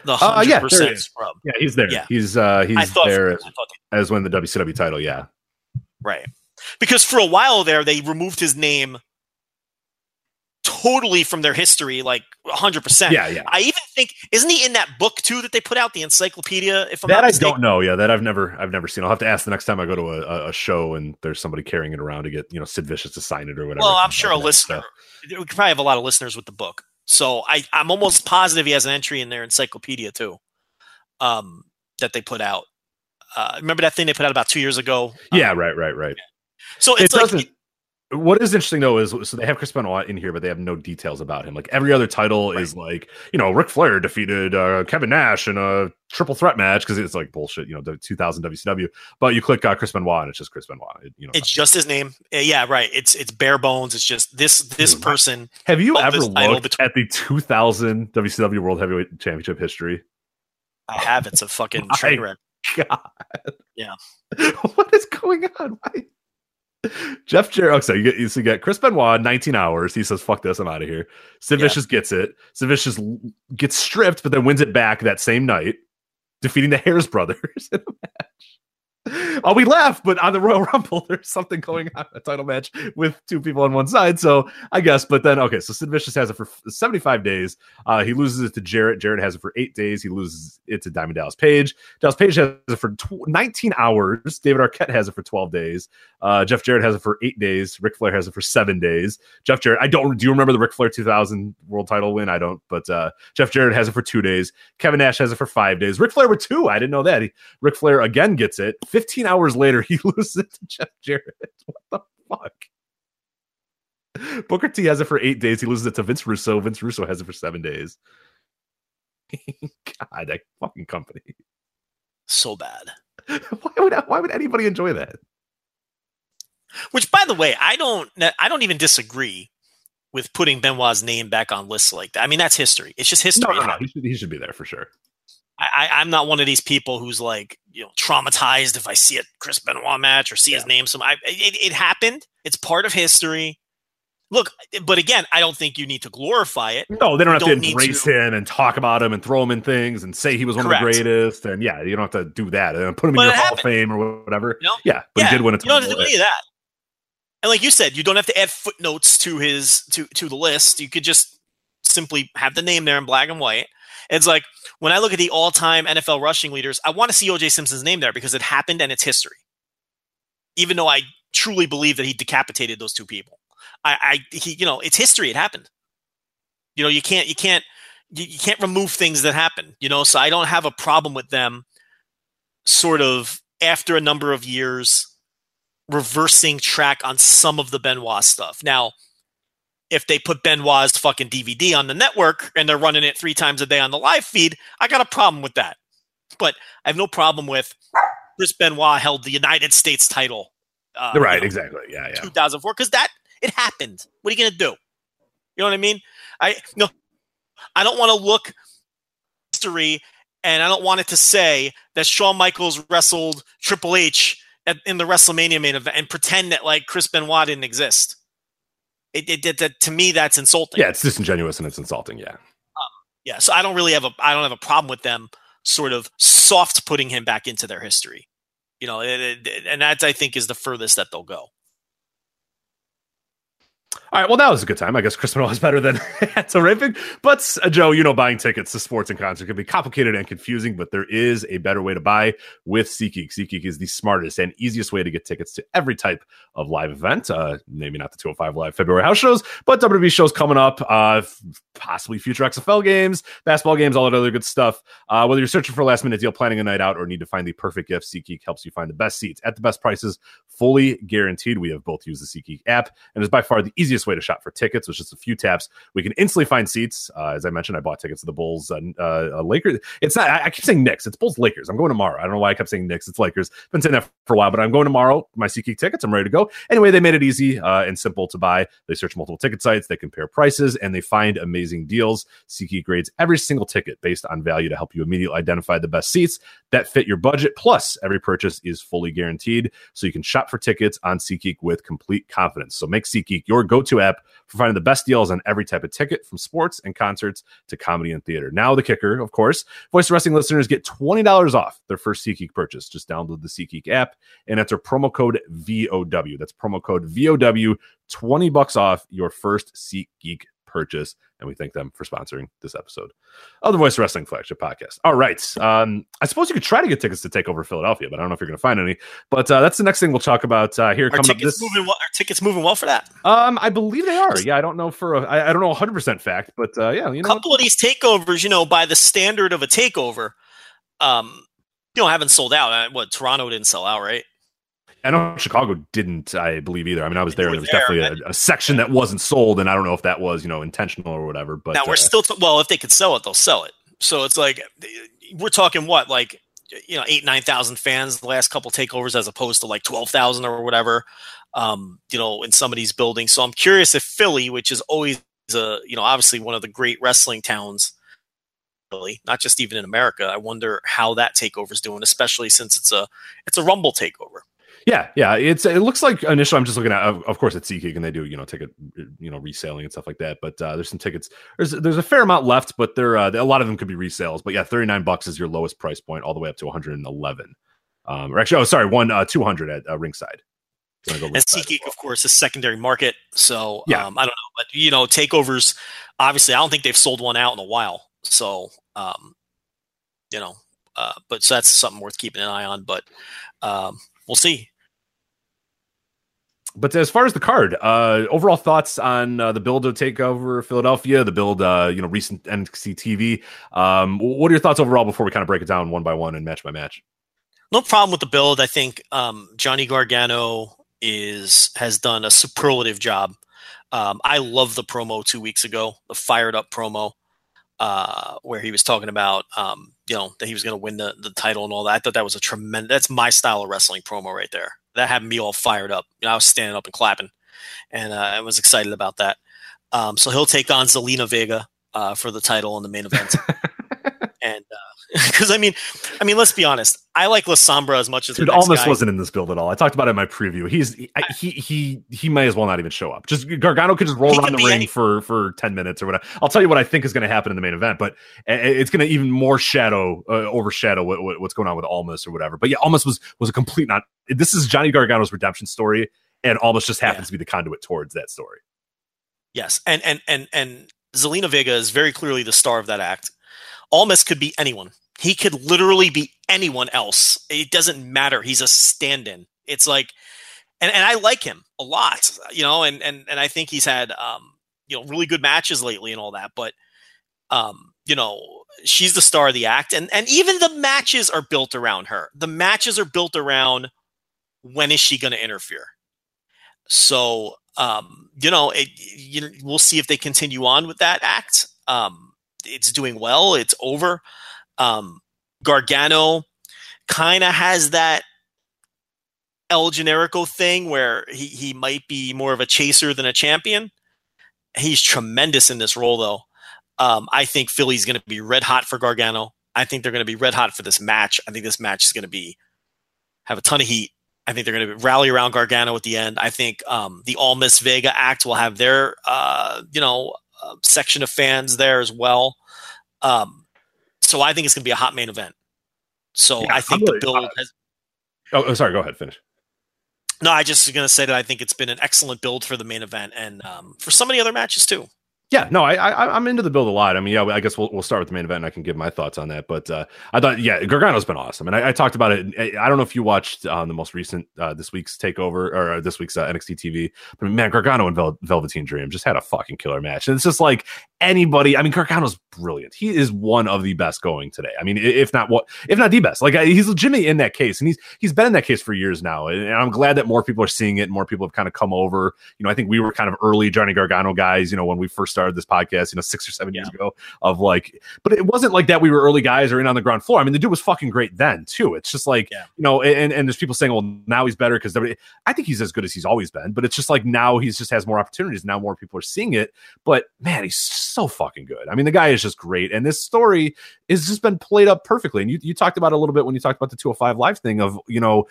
the Uh, hundred yeah, percent scrub. Yeah, he's there. Yeah. He's uh he's there thought as when the WCW title. Yeah. right because for a while there they removed his name totally from their history, like hundred percent. Yeah, yeah. I even think isn't he in that book too that they put out the encyclopedia? If I'm that not I don't know. Yeah, that I've never I've never seen. I'll have to ask the next time I go to a, a, show and there's somebody carrying it around to get you know Sid Vicious to sign it or whatever. Well, I'm sure a listener. so. We probably have a lot of listeners with the book, so I, I'm almost positive he has an entry in their encyclopedia too, um, that they put out. Uh, remember that thing they put out about two years ago? Yeah, Um, right, right, right. so It it's like doesn't. What is interesting though is so they have Chris Benoit in here, but they have no details about him. Like every other title is like you know Ric Flair defeated uh, Kevin Nash in a triple threat match because it's like bullshit. You know, the 2000 WCW, but you click uh, Chris Benoit and it's just Chris Benoit. It- you know, it's just his name. Uh, Yeah, right. It's it's bare bones. It's just this this Dude, person. have you ever looked between- at the 2000 WCW World Heavyweight Championship history? I have. It's a fucking train wreck. God. Yeah. what is going on? Why? Jeff Jarrett. Okay, so you get so you get Chris Benoit, 19 hours. He says, "Fuck this, I'm out of here." Sid Yeah. Gets it. Sid Vicious gets stripped, but then wins it back that same night, defeating the Harris brothers Oh, we laugh, but on the Royal Rumble, there's something going on a title match with two people on one side. So I guess, but then okay, so Sid Vicious has it for 75 days. Uh, he loses it to Jarrett. Jarrett has it for eight days. He loses it to Diamond Dallas Page. Dallas Page has it for tw- 19 hours. David Arquette has it for 12 days. Uh, Jeff Jarrett has it for eight days. Ric Flair has it for seven days. Jeff Jarrett, I don't. Do you remember the Ric Flair 2000 World Title win? I don't. But uh, Jeff Jarrett has it for two days. Kevin Nash has it for five days. Ric Flair with two. I didn't know that. He, Ric Flair again gets it. 15 hours later, he loses it to Jeff Jarrett. What the fuck? Booker T has it for eight days. He loses it to Vince Russo. Vince Russo has it for seven days. God, that fucking company. So bad. Why would why would anybody enjoy that? Which, by the way, I don't. I don't even disagree with putting Benoit's name back on lists like that. I mean, that's history. It's just history. No, no, no. He should, he should be there for sure. I, I, I'm not one of these people who's like, you know, traumatized if I see a Chris Benoit match or see his name. Some, I, it, it happened. It's part of history. Look, but again, I don't think you need to glorify it. No, they don't have Don't to embrace to. him and talk about him and throw him in things and say he was one Correct. of the greatest. And yeah, you don't have to do that and put him But in your it Hall of. Fame or whatever. You know? Yeah, but yeah, he did win a You don't have to title. do any of that. And like you said, you don't have to add footnotes to his to to the list. You could just simply have the name there in black and white. It's like when I look at the all-time NFL rushing leaders, I want to see O.J. Simpson's name there because it happened and it's history. Even though I truly believe that he decapitated those two people, I, I he, you know, it's history. It happened. You know, you can't, you can't, you, you can't remove things that happen. You know, so I don't have a problem with them sort of after a number of years reversing track on some of the Benoit stuff. Now, if they put Benoit's fucking DVD on the network and they're running it three times a day on the live feed, I got a problem with that. But I have no problem with Chris Benoit held the United States title. Uh, right, you know, exactly. Yeah, yeah. 2004 because that it happened. What are you gonna do? You know what I mean? I no, I don't want to look history, and I don't want it to say that Shawn Michaels wrestled Triple H at, in the WrestleMania main event and pretend that like Chris Benoit didn't exist. It, it, it that to me that's insulting. Yeah, it's disingenuous and it's insulting. Yeah. Um, yeah, so I don't really have a I don't have a problem with them sort of soft putting him back into their history. You know, it, it, and that I think is the furthest that they'll go. All right, well, that was a good time. I guess Chris Benoit is better than terrific. But uh, Joe, you know, buying tickets to sports and concerts can be complicated and confusing, but there is a better way to buy with SeatGeek. SeatGeek is the smartest and easiest way to get tickets to every type of live event. Uh, maybe not the 205 live February house shows, but WWE shows coming up, uh, possibly future XFL games, basketball games, all that other good stuff. Uh, whether you're searching for a last minute deal, planning a night out, or need to find the perfect gift, SeatGeek helps you find the best seats at the best prices, fully guaranteed. We have both used the SeatGeek app, and it's by far the easiest way to shop for tickets with just a few taps. We can instantly find seats. Uh, as I mentioned, I bought tickets to the Bulls and uh, uh, Lakers. It's not. I, I, keep saying Knicks. It's Bulls Lakers. I'm going tomorrow. I don't know why I kept saying Knicks. It's Lakers. I've been saying that for a while, but I'm going tomorrow. My SeatGeek tickets. I'm ready to go. Anyway, they made it easy uh, and simple to buy. They search multiple ticket sites. They compare prices and they find amazing deals. SeatGeek grades every single ticket based on value to help you immediately identify the best seats that fit your budget. Plus, every purchase is fully guaranteed, so you can shop for tickets on SeatGeek with complete confidence. So make SeatGeek your go-to app for finding the best deals on every type of ticket from sports and concerts to comedy and theater. Now, the kicker, of course, Voice Wrestling listeners get $20 off their first SeatGeek purchase. Just download the SeatGeek app and enter promo code VOW. That's promo code VOW, 20 bucks off your first SeatGeek purchase. And we thank them for sponsoring this episode of the Voice Wrestling flagship podcast. All right. Um, I suppose you could try to get tickets to take over Philadelphia, but I don't know if you're going to find any. But uh, that's the next thing we'll talk about uh, here. Are coming up tickets this, moving well? Are tickets moving well for that? um, I believe they are. Yeah, I don't know for a, I, I don't know 100 percent fact, but uh, yeah, you A know, couple of these takeovers, you know, by the standard of a takeover, um, you know, haven't sold out. Uh, What Toronto didn't sell out, right? I know Chicago didn't. I believe either. I mean, I was there. and There was there, definitely a, a section that wasn't sold, and I don't know if that was you know intentional or whatever. But now we're uh, still t- well. If they could sell it, they'll sell it. So it's like we're talking what, like you know, eight nine thousand fans the last couple takeovers, as opposed to like twelve thousand or whatever. Um, you know, in some of these buildings. So I'm curious if Philly, which is always a you know obviously one of the great wrestling towns, Philly, not just even in America. I wonder how that takeover is doing, especially since it's a it's a Rumble takeover. Yeah, yeah. It's it looks like initially I'm just looking at of, of course it's SeatGeek and they do you know ticket you know reselling and stuff like that. But uh, there's some tickets. There's there's a fair amount left, but there uh, a lot of them could be resales. But yeah, 39 bucks is your lowest price point, all the way up to 111. Um, or actually, oh sorry, one uh, 200 at uh, ringside. If you wanna go And SeatGeek, well. of course, is secondary market. So Yeah. um, I don't know, but you know, takeovers. Obviously, I don't think they've sold one out in a while. So um, you know, uh, but so that's something worth keeping an eye on. But um, we'll see. But as far as the card, uh, overall thoughts on uh, the build to take over Philadelphia, the build, uh, you know, recent NXT TV. Um, what are your thoughts overall before we kind of break it down one by one and match by match? No problem with the build. I think um, Johnny Gargano is has done a superlative job. Um, I love the promo two weeks ago, the fired up promo, uh, where he was talking about um, you know that he was going to win the, the title and all that. I thought that was a tremendous. That's my style of wrestling promo right there. That had me all fired up. You know, I was standing up and clapping, and uh, I was excited about that. Um, so he'll take on Zelina Vega uh, for the title in the main event, because I mean, I mean, let's be honest. I like La Sombra as much as Dude, Almas guy. wasn't in this build at all. I talked about it in my preview. He's he I- he he, he may as well not even show up. Just Gargano could just roll around the ring any- for for ten minutes or whatever. I'll tell you what I think is going to happen in the main event, but it's going to even more shadow uh, overshadow what, what, what's going on with Almas or whatever. But yeah, Almas was was a complete not. This is Johnny Gargano's redemption story, and Almas just happens Yeah. to be the conduit towards that story. Yes, and and and and Zelina Vega is very clearly the star of that act. Almas could be anyone. He could literally be anyone else. It doesn't matter. He's a stand-in. It's like and and I like him a lot, you know, and and and I think he's had um, you know really good matches lately and all that, but um, you know, she's the star of the act, and and even the matches are built around her. The matches are built around when is she going to interfere. So um, you know, it, you, we'll see if they continue on with that act. Um, it's doing well. It's over. Um, Gargano kind of has that El Generico thing where he, he might be more of a chaser than a champion. He's tremendous in this role, though. Um, I think Philly's going to be red hot for Gargano. I think they're going to be red hot for this match. I think this match is going to be have a ton of heat. I think they're going to rally around Gargano at the end. I think um, the Miss Vega act will have their uh, you know uh, section of fans there as well. Um, so I think it's going to be a hot main event. So Yeah, I think really- the build has. Oh, oh, sorry. Go ahead. Finish. No, I just was going to say that I think it's been an excellent build for the main event and um, for some of the other matches too. Yeah, no, I, I I'm into the build a lot. I mean, yeah, I guess we'll we'll start with the main event, and I can give my thoughts on that. But uh, I thought, yeah, Gargano's been awesome, and I, I talked about it. I don't know if you watched um, the most recent uh, this week's takeover or uh, this week's uh, NXT TV, but man, Gargano and Vel- Velveteen Dream just had a fucking killer match, and it's just like anybody. I mean, Gargano's brilliant. He is one of the best going today. I mean, if not what, if not the best. Like he's legitimately in that case, and he's he's been in that case for years now, and, and I'm glad that more people are seeing it. More people have kind of come over. You know, I think we were kind of early Johnny Gargano guys. You know, when we first started this podcast, you know, six or seven years ago, of like, but it wasn't like that. We were early guys or in on the ground floor. I mean, the dude was fucking great then too. It's just like Yeah. you know, and and there's people saying, well, now he's better because I think he's as good as he's always been. But it's just like now he's just has more opportunities. Now more people are seeing it. But man, he's so fucking good. I mean, the guy is just great, and this story has just been played up perfectly. And you you talked about a little bit when you talked about the 205 live thing of you know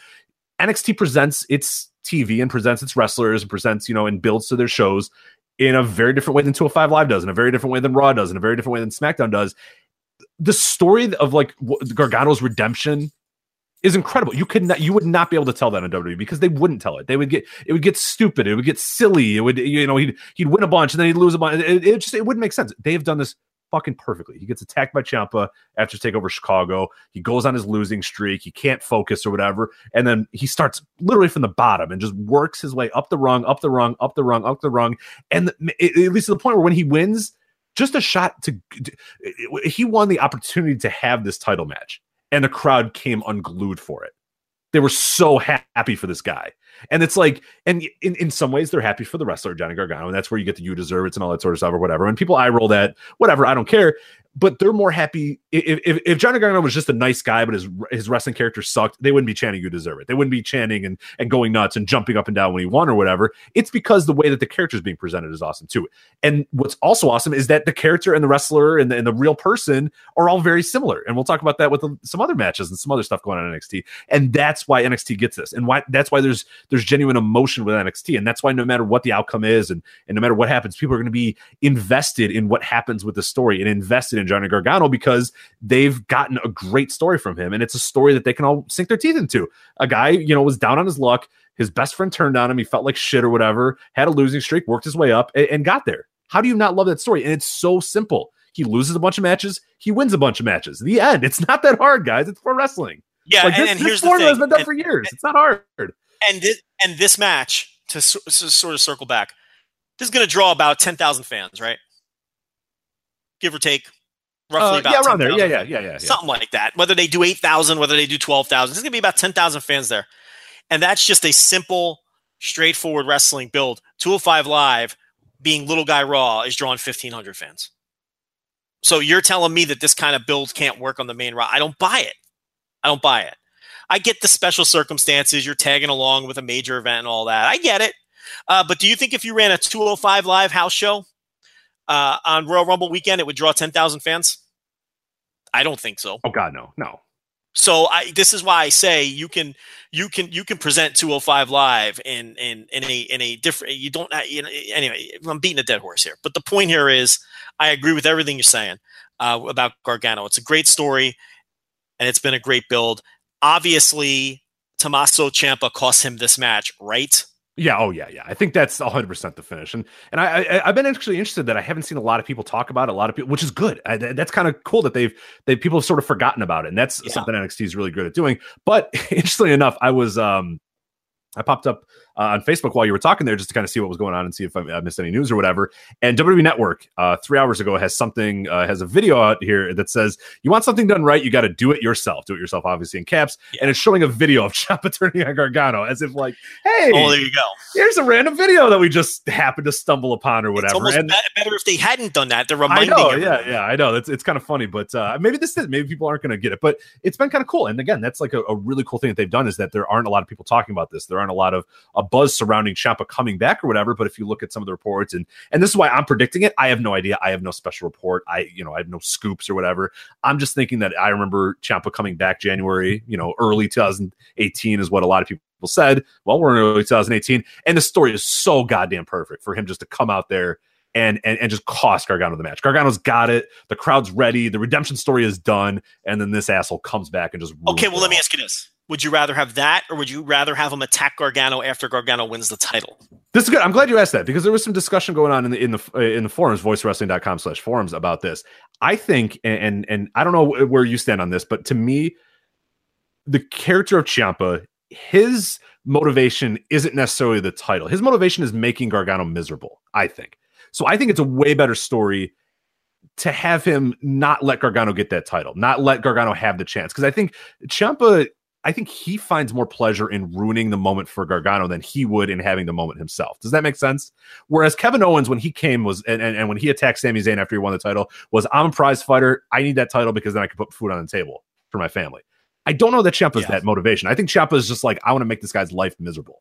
NXT presents its TV and presents its wrestlers and presents, you know, and builds to their shows in a very different way than 205 Live does, in a very different way than Raw does, in a very different way than SmackDown does. The story of like Gargano's redemption is incredible. You could not, you would not be able to tell that on WWE because they wouldn't tell it. They would get, it would get stupid. It would get silly. It would, you know, he'd he'd win a bunch and then he'd lose a bunch. It, it just, it wouldn't make sense. They have done this fucking perfectly. He gets attacked by Ciampa after take over Chicago. He goes on his losing streak. He can't focus or whatever, and then he starts literally from the bottom and just works his way up the rung, up the rung, up the rung, up the rung, and it, at least to the point where when he wins, just a shot to he won the opportunity to have this title match, and the crowd came unglued for it. They were so happy for this guy. And it's like, and in, in some ways, they're happy for the wrestler, Johnny Gargano. And that's where you get the you deserve it and all that sort of stuff or whatever. And people eye roll that, whatever, I don't care. But they're more happy if, if, if Johnny Gargano was just a nice guy, but his his wrestling character sucked, they wouldn't be chanting "You deserve it." They wouldn't be chanting and, and going nuts and jumping up and down when he won or whatever. It's because the way that the character is being presented is awesome too. And what's also awesome is that the character and the wrestler and the, and the real person are all very similar. And we'll talk about that with um, some other matches and some other stuff going on in NXT. And that's why NXT gets this, and why that's why there's there's genuine emotion with NXT, and that's why no matter what the outcome is, and and no matter what happens, people are going to be invested in what happens with the story and invested in Johnny Gargano because they've gotten a great story from him, and it's a story that they can all sink their teeth into. A guy, you know, was down on his luck. His best friend turned on him. He felt like shit or whatever. Had a losing streak, worked his way up, and, and got there. How do you not love that story? And it's so simple. He loses a bunch of matches. He wins a bunch of matches. The end. It's not that hard, guys. It's pro wrestling. Yeah, like and, this, and this here's the formula has been done and, for years. It's not hard. And this and this match to, s- to sort of circle back, this is going to draw about ten thousand fans, right? Give or take, roughly Uh, about yeah, around there. 10,000 Yeah, yeah, yeah, yeah. yeah. something like that. Whether they do eight thousand, whether they do twelve thousand, there's going to be about ten thousand fans there, and that's just a simple, straightforward wrestling build. Two hundred five live, being Little Guy Raw, is drawing fifteen hundred fans. So you're telling me that this kind of build can't work on the main Raw? I don't buy it. I don't buy it. I get the special circumstances. You're tagging along with a major event and all that. I get it. Uh, but do you think if you ran a 205 live house show uh, on Royal Rumble weekend, it would draw 10,000 fans? I don't think so. Oh God, no, no. So I, this is why I say you can you can you can present 205 live in in in a in a different you don't you know, anyway I'm beating a dead horse here but the point here is I agree with everything you're saying uh, about Gargano it's a great story and it's been a great build obviously Tommaso Ciampa cost him this match right Yeah. Oh, yeah, yeah. I think that's 100 percent the finish, and and I, I I've been actually interested that I haven't seen a lot of people talk about it. A lot of people, which is good. I, that's kind of cool that they've they people have sort of forgotten about it, and that's Yeah. something NXT is really good at doing. But interestingly enough, I was um I popped up uh, on Facebook while you were talking there just to kind of see what was going on and see if I, I missed any news or whatever. And WWE Network uh, three hours ago has something uh, has a video out here that says you want something done right, you got to do it yourself. Do it yourself, obviously in caps, yeah. and it's showing a video of Ciampa turning on Gargano as if like, hey, oh, there you go. Here's a random video that we just happened to stumble upon or whatever. It's almost and, better if they hadn't done that. They're reminding. I know, everyone. yeah, yeah, I know. It's it's kind of funny, but uh, maybe this is maybe people aren't going to get it, but it's been kind of cool. And again, that's like a, a, really cool thing that they've done is that there aren't a lot of people talking about this. There aren't a lot of buzz surrounding Ciampa coming back or whatever. But if you look at some of the reports, and and this is why I'm predicting it, I have no idea. I have no special report. I you know I have no scoops or whatever. I'm just thinking that I remember Ciampa coming back January, you know, early 2018 is what a lot of people said. Well, we're in early 2018, and the story is so goddamn perfect for him just to come out there and and and just cost Gargano the match. Gargano's got it. The crowd's ready. The redemption story is done, and then this asshole comes back and just okay. Well, let me ask you this: Would you rather have that, or would you rather have him attack Gargano after Gargano wins the title? This is good. I'm glad you asked that because there was some discussion going on in the in the in the forums, voicewrestling.com slash forums about this. I think, and and I don't know where you stand on this, but to me, the character of Ciampa, his motivation isn't necessarily the title. His motivation is making Gargano miserable. I think so I think it's a way better story to have him not let Gargano get that title, not let Gargano have the chance. Because I think Ciampa, I think he finds more pleasure in ruining the moment for Gargano than he would in having the moment himself. Does that make sense? Whereas Kevin Owens, when he came, was and, and, and when he attacked Sami Zayn after he won the title, was I'm a prize fighter. I need that title because then I can put food on the table for my family. I don't know that Ciampa's yeah. that motivation. I think Ciampa is just like, I want to make this guy's life miserable.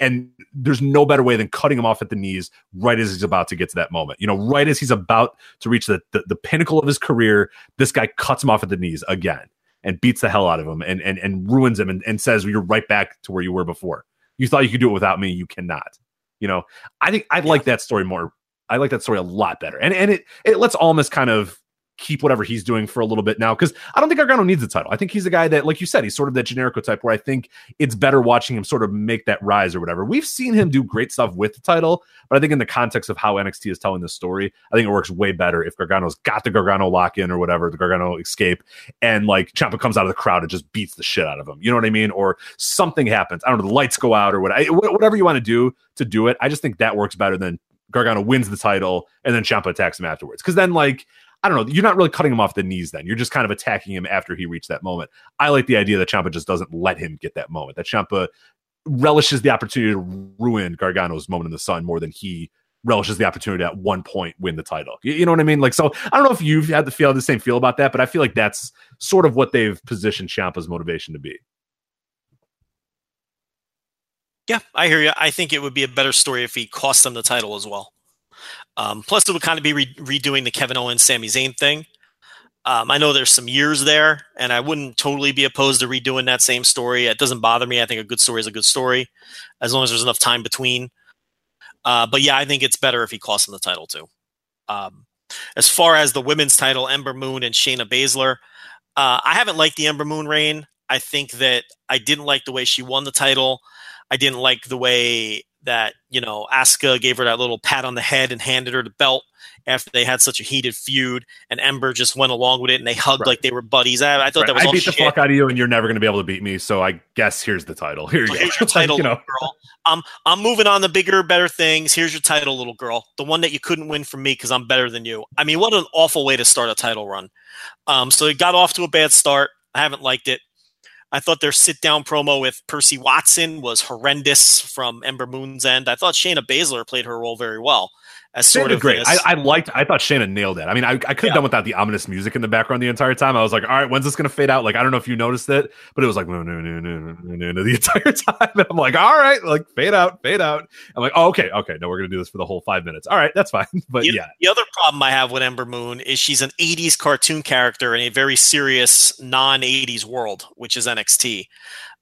And there's no better way than cutting him off at the knees right as he's about to get to that moment. You know, right as he's about to reach the, the, the pinnacle of his career, this guy cuts him off at the knees again and beats the hell out of him and and, and ruins him and, and says you're right back to where you were before. You thought you could do it without me, you cannot. You know, I think I like that story more. I like that story a lot better. And and it it lets Almas kind of keep whatever he's doing for a little bit now because I don't think Gargano needs the title. I think he's a guy that, like you said, he's sort of that generico type where I think it's better watching him sort of make that rise or whatever. We've seen him do great stuff with the title, but I think in the context of how NXT is telling the story, I think it works way better if Gargano's got the Gargano lock in or whatever, the Gargano escape, and like Ciampa comes out of the crowd and just beats the shit out of him. You know what I mean? Or something happens. I don't know, the lights go out or whatever. Whatever you want to do to do it, I just think that works better than Gargano wins the title and then Ciampa attacks him afterwards. Because then, like, I don't know. You're not really cutting him off the knees then. You're just kind of attacking him after he reached that moment. I like the idea that Ciampa just doesn't let him get that moment. That Ciampa relishes the opportunity to ruin Gargano's moment in the sun more than he relishes the opportunity at one point win the title. You, you know what I mean? Like, so I don't know if you've had the feel the same feel about that, but I feel like that's sort of what they've positioned Ciampa's motivation to be. Yeah, I hear you. I think it would be a better story if he cost them the title as well. Um, plus, it would kind of be re- redoing the Kevin Owens, Sami Zayn thing. Um, I know there's some years there, and I wouldn't totally be opposed to redoing that same story. It doesn't bother me. I think a good story is a good story, as long as there's enough time between. Uh, but yeah, I think it's better if he costs him the title too. Um, as far as the women's title, Ember Moon and Shayna Baszler, uh, I haven't liked the Ember Moon reign. I think that I didn't like the way she won the title. I didn't like the way that you know Asuka gave her that little pat on the head and handed her the belt after they had such a heated feud, and Ember just went along with it and they hugged right. like they were buddies. I, I thought right. that was I beat shit. the fuck out of you, and you're never going to be able to beat me. So I guess here's the title. Here you so go. Here's your title, you know. girl. I'm I'm moving on to bigger, better things. Here's your title, little girl. The one that you couldn't win from me because I'm better than you. I mean, what an awful way to start a title run. Um, so it got off to a bad start. I haven't liked it. I thought their sit down promo with Percy Watson was horrendous from Ember Moon's end. I thought Shayna Baszler played her role very well as sort of great. I, I, liked. I thought Shannon nailed it. I mean, I, I could have yeah. done without the ominous music in the background the entire time. I was like, all right, when's this going to fade out? Like, I don't know if you noticed it, but it was like no, no, no, no, no, no, no the entire time. And I'm like, all right, like fade out, fade out. I'm like, oh, okay, okay, no, we're going to do this for the whole five minutes. All right, that's fine. But the, yeah, the other problem I have with Ember Moon is she's an '80s cartoon character in a very serious non-'80s world, which is NXT.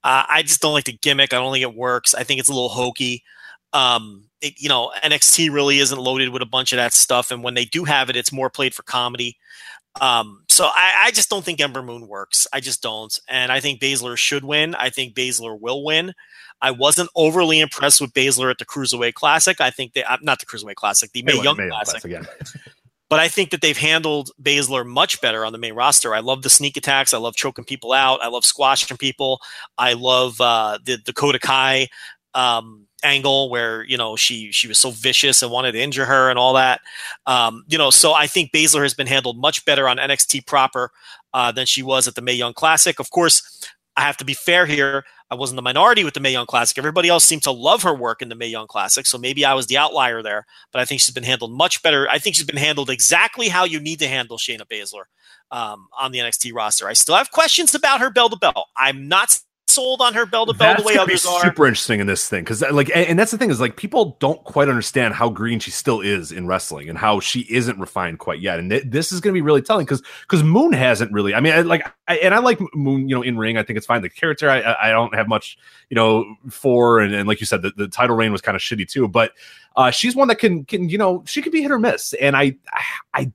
Uh, I just don't like the gimmick. I don't think it works. I think it's a little hokey. Um, it, you know, NXT really isn't loaded with a bunch of that stuff, and when they do have it, it's more played for comedy. Um, so I, I, just don't think Ember Moon works. I just don't, and I think Baszler should win. I think Baszler will win. I wasn't overly impressed with Baszler at the Cruiserweight Classic. I think they uh, not the Cruiserweight Classic, the Mae Young Classic. again. but I think that they've handled Baszler much better on the main roster. I love the sneak attacks. I love choking people out. I love squashing people. I love uh, the Dakota Kai um, angle where you know she she was so vicious and wanted to injure her and all that. Um, you know, so I think Baszler has been handled much better on NXT proper uh, than she was at the Mae Young Classic. Of course, I have to be fair here. I wasn't the minority with the Mae Young Classic. Everybody else seemed to love her work in the Mae Young Classic, so maybe I was the outlier there. But I think she's been handled much better. I think she's been handled exactly how you need to handle Shayna Baszler um, on the NXT roster. I still have questions about her bell to bell. I'm not sold on her bell to bell the way others are. super interesting in this thing because like and, and that's the thing is like people don't quite understand how green she still is in wrestling and how she isn't refined quite yet and th- this is going to be really telling because because moon hasn't really i mean I, like I, and i like moon you know in ring i think it's fine the character i i don't have much you know for and, and like you said the, the title reign was kind of shitty too but uh she's one that can can you know she can be hit or miss and i i, I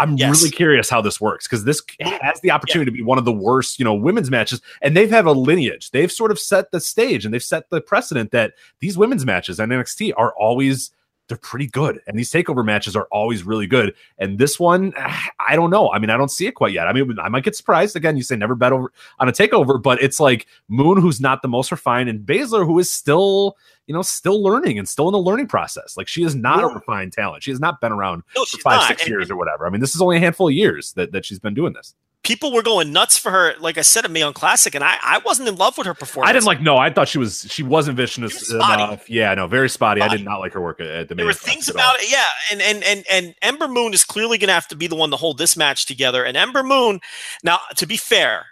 I'm Yes. really curious how this works because this has the opportunity to be one of the worst, you know, women's matches, and they've had a lineage. They've sort of set the stage and they've set the precedent that these women's matches on NXT are always they're pretty good, and these takeover matches are always really good. And this one, I don't know. I mean, I don't see it quite yet. I mean, I might get surprised. Again, you say never bet over on a takeover, but it's like Moon, who's not the most refined, and Baszler, who is still, you know, still learning and still in the learning process. Like she is not a refined talent. She has not been around No, for five, not. six And- years or whatever. I mean, this is only a handful of years that, that she's been doing this. People were going nuts for her. Like I said at Mae Young Classic, and I, I wasn't in love with her performance. I didn't like. No, I thought she was. She wasn't vicious She was spotty. enough. Yeah, no, very spotty. I did not like her work at, at the. There Mae were things about it, yeah, and and and and Ember Moon is clearly going to have to be the one to hold this match together. And Ember Moon, now to be fair,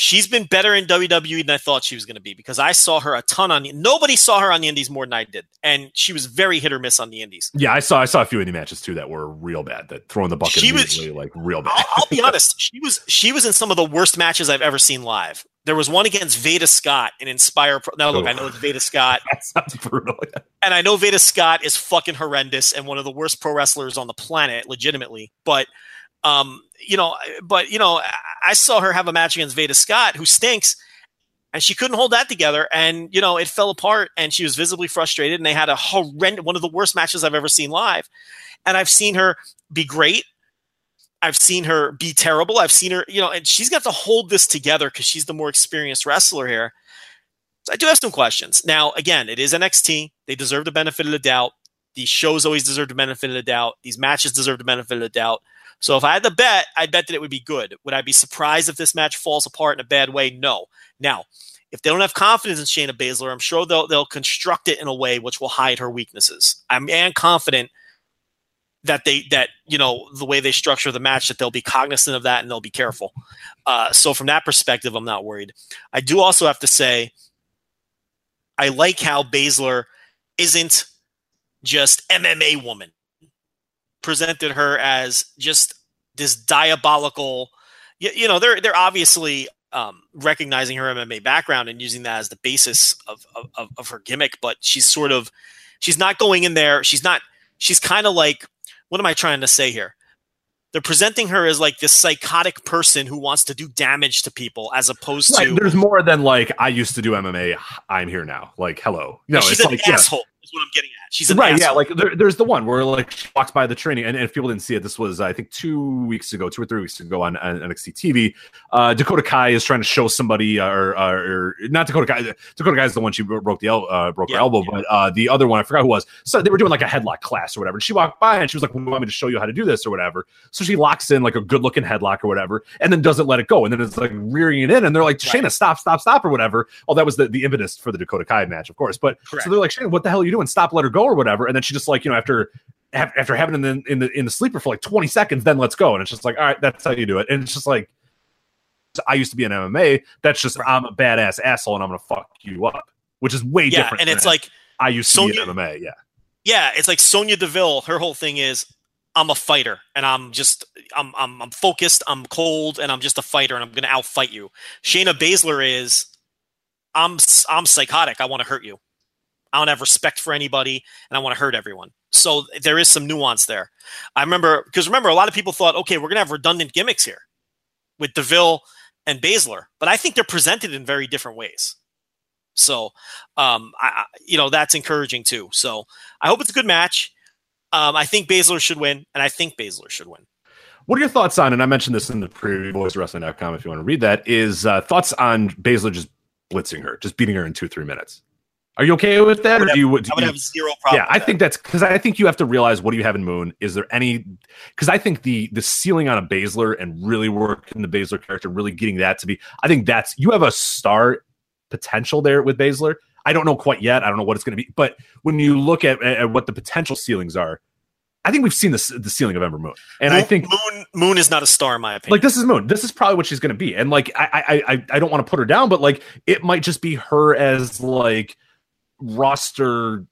she's been better in WWE than I thought she was going to be because I saw her a ton on. the Nobody saw her on the Indies more than I did, and she was very hit or miss on the Indies. Yeah, I saw. I saw a few indie matches too that were real bad. That throwing the bucket She was- immediately, like real bad. I'll, I'll be honest. She was she was in some of the worst matches I've ever seen live. There was one against Veda Scott in Inspire. Pro- now look, I know it's Veda Scott, that sounds brutal. and I know Veda Scott is fucking horrendous and one of the worst pro wrestlers on the planet, legitimately. But um, you know, but you know, I- saw her have a match against Veda Scott, who stinks, and she couldn't hold that together, and you know, it fell apart, and she was visibly frustrated, and they had a horrendous, one of the worst matches I've ever seen live, and I've seen her be great. I've seen her be terrible. I've seen her, you know, and she's got to hold this together because she's the more experienced wrestler here. So I do have some questions. Now, again, it is NXT. They deserve the benefit of the doubt. These shows always deserve the benefit of the doubt. These matches deserve the benefit of the doubt. So if I had to bet, I'd bet that it would be good. Would I be surprised if this match falls apart in a bad way? No. Now, if they don't have confidence in Shayna Baszler, I'm sure they'll they'll construct it in a way which will hide her weaknesses. I'm am confident that they that you know the way they structure the match that they'll be cognizant of that and they'll be careful. Uh, so from that perspective, I'm not worried. I do also have to say, I like how Baszler isn't just MMA woman. Presented her as just this diabolical. You, you know, they're they're obviously um, recognizing her MMA background and using that as the basis of, of of her gimmick, but she's sort of she's not going in there. She's not. She's kind of like what am I trying to say here? They're presenting her as like this psychotic person who wants to do damage to people, as opposed Right, to there's more than like I used to do MMA. I'm here now. Like hello. No, she's it's an like yeah. asshole. Is what I'm getting at. She's right asshole. yeah like there, there's the one where like she walks by the training and, and if people didn't see it this was i think two weeks ago two or three weeks ago on, on nxt tv uh dakota kai is trying to show somebody uh, or, or, or not dakota kai dakota kai is the one she broke the el- uh, broke her elbow yeah. but uh the other one i forgot who was so they were doing like a headlock class or whatever and she walked by and she was like well, want me to show you how to do this or whatever so she locks in like a good looking headlock or whatever and then doesn't let it go and then it's like rearing it in and they're like Right. stop stop stop or whatever oh that was the, the impetus for the dakota kai match of course but Correct. so they're like, Shane, what the hell are you doing? And stop, let her go, or whatever. And then she just like, you know, after after having in the in the in the sleeper for like 20 seconds, then let's go. And it's just like, all right, that's how you do it. And it's just like I used to be an MMA. That's just I'm a badass asshole and I'm gonna fuck you up. Which is way yeah, different. and it's like I used to be Sonya- in MMA, yeah. yeah, it's like Sonya Deville. Her whole thing is I'm a fighter, and I'm just I'm I'm I'm focused. I'm cold, and I'm just a fighter, and I'm going to outfight you. Shayna Baszler is I'm I'm psychotic. I want to hurt you. I don't have respect for anybody, and I want to hurt everyone. So there is some nuance there. I remember because remember a lot of people thought, okay, we're going to have redundant gimmicks here with Deville and Baszler, but I think they're presented in very different ways. So, um, I, you know, that's encouraging too. So I hope it's a good match. Um, I think Baszler should win, and I think Baszler should win. What are your thoughts on, and I mentioned this in the preview, voicewrestling.com if you want to read that, is uh, thoughts on Baszler just blitzing her, just beating her in two, three minutes. Are you okay with that, I or would, do have, you? Do I would you have zero problem. yeah, I think that's because I think you have to realize what do you have in Moon. Is there any? Because I think the the ceiling on a Baszler and really working the Baszler character, really getting that to be. I think that's you have a star potential there with Baszler. I don't know quite yet. I don't know what it's going to be, but when you look at, at what the potential ceilings are, I think we've seen the the ceiling of Ember Moon, and Moon, I think Moon Moon is not a star in my opinion. like this is Moon. This is probably what she's going to be, and like I I I, I don't want to put her down, but like it might just be her as like roster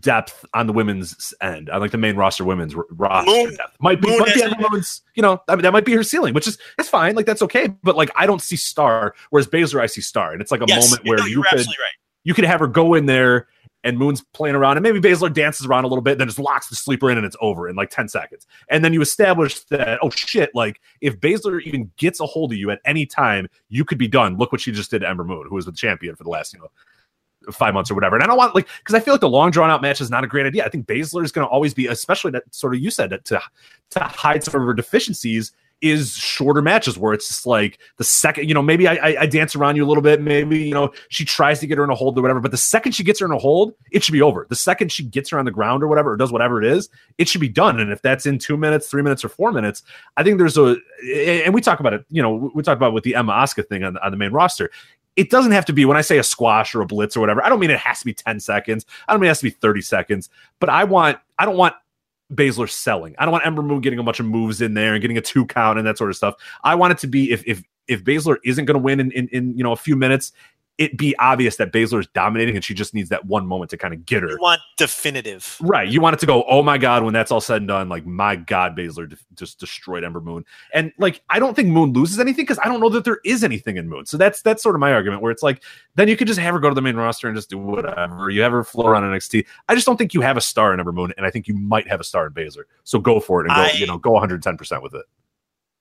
depth on the women's end, on like the main roster women's r- roster Moon- depth. Might be, Moon might be has- Ember Moon's, you know, I mean, that might be her ceiling, which is it's fine, like that's okay. But like I don't see star, whereas Baszler I see star, and it's like a yes, moment where you're you could right. you could have her go in there and Moon's playing around, and maybe Baszler dances around a little bit, then just locks the sleeper in, and it's over in like 10 seconds. And then you establish that, oh shit, like if Baszler even gets a hold of you at any time, you could be done. Look what she just did to Ember Moon, who was the champion for the last, you know, five months or whatever. And I don't want like because I feel like the long drawn out match is not a great idea. I think Baszler is going to always be, especially that sort of you said that to to hide some of her deficiencies is shorter matches where it's just like the second, you know, maybe I, I, I dance around you a little bit. Maybe, you know, she tries to get her in a hold or whatever. But the second she gets her in a hold, it should be over. The second she gets her on the ground or whatever, or does whatever it is, it should be done. And if that's in two minutes, three minutes, or four minutes, I think there's a, and we talk about it, you know, we talk about with the Emma Asuka thing on, on the main roster. It doesn't have to be when I say a squash or a blitz or whatever. I don't mean it has to be 10 seconds. I don't mean it has to be 30 seconds, but I want, I don't want Baszler selling. I don't want Ember Moon getting a bunch of moves in there and getting a two count and that sort of stuff. I want it to be if if if Baszler isn't going to win in, in in you know a few minutes, it be obvious that Baszler is dominating and she just needs that one moment to kind of get her. You want definitive. Right. You want it to go, oh my God, when that's all said and done, like, my God, Baszler de- just destroyed Ember Moon. And like, I don't think Moon loses anything because I don't know that there is anything in Moon. So that's that's sort of my argument where it's like, then you could just have her go to the main roster and just do whatever. You have her floor on NXT. I just don't think you have a star in Ember Moon, and I think you might have a star in Baszler. So go for it and go, I- you know, go 110% with it.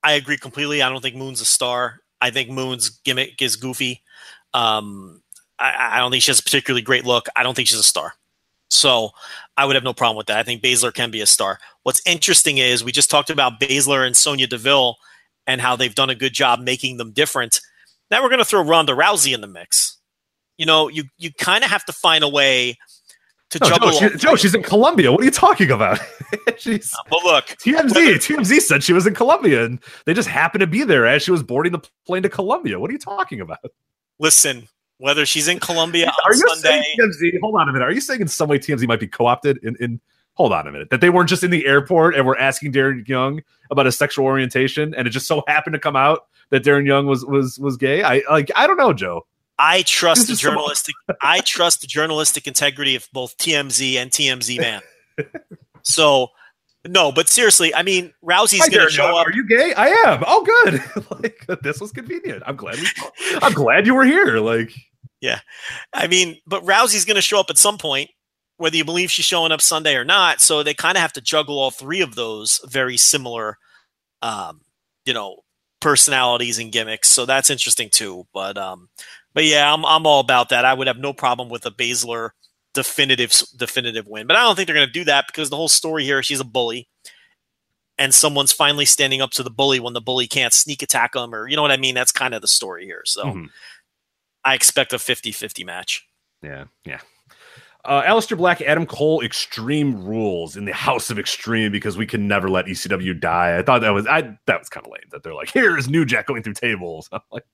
I agree completely. I don't think Moon's a star. I think Moon's gimmick is goofy. Um, I, I don't think she has a particularly great look. I don't think she's a star. So I would have no problem with that. I think Baszler can be a star. What's interesting is we just talked about Baszler and Sonya Deville and how they've done a good job making them different. Now we're going to throw Ronda Rousey in the mix. You know, you you kind of have to find a way to No, juggle. Joe, she- Joe, she's in Colombia. What are you talking about? she's but look, TMZ. Whether- TMZ said she was in Colombia, and they just happened to be there as she was boarding the plane to Colombia. What are you talking about? Listen, whether she's in Colombia Are you Sunday, saying TMZ? Hold on a minute. Are you saying in some way TMZ might be co-opted? In, in hold on a minute, that they weren't just in the airport and were asking Darren Young about his sexual orientation, and it just so happened to come out that Darren Young was was was gay. I like. I don't know, Joe. I trust the journalistic. I trust the journalistic integrity of both TMZ and TMZ man. So, no, but seriously, I mean, Rousey's Hi, going to show up. Are you gay? I am. Oh, good. like this was convenient. I'm glad. We, I'm glad you were here. Like. Yeah, I mean, but Rousey's going to show up at some point, whether you believe she's showing up Sunday or not. So they kind of have to juggle all three of those very similar, um, you know, personalities and gimmicks. So that's interesting too. But um, but yeah, I'm I'm all about that. I would have no problem with a Baszler definitive definitive win, but I don't think they're going to do that because the whole story here, she's a bully. And someone's finally standing up to the bully when the bully can't sneak attack them, or you know what I mean? That's kind of the story here. So Mhm. I expect a 50 50 match. Yeah, yeah. Uh, Aleister Black, Adam Cole, Extreme Rules in the House of Extreme because we can never let ECW die. I thought that was I that was kind of lame that they're like, here's New Jack going through tables. I'm like,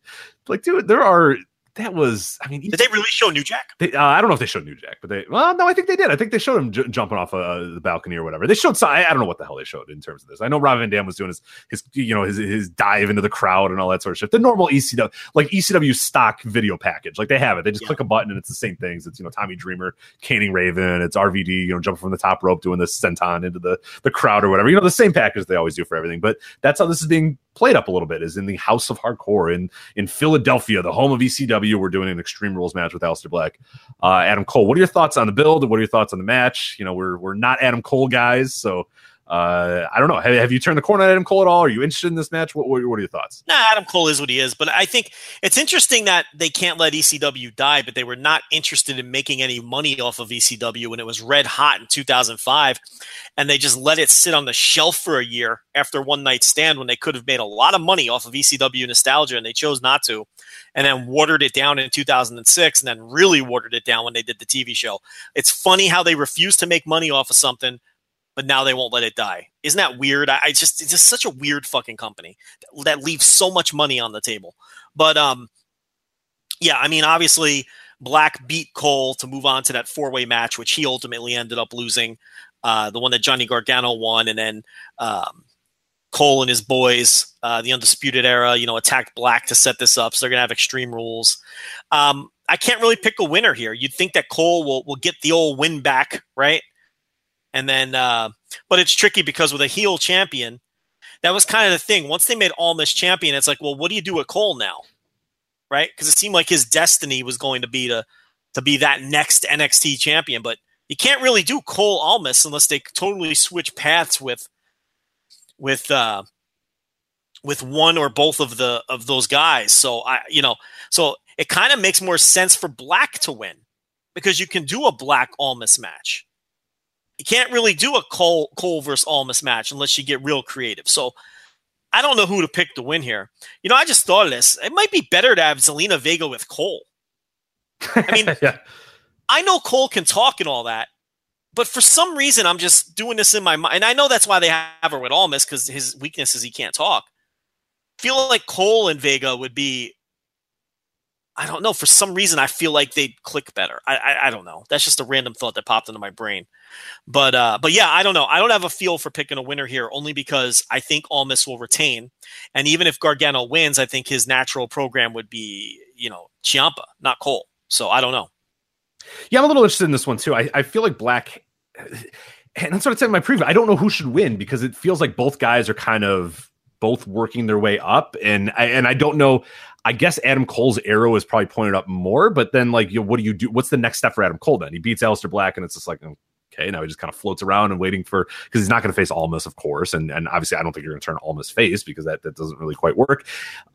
like, dude, there are that was. I mean, Did they really show New Jack? They, uh, I don't know if they showed New Jack, but they. Well, no, I think they did. I think they showed him j- jumping off uh, the balcony or whatever. They showed. I, I don't know what the hell they showed in terms of this. I know Rob Van Dam was doing his his you know his his dive into the crowd and all that sort of shit. The normal ECW like ECW stock video package, like they have it. They just Yeah. click a button and it's the same things. It's you know Tommy Dreamer caning Raven. It's RVD you know jumping from the top rope doing the senton into the the crowd or whatever. You know the same package they always do for everything. But that's how this is being played up a little bit. Is in the House of Hardcore in in Philadelphia, the home of ECW. We're doing an Extreme Rules match with Aleister Black. Uh, Adam Cole, what are your thoughts on the build? What are your thoughts on the match? You know, we're we're not Adam Cole guys, so Uh, I don't know. Have, have, you turned the corner on Adam Cole at all? Are you interested in this match? What, what, what, are your thoughts? Nah, Adam Cole is what he is, but I think it's interesting that they can't let ECW die, but they were not interested in making any money off of ECW when it was red hot in 2005, and they just let it sit on the shelf for a year after one night stand when they could have made a lot of money off of ECW nostalgia, and they chose not to, and then watered it down in 2006, and then really watered it down when they did the TV show. It's funny how they refuse to make money off of something but now they won't let it die. Isn't that weird? I, I just it's just such a weird fucking company that, that leaves so much money on the table. But um, yeah, I mean, obviously Black beat Cole to move on to that four way match, which he ultimately ended up losing. Uh, the one that Johnny Gargano won, and then um, Cole and his boys, uh, the Undisputed Era, you know, attacked Black to set this up. So they're gonna have Extreme Rules. Um, I can't really pick a winner here. You'd think that Cole will will get the old win back, right? And then, uh, but it's tricky because with a heel champion, that was kind of the thing. Once they made Almas champion, it's like, well, what do you do with Cole now? Right? Because it seemed like his destiny was going to be to to be that next NXT champion, but you can't really do Cole Almas unless they totally switch paths with with uh with one or both of the of those guys. So I you know, so it kind of makes more sense for Black to win because you can do a Black Almas match you can't really do a Cole Cole versus Almas match unless you get real creative. So I don't know who to pick to win here. You know, I just thought of this. It might be better to have Zelina Vega with Cole. I mean, yeah. I know Cole can talk and all that, but for some reason, I'm just doing this in my mind. And I know that's why they have her with Almas because his weakness is he can't talk. feel like Cole and Vega would be I don't know. For some reason, I feel like they'd click better. I, I, I don't know. That's just a random thought that popped into my brain. But uh, but yeah, I don't know. I don't have a feel for picking a winner here, only because I think Almas will retain, and even if Gargano wins, I think his natural program would be you know Ciampa, not Cole. So I don't know. Yeah, I'm a little interested in this one too. I, I feel like Black, and that's what I said in my preview. I don't know who should win because it feels like both guys are kind of both working their way up, and I, and I don't know. I guess Adam Cole's arrow is probably pointed up more, but then like, you what do you do? What's the next step for Adam Cole then? He beats Aleister Black, and it's just like, oh, okay, now he just kind of floats around and waiting for because he's not going to face Almas, of course, and and obviously I don't think you're going to turn Almas face because that that doesn't really quite work.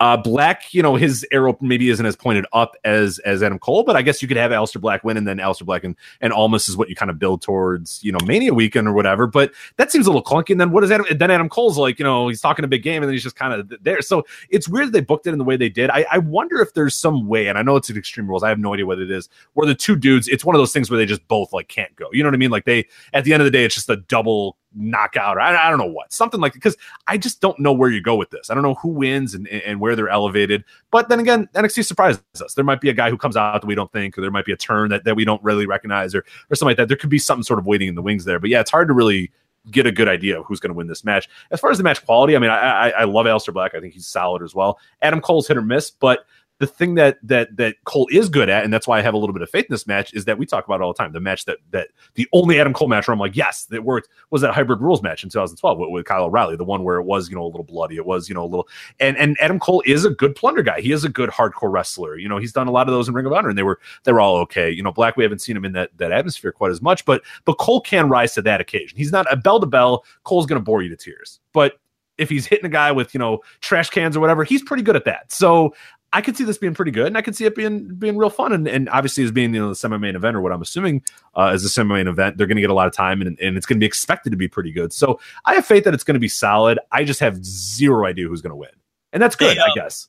Uh, Black, you know, his arrow maybe isn't as pointed up as as Adam Cole, but I guess you could have Aleister Black win and then Aleister Black and and Almas is what you kind of build towards, you know, Mania weekend or whatever. But that seems a little clunky. And then what is Adam? Then Adam Cole's like, you know, he's talking a big game and then he's just kind of there. So it's weird they booked it in the way they did. I, I wonder if there's some way, and I know it's an Extreme Rules. I have no idea what it is. Where the two dudes, it's one of those things where they just both like can't go. You know what I mean? Like they at the end of the day, it's just a double knockout, or I, I don't know what, something like because I just don't know where you go with this. I don't know who wins and, and where they're elevated. But then again, NXT surprises us. There might be a guy who comes out that we don't think, or there might be a turn that, that we don't really recognize, or or something like that. There could be something sort of waiting in the wings there. But yeah, it's hard to really get a good idea of who's going to win this match. As far as the match quality, I mean, I, I, I love Aleister Black. I think he's solid as well. Adam Cole's hit or miss, but the thing that that that Cole is good at, and that's why I have a little bit of faith in this match, is that we talk about all the time. The match that that the only Adam Cole match where I'm like, yes, that worked was that hybrid rules match in 2012 with, with Kyle O'Reilly, the one where it was you know a little bloody, it was you know a little, and and Adam Cole is a good plunder guy. He is a good hardcore wrestler. You know, he's done a lot of those in Ring of Honor, and they were they were all okay. You know, Black we haven't seen him in that that atmosphere quite as much, but but Cole can rise to that occasion. He's not a bell to bell. Cole's going to bore you to tears, but if he's hitting a guy with you know trash cans or whatever, he's pretty good at that. So I could see this being pretty good, and I could see it being being real fun. And, and obviously, as being you know the semi main event or what I'm assuming uh, is a semi main event, they're going to get a lot of time, and, and it's going to be expected to be pretty good. So I have faith that it's going to be solid. I just have zero idea who's going to win, and that's good, uh, I guess.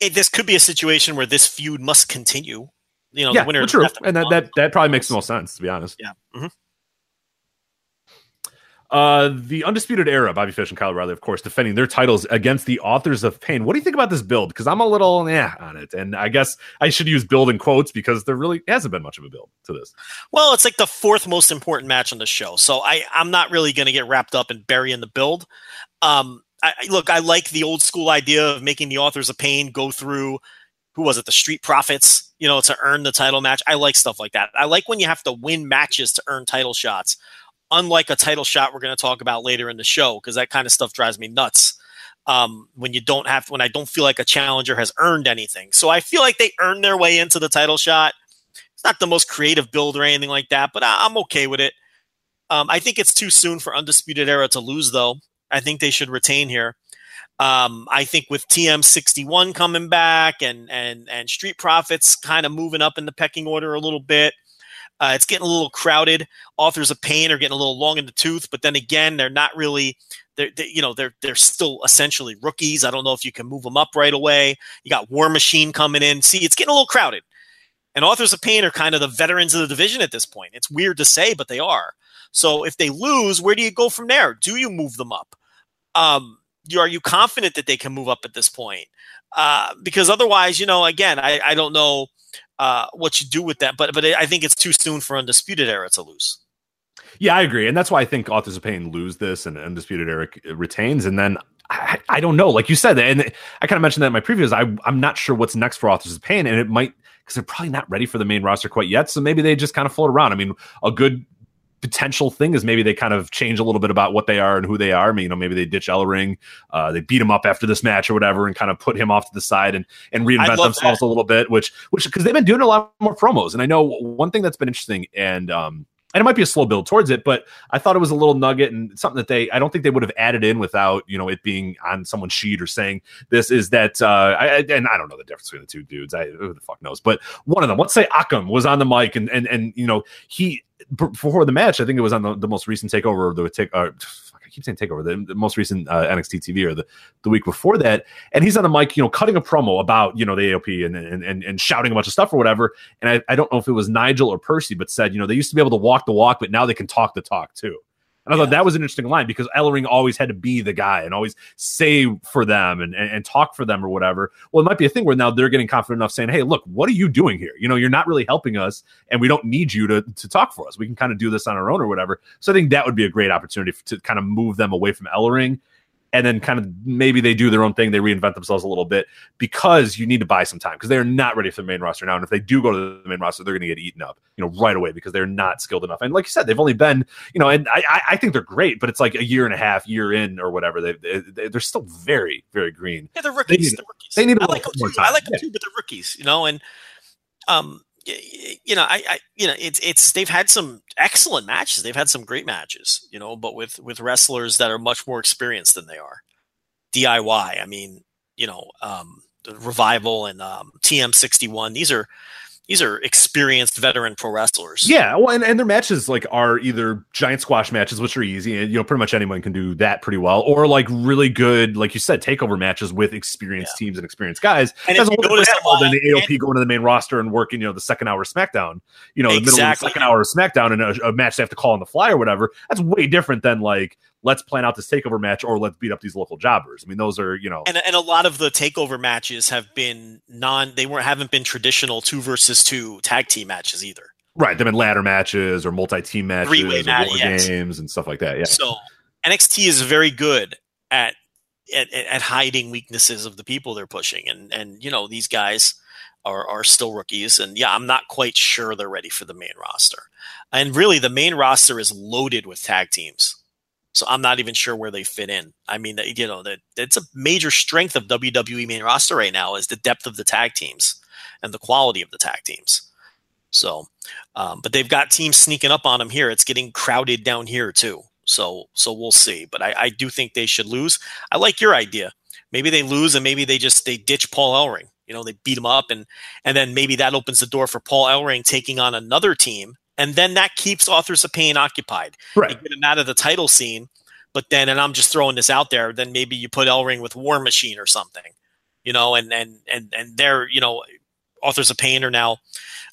It, this could be a situation where this feud must continue. You know, yeah, the winner. True, and that, that that probably makes the most sense to be honest. Yeah. Mm-hmm. Uh, the Undisputed Era, Bobby Fish and Kyle O'Reilly, of course, defending their titles against the Authors of Pain. What do you think about this build? Because I'm a little yeah on it, and I guess I should use build in quotes because there really hasn't been much of a build to this. Well, it's like the fourth most important match on the show, so I I'm not really going to get wrapped up and bury in the build. Um, I, look, I like the old school idea of making the Authors of Pain go through who was it, the Street Profits, you know, to earn the title match. I like stuff like that. I like when you have to win matches to earn title shots unlike a title shot we're going to talk about later in the show because that kind of stuff drives me nuts um, when you don't have when i don't feel like a challenger has earned anything so i feel like they earned their way into the title shot it's not the most creative build or anything like that but I, am okay with it Um, I think it's too soon for Undisputed Era to lose, though. I think they should retain here. Um, I think with TM61 coming back and and and Street Profits kind of moving up in the pecking order a little bit, uh, it's getting a little crowded. Authors of Pain are getting a little long in the tooth, but then again, they're not really. They're, they, you know they're they're still essentially rookies. I don't know if you can move them up right away. You got War Machine coming in. See, it's getting a little crowded. And Authors of Pain are kind of the veterans of the division at this point. It's weird to say, but they are. So if they lose, where do you go from there? Do you move them up? Um, you, are you confident that they can move up at this point? Uh, because otherwise, you know, again, I, I don't know uh, what you do with that, but but I think it's too soon for Undisputed Era to lose. Yeah, I agree, and that's why I think Authors of Pain lose this, and Undisputed Era retains, and then. I, I don't know, like you said, and I kind of mentioned that in my previous. I, I'm not sure what's next for Authors of Pain, and it might because they're probably not ready for the main roster quite yet. So maybe they just kind of float around. I mean, a good potential thing is maybe they kind of change a little bit about what they are and who they are. I mean, you know, maybe they ditch Ellering, uh, they beat him up after this match or whatever, and kind of put him off to the side and and reinvent themselves that. a little bit. Which which because they've been doing a lot more promos, and I know one thing that's been interesting and um and it might be a slow build towards it, but I thought it was a little nugget and something that they I don't think they would have added in without you know it being on someone's sheet or saying this is that uh, I, and I don't know the difference between the two dudes. I who the fuck knows, but one of them, let's say Akam was on the mic and and and you know he before the match, I think it was on the, the most recent takeover, the take, uh, keep saying takeover, the, the most recent uh, NXT TV or the, the week before that, and he's on the mic, you know, cutting a promo about you know the AOP and and and, and shouting a bunch of stuff or whatever. And I, I don't know if it was Nigel or Percy, but said you know they used to be able to walk the walk, but now they can talk the talk too. And I yeah. thought that was an interesting line because Ellering always had to be the guy and always say for them and, and, and, talk for them or whatever. Well, it might be a thing where now they're getting confident enough saying, Hey, look, what are you doing here? You know, you're not really helping us and we don't need you to, to talk for us. We can kind of do this on our own or whatever. So I think that would be a great opportunity to kind of move them away from Ellering and then kind of maybe they do their own thing, they reinvent themselves a little bit because you need to buy some time because they're not ready for the main roster now. And if they do go to the main roster, they're going to get eaten up, you know, right away because they're not skilled enough. And like you said, they've only been, you know, and I, I think they're great, but it's like a year and a half, year in or whatever. They, they they're still very very green. Yeah, they're rookies. They need, they're rookies. They need I like them too. Time. I like them yeah. too, but they're rookies, you know, and um you know, I, I, you know, it's it's they've had some excellent matches. They've had some great matches, you know, but with with wrestlers that are much more experienced than they are. DIY. I mean, you know, um, Revival and um, TM61. These are these are experienced veteran pro wrestlers. Yeah, well, and, and their matches like are either giant squash matches, which are easy, and you know pretty much anyone can do that pretty well, or like really good, like you said, takeover matches with experienced yeah. teams and experienced guys. And notice lot, then the AOP and, going to the main roster and working, you know, the second hour of SmackDown, you know, exactly. the middle of the second hour of SmackDown and a, a match they have to call on the fly or whatever. That's way different than like let's plan out this takeover match or let's beat up these local jobbers. I mean, those are, you know, and, and a lot of the takeover matches have been non, they weren't, haven't been traditional two versus two tag team matches either. Right. They've been ladder matches or multi team matches or match, yes. games and stuff like that. Yeah. So NXT is very good at, at, at hiding weaknesses of the people they're pushing. And, and, you know, these guys, are, are still rookies. And yeah, I'm not quite sure they're ready for the main roster. And really, the main roster is loaded with tag teams. So I'm not even sure where they fit in. I mean, you know, that it's a major strength of WWE main roster right now is the depth of the tag teams and the quality of the tag teams. So, um, but they've got teams sneaking up on them here. It's getting crowded down here too. So, so we'll see. But I, I do think they should lose. I like your idea. Maybe they lose and maybe they just they ditch Paul Ellering. You know, they beat him up and and then maybe that opens the door for Paul Ellering taking on another team and then that keeps authors of pain occupied. Right. You get them out of the title scene, but then, and I'm just throwing this out there, then maybe you put Ellering with War Machine or something, you know, and and and and they're you know, authors of pain are now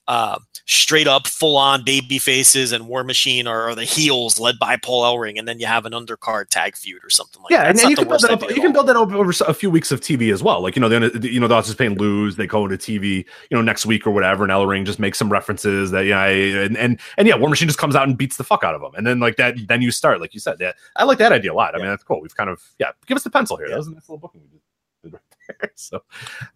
uh, straight up full on baby faces and War Machine are, are, the heels led by Paul Ellering, and then you have an undercard tag feud or something like yeah, that. Yeah, and, you, can build, that up, you can build that up over a few weeks of TV as well. Like you know, the you know the Authors Pain lose, they go into TV, you know, next week or whatever, and Ellering just makes some references that yeah, and and and yeah, War Machine just comes out and beats the fuck out of them, and then like that, then you start like you said. Yeah, I like that idea a lot. I yeah. mean, that's cool. We've kind of yeah, give us the pencil here. Yeah. That was a nice little booking we did right there. So,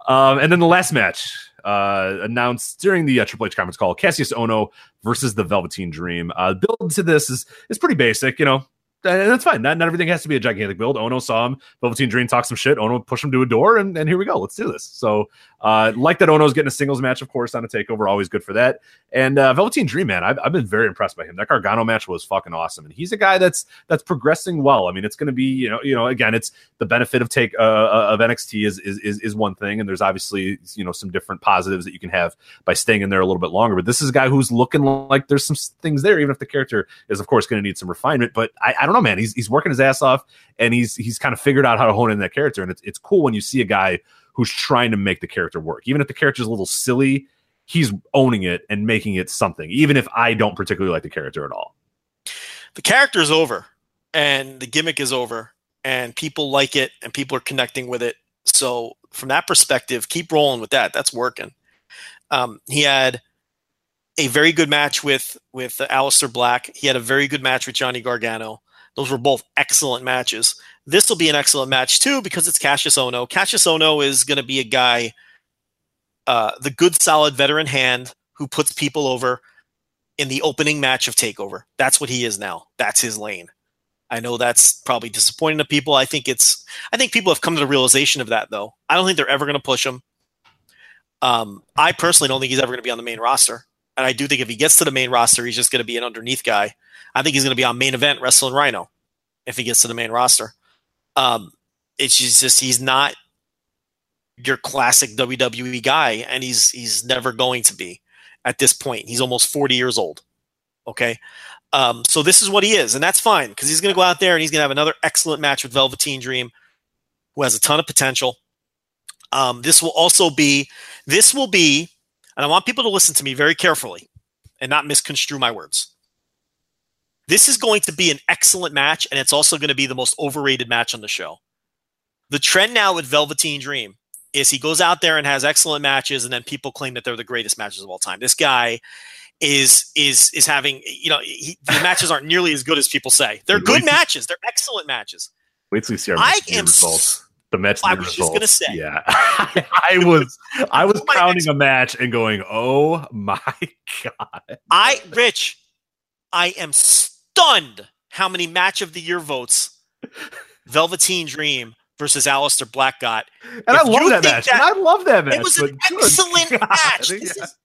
um, and then the last match uh, announced during the uh, Triple H conference call: Kassius Ohno versus the Velveteen Dream. Uh, build to this is is pretty basic, you know. And that's fine. Not, not everything has to be a gigantic build. Ohno saw him. Velveteen Dream talk some shit. Ohno push him to a door, and, and here we go. Let's do this. So Uh, like that Ohno's getting a singles match, of course, on a takeover. Always good for that. And uh, Velveteen Dream, man, I've, I've been very impressed by him. That Gargano match was fucking awesome, and he's a guy that's that's progressing well. I mean, it's going to be you know you know again, it's the benefit of take uh, uh of NXT is, is is is one thing, and there's obviously you know some different positives that you can have by staying in there a little bit longer. But this is a guy who's looking like there's some things there, even if the character is of course going to need some refinement. But I, I don't know, man. He's he's working his ass off, and he's he's kind of figured out how to hone in that character, and it's it's cool when you see a guy who's trying to make the character work. Even if the character's a little silly, he's owning it and making it something, even if I don't particularly like the character at all. The character is over and the gimmick is over and people like it and people are connecting with it. So from that perspective, keep rolling with that. That's working. Um, he had a very good match with with Aleister Black. He had a very good match with Johnny Gargano. Those were both excellent matches. This will be an excellent match too because it's Kassius Ohno. Kassius Ohno is going to be a guy, uh, the good, solid veteran hand who puts people over in the opening match of Takeover. That's what he is now. That's his lane. I know that's probably disappointing to people. I think it's. I think people have come to the realization of that though. I don't think they're ever going to push him. Um, I personally don't think he's ever going to be on the main roster, and I do think if he gets to the main roster, he's just going to be an underneath guy. I think he's going to be on main event wrestling Rhino if he gets to the main roster. Um, it's just he's not your classic WWE guy, and he's he's never going to be at this point. He's almost 40 years old. Okay. Um, so this is what he is, and that's fine because he's going to go out there and he's going to have another excellent match with Velveteen Dream, who has a ton of potential. Um, this will also be, this will be, and I want people to listen to me very carefully and not misconstrue my words. This is going to be an excellent match, and it's also going to be the most overrated match on the show. The trend now with Velveteen Dream is he goes out there and has excellent matches, and then people claim that they're the greatest matches of all time. This guy is is is having you know he, the matches aren't nearly as good as people say. They're good matches. They're excellent matches. Wait till you see our I am results. The match. I was just gonna say. Yeah, I was. I was counting a match and going, "Oh my god!" I Rich, I am stunned how many match of the year votes Velveteen Dream versus Aleister Black got. And If I love that match. that- and I love that match. it was an excellent God, match. This, yeah. is,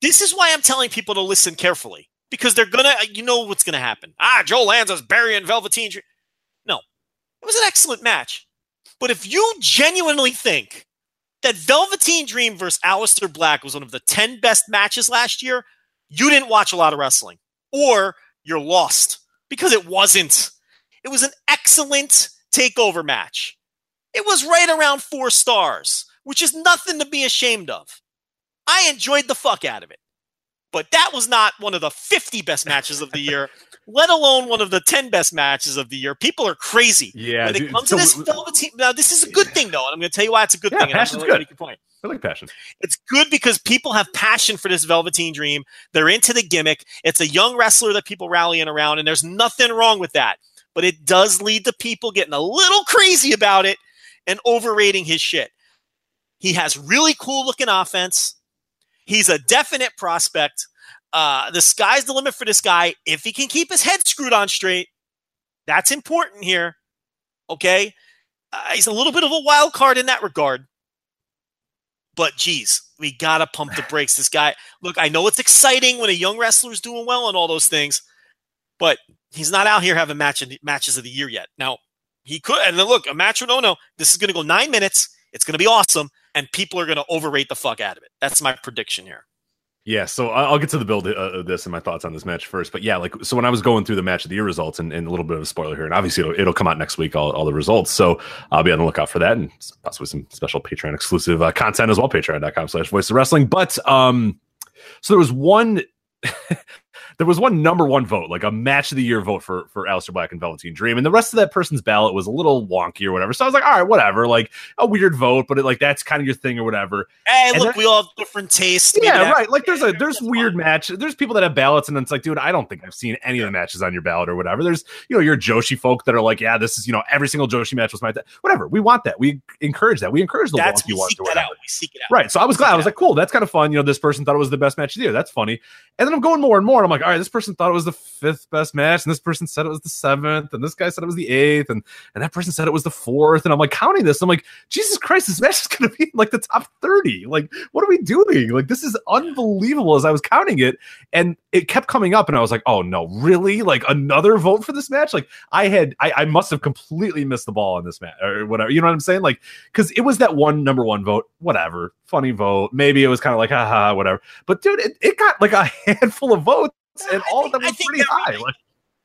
this is why I'm telling people to listen carefully because they're gonna, you know, what's gonna happen. Ah, Joe Lanza's burying Velveteen. Dream. No, it was an excellent match. But if you genuinely think that Velveteen Dream versus Aleister Black was one of the 10 best matches last year, you didn't watch a lot of wrestling or you're lost because it wasn't. It was an excellent takeover match. It was right around four stars, which is nothing to be ashamed of. I enjoyed the fuck out of it. But that was not one of the 50 best matches of the year, let alone one of the 10 best matches of the year. People are crazy. Yeah, when it dude, comes so to this w- Velveteen, now this is a good thing though, and I'm going to tell you why it's a good Yeah, thing. passion's you good. make your point. I like passion. It's good because people have passion for this Velveteen Dream. They're into the gimmick. It's a young wrestler that people rallying around, and there's nothing wrong with that. But it does lead to people getting a little crazy about it and overrating his shit. He has really cool looking offense. He's a definite prospect. Uh, the sky's the limit for this guy. If he can keep his head screwed on straight, that's important here. Okay. Uh, he's a little bit of a wild card in that regard. But geez, we gotta pump the brakes. This guy, look, I know it's exciting when a young wrestler's doing well and all those things, but he's not out here having match matches of the year yet. Now he could, and then look, a match with Ohno. This is gonna go nine minutes. It's gonna be awesome, and people are gonna overrate the fuck out of it. That's my prediction here. Yeah, so I'll get to the build uh, of this and my thoughts on this match first. But yeah, like so when I was going through the match of the year results and, and a little bit of a spoiler here, and obviously it'll, it'll come out next week, all, all the results. So I'll be on the lookout for that and possibly some special Patreon exclusive uh, content as well, patreon.com slash voice of wrestling. But um so there was one there was one number one vote, like a match of the year vote for for Aleister Black and Velveteen Dream, and the rest of that person's ballot was a little wonky or whatever. So I was like, all right, whatever, like a weird vote, but it, like that's kind of your thing or whatever. Hey, And look, then- we all have different tastes. Yeah, right. Like there's a there's weird fine. match. There's people that have ballots, and it's like, dude, I don't think I've seen any of the matches on your ballot or whatever. There's you know your Joshi folk that are like, yeah, this is you know every single Joshi match was my whatever. We want that. We encourage that. We encourage the That's wonky ones or that whatever. out. We seek it out. Right. So I was glad. I was like, cool, that's kind of fun. You know, this person thought it was the best match of the year. That's funny. And then I'm going more and more. And I'm like, all right, this person thought it was the fifth best match, and this person said it was the seventh, and this guy said it was the eighth, and and that person said it was the fourth, and I'm like counting this, I'm like, Jesus Christ, this match is gonna be like the top thirty. Like, what are we doing? Like, this is unbelievable. As I was counting it, and it kept coming up, and I was like, oh no, really? Like another vote for this match? Like, I had, I, I must have completely missed the ball on this match or whatever. You know what I'm saying? Like, because it was that one number one vote, whatever, funny vote. Maybe it was kind of like, haha, whatever. But dude, it, it got like a handful of votes, and I all think- of them were pretty high. Like,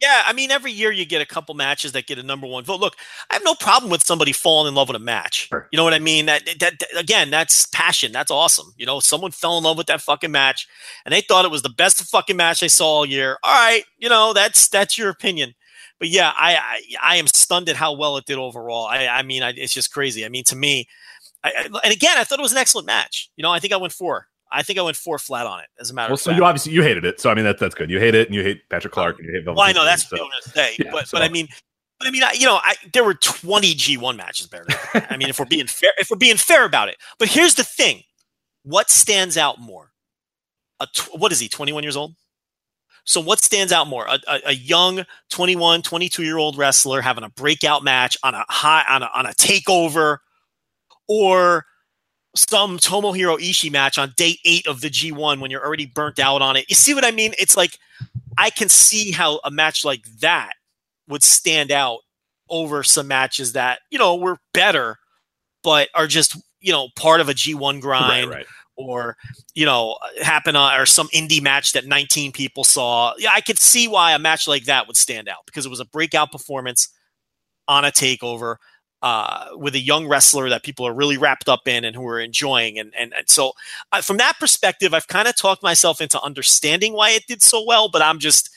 Yeah, I mean, every year you get a couple matches that get a number one vote. Look, I have no problem with somebody falling in love with a match. Sure. You know what I mean? That, that, that- again, that's passion. That's awesome. You know, someone fell in love with that fucking match, and they thought it was the best fucking match they saw all year. All right, you know, that's that's your opinion. But yeah, I I, I am stunned at how well it did overall. I I mean, I, it's just crazy. I mean, to me, I, I- and again, I thought it was an excellent match. You know, I think I went four. I think I went four flat on it. As a matter well, of so fact. So you obviously you hated it. So I mean, that's that's good. You hate it, and you hate Patrick Clark, um, and you hate. Well, I know that's what I'm say, yeah, but so- but I mean, but I mean, I, you know, I, there were 20 G1 matches better. That. I mean, if we're being fair, if we're being fair about it. But here's the thing: what stands out more? A tw- what is he? 21 years old. So what stands out more? A, a, a young 21, 22 year old wrestler having a breakout match on a high on a, on a takeover, or some Tomohiro Ishii match on day eight of the G1 when you're already burnt out on it. You see what I mean? It's like I can see how a match like that would stand out over some matches that, you know, were better, but are just, you know, part of a G1 Right, grind right. or, you know, happen on or some indie match that 19 people saw. Yeah, I could see why a match like that would stand out because it was a breakout performance on a takeover uh, with a young wrestler that people are really wrapped up in and who are enjoying. And and, and so, uh, from that perspective, I've kind of talked myself into understanding why it did so well. But I'm just,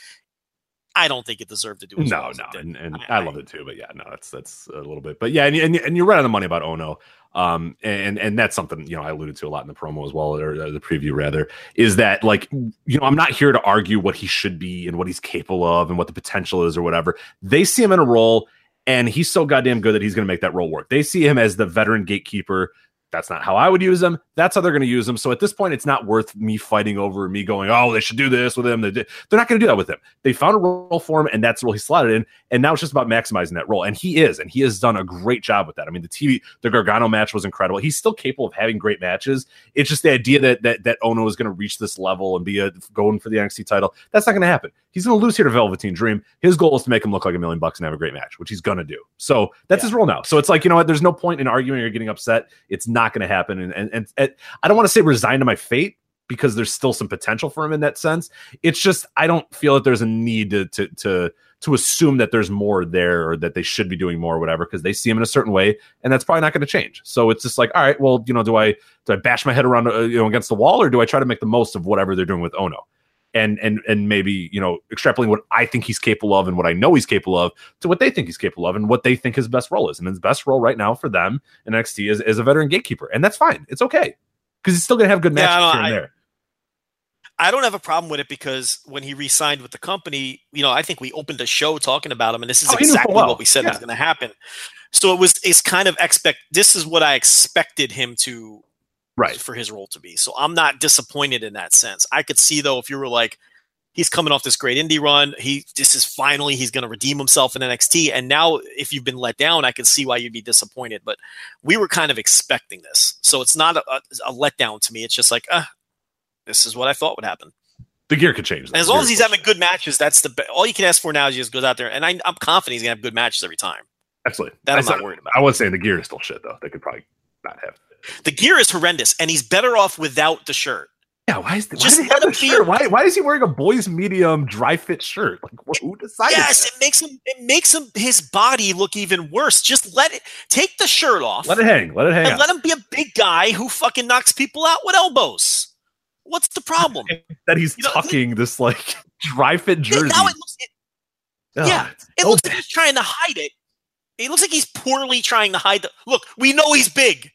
I don't think it deserved to do as well No, as no, it did. and, and I- I, love it too. But yeah, no, that's that's a little bit. But yeah, and, and, and you're right on the money about Ohno. Um, and and that's something you know I alluded to a lot in the promo as well, or the preview rather, is that like you know I'm not here to argue what he should be and what he's capable of and what the potential is or whatever. They see him in a role, and he's so goddamn good that he's going to make that role work. They see him as the veteran gatekeeper. That's not how I would use him. That's how they're going to use him. So at this point, it's not worth me fighting over me going, oh, they should do this with him. They're not going to do that with him. They found a role for him, and that's the role he slotted in. And now it's just about maximizing that role. And he is, and he has done a great job with that. I mean, the TV, the Gargano match was incredible. He's still capable of having great matches. It's just the idea that that that Ohno is going to reach this level and be a, going for the NXT title. That's not going to happen. He's going to lose here to Velveteen Dream. His goal is to make him look like a million bucks and have a great match, which he's going to do. So that's Yeah. his role now. So it's like you know what? There's no point in arguing or getting upset. It's not going to happen. And and, and and I don't want to say resign to my fate because there's still some potential for him in that sense. It's just I don't feel that there's a need to to to to assume that there's more there or that they should be doing more or whatever because they see him in a certain way and that's probably not going to change. So it's just like, all right, well, you know, do I do I bash my head around uh, you know against the wall or do I try to make the most of whatever they're doing with Ohno? And and and maybe you know extrapolating what I think he's capable of and what I know he's capable of to what they think he's capable of and what they think his best role is. And his best role right now for them in NXT is, is a veteran gatekeeper, and that's fine. It's okay because he's still going to have good matches don't- here and I- there. I don't have a problem with it because when he re-signed with the company, you know, I think we opened a show talking about him, and this is Oh, exactly well. what we said Yeah. was going to happen. So it was it's kind of expect. This is what I expected him to Right. for his role to be. So I'm not disappointed in that sense. I could see though if you were like, he's coming off this great indie run. He this is finally he's going to redeem himself in NXT. And now if you've been let down, I can see why you'd be disappointed. But we were kind of expecting this, so it's not a, a, a letdown to me. It's just like, uh, this is what I thought would happen. The gear could change. As long as he's having good matches, that's the be- all you can ask for now. Is he just goes out there, and I, I'm confident he's gonna have good matches every time. Absolutely. That I'm not said- worried about. I was saying the gear is still shit though. They could probably not have. The gear is horrendous, and he's better off without the shirt. Yeah, why is the, why Just he let him shirt? Why why is he wearing a boys medium dry fit shirt? Like wh- who decided? Yes, that? it makes him it makes him his body look even worse. Just let it take the shirt off Let it hang. Let it hang. and out. let him be a big guy who fucking knocks people out with elbows. What's the problem? that he's You know, tucking this like dry fit jersey. now it looks it, Oh, yeah, it so looks bad. like he's trying to hide it. It looks like he's poorly trying to hide the look. We know he's big.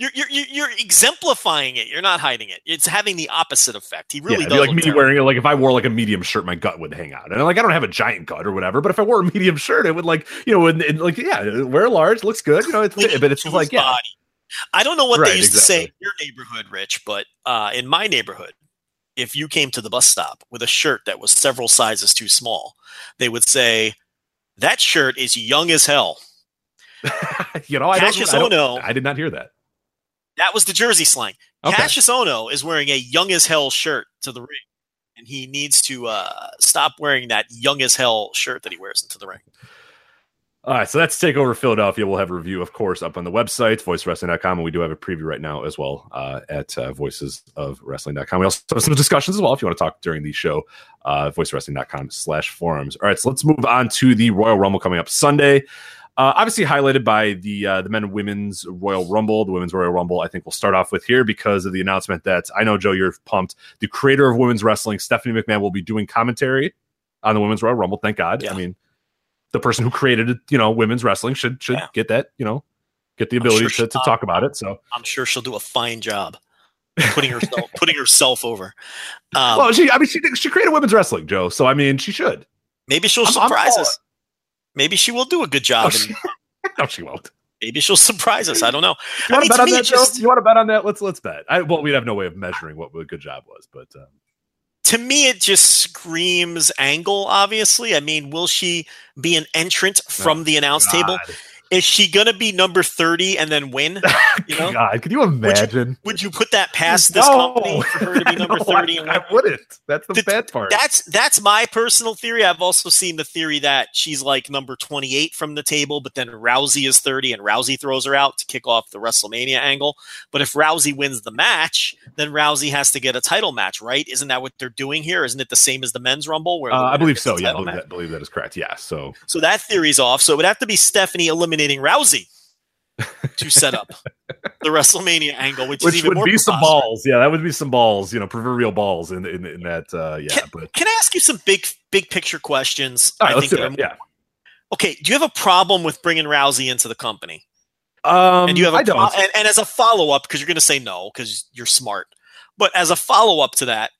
You're, you're, you're you're exemplifying it. You're not hiding it. It's having the opposite effect. He really yeah, does. like me terrible. wearing it. Like if I wore like a medium shirt, my gut would hang out. And like I don't have a giant gut or whatever, but if I wore a medium shirt, it would like you know, and, and like yeah, wear large looks good, you know. It's Cling but it's just like yeah, body. I don't know what Right, they used to say in your neighborhood, Rich, but uh, in my neighborhood, if you came to the bus stop with a shirt that was several sizes too small, they would say, That shirt is young as hell. you know, I don't, I don't- I did not hear that. That was the Jersey slang. Okay. Kassius Ohno is wearing a young as hell shirt to the ring. And he needs to uh, stop wearing that young as hell shirt that he wears into the ring. All right, so that's Takeover Philadelphia. We'll have a review, of course, up on the website, voicewrestling.com, and we do have a preview right now as well uh, at uh, voicesofwrestling.com. We also have some discussions as well if you want to talk during the show, uh, voicewrestling.com slash forums. All right, so let's move on to the Royal Rumble coming up Sunday. Uh, obviously highlighted by the uh, the men and women's Royal Rumble, the women's Royal Rumble. I think we'll start off with here because of the announcement that I know Joe, you're pumped. The creator of women's wrestling, Stephanie McMahon, will be doing commentary on the women's Royal Rumble. Thank God. Yeah. I mean, the person who created you know women's wrestling should should Yeah. get that you know get the ability sure to, to talk about it. So I'm sure she'll do a fine job putting herself putting herself over. Um, well, she I mean she she created women's wrestling, Joe. So I mean she should. maybe she'll I'm- I'm surprise us. Maybe she will do a good Oh, job. she, and no, she won't. maybe she'll surprise us. I don't know. You I want mean, to bet on that, just- You want to bet on that? Let's let's bet. I, well, we'd have no way of measuring what a good job was, but um, to me it just screams angle obviously i mean will she be an entrant from the announce table God. Is she gonna be number 30 and then win you know God, could you imagine? would you put that past this No. company for her to be number 30 I, I wouldn't. That's the Th- bad part. that's that's my personal theory i've also seen the theory that she's like number 28 from the table but then rousey is 30 and rousey throws her out to kick off the wrestlemania angle but if rousey wins the match then rousey has to get a title match right isn't that what they're doing here isn't it the same as the men's rumble where the Uh, I believe so. Yeah, I believe that, believe that is correct. Yeah. So So that theory's off. So it would have to be Stephanie eliminating Rousey to set up the WrestleMania angle, which, is which even would more be some balls. Yeah, that would be some balls. You know, proverbial balls in in, in that. Uh, yeah, but Can I ask you some big, big picture questions? right, I let's do that it. Yeah. Okay. Do you have a problem with bringing Rousey into the company? Um, And you have a I don't. and, and as a follow up, because you're going to say no, because you're smart. But as a follow up to that,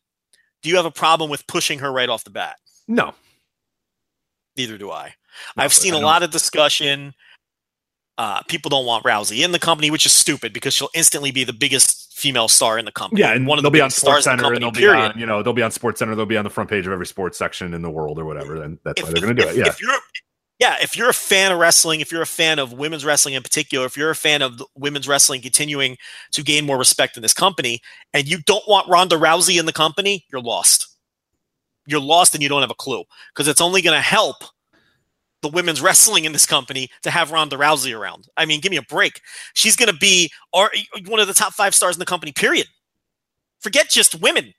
do you have a problem with pushing her right off the bat? no. Neither do I. No, I've seen I a lot of discussion. Uh, people don't want Rousey in the company, which is stupid because she'll instantly be the biggest female star in the company. Yeah, and one of they'll the be on Sports stars in the Center, and they'll be on, you know, they'll be on Sports Center. They'll be on the front page of every sports section in the world or whatever. And that's why they're going to do if, it. Yeah. If you're, yeah, if you're a fan of wrestling, if you're a fan of women's wrestling in particular, if you're a fan of women's wrestling continuing to gain more respect in this company, and you don't want Ronda Rousey in the company, you're lost. You're lost, and you don't have a clue because it's only going to help the women's wrestling in this company to have Ronda Rousey around. I mean, give me a break. She's going to be one of the top five stars in the company. Period. Forget just women.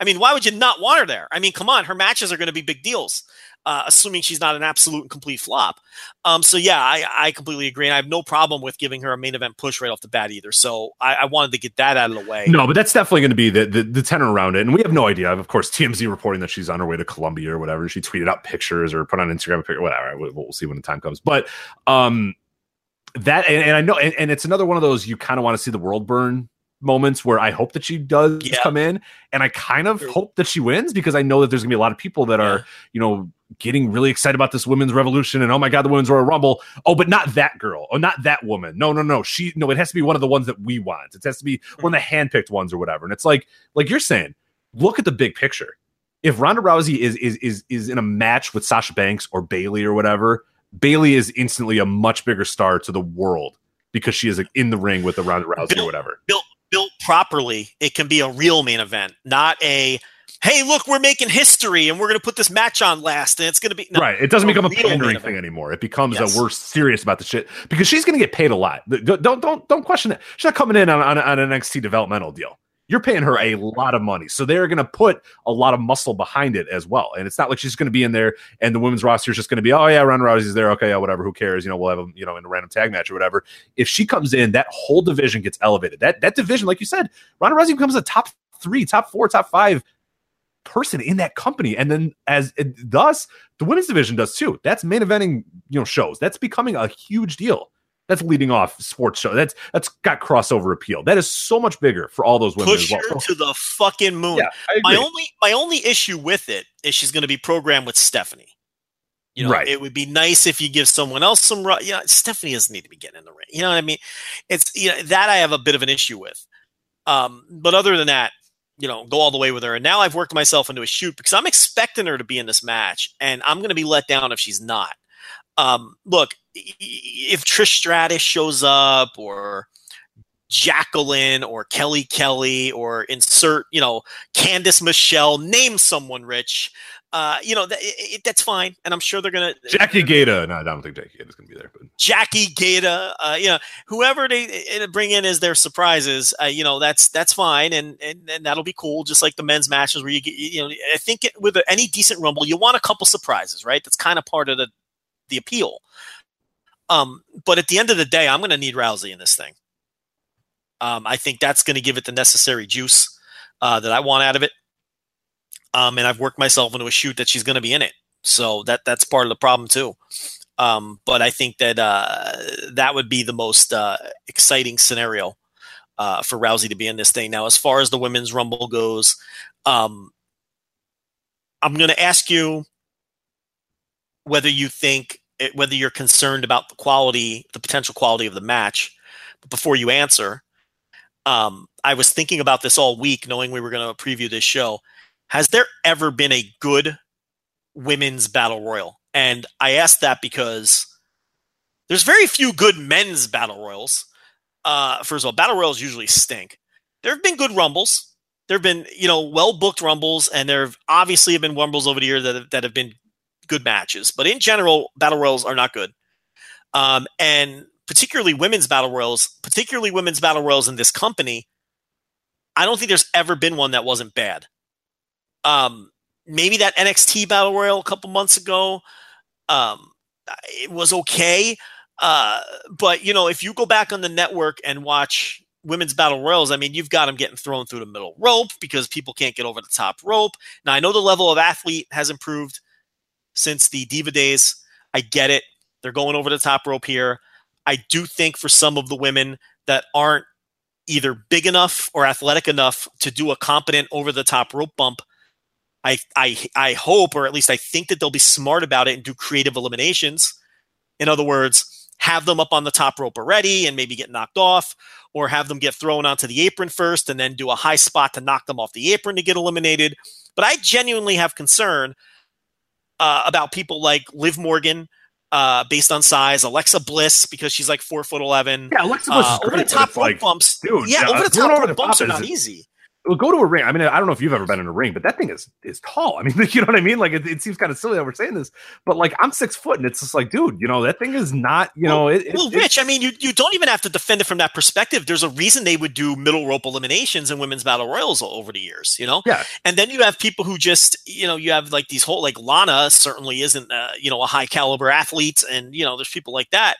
I mean, why would you not want her there? I mean, come on, her matches are going to be big deals, uh, assuming she's not an absolute and complete flop. Um, so yeah, I, I completely agree, and I have no problem with giving her a main event push right off the bat either. So I, I wanted to get that out of the way. No, but that's definitely going to be the, the the tenor around it, and we have no idea. Of course, TMZ reporting that she's on her way to Colombia or whatever. She tweeted out pictures or put on Instagram a picture, whatever. We'll, we'll see when the time comes. But um, that and, and I know, and, and it's another one of those you kind of want to see the world burn moments where I hope that she does Yeah. come in, and I kind of hope that she wins because I know that there's going to be a lot of people that Yeah. are you know getting really excited about this women's revolution and oh my god the women's royal rumble. Oh but not that girl. Oh not that woman. No no no. She no it has to be one of the ones that we want. It has to be one of the handpicked ones or whatever. And it's like like you're saying look at the big picture. If Ronda Rousey is is is is in a match with Sasha Banks or Bayley or whatever Bayley is instantly a much bigger star to the world because she is in the ring with the Ronda Rousey or whatever. Built properly, it can be a real main event, not a hey, look, we're making history and we're going to put this match on last, and it's going to be no, right it doesn't become a pandering thing anymore. It becomes Yes. a we're serious about the shit because she's going to get paid a lot. Don't don't don't, don't question it. She's not coming in on, on, on an NXT developmental deal you're paying her a lot of money. So they're going to put a lot of muscle behind it as well. And it's not like she's going to be in there and the women's roster is just going to be oh yeah Ronda Rousey's there. Okay yeah whatever. Who cares? You know we'll have them you know in a random tag match or whatever. If she comes in that whole division gets elevated. That that division like you said Ronda Rousey becomes a top three top four top five person in that company. And then as it thus the women's division does too. That's main eventing you know shows. That's becoming a huge deal that's leading off sports show that's that's got crossover appeal that is so much bigger for all those women push as well her to the fucking moon. yeah my only my only issue with it is she's going to be programmed with Stephanie. You know, Right. it would be nice if you give someone else some. You know, Stephanie doesn't need to be getting in the ring. You know what I mean? It's you know that I have a bit of an issue with. Um, but other than that, you know, go all the way with her. And now I've worked myself into a shoot because I'm expecting her to be in this match, and I'm going to be let down if she's not. Um, look, if Trish Stratus shows up, or Jacqueline, or Kelly Kelly, or insert, you know, Candice Michelle, name someone rich uh, you know, it, it, that's fine. And I'm sure they're going to. Jackie Gayda. No, I don't think Jackie Gayda's going to be there. But. Jackie Gayda, uh, you know, whoever they bring in as their surprises, uh, you know, that's that's fine. And, and, and that'll be cool. Just like the men's matches where you get, you know, I think it, with any decent Rumble, you want a couple surprises, right? That's kind of part of the, the appeal. Um, but at the end of the day, I'm going to need Rousey in this thing. Um, I think that's going to give it the necessary juice uh, that I want out of it um, and I've worked myself into a shoot that she's going to be in it. So that that's part of the problem too. Um, but I think that uh, that would be the most uh, exciting scenario uh, for Rousey to be in this thing. Now, as far as the women's rumble goes, um, I'm going to ask you whether you think eh, whether you're concerned about the quality, the potential quality of the match. But before you answer, um, I was thinking about this all week, knowing we were going to preview this show. Has there ever been a good women's battle royal? And I ask that because there's very few good men's battle royals. Uh, first of all, battle royals usually stink. There have been good rumbles. There have been, you know, well booked rumbles, and there have obviously have been rumbles over the year that that have been good matches. But in general, battle royals are not good. Um, and particularly women's battle royals, particularly women's battle royals in this company, I don't think there's ever been one that wasn't bad. Um, maybe that NXT Battle Royal a couple months ago, um, it was okay. Uh, but you know, if you go back on the network and watch women's battle royals, I mean, you've got them getting thrown through the middle rope because people can't get over the top rope. Now, I know the level of athlete has improved since the Diva days. I get it. They're going over the top rope here. I do think for some of the women that aren't either big enough or athletic enough to do a competent over the top rope bump, I, I, I hope, or at least I think that they'll be smart about it and do creative eliminations. In other words, have them up on the top rope already and maybe get knocked off, or have them get thrown onto the apron first and then do a high spot to knock them off the apron to get eliminated. But I genuinely have concern uh, about people like Liv Morgan, uh, based on size. Alexa Bliss because she's like four foot eleven. Yeah, Alexa Bliss uh, over the top rope like, bumps. Dude, yeah, yeah over the top rope bumps are not easy well, go to a ring. I mean, I don't know if you've ever been in a ring, but that thing is is tall. I mean, you know what I mean? Like, it, it seems kind of silly that we're saying this, but like, I'm six foot, and it's just like, dude, you know, that thing is not, you well, know, it, well, Rich. I mean, you you don't even have to defend it from that perspective. There's a reason they would do middle rope eliminations in women's battle royals over the years, you know. Yeah. And then you have people who just, you know, you have like these whole like Lana certainly isn't, uh, you know, a high caliber athlete, and you know, there's people like that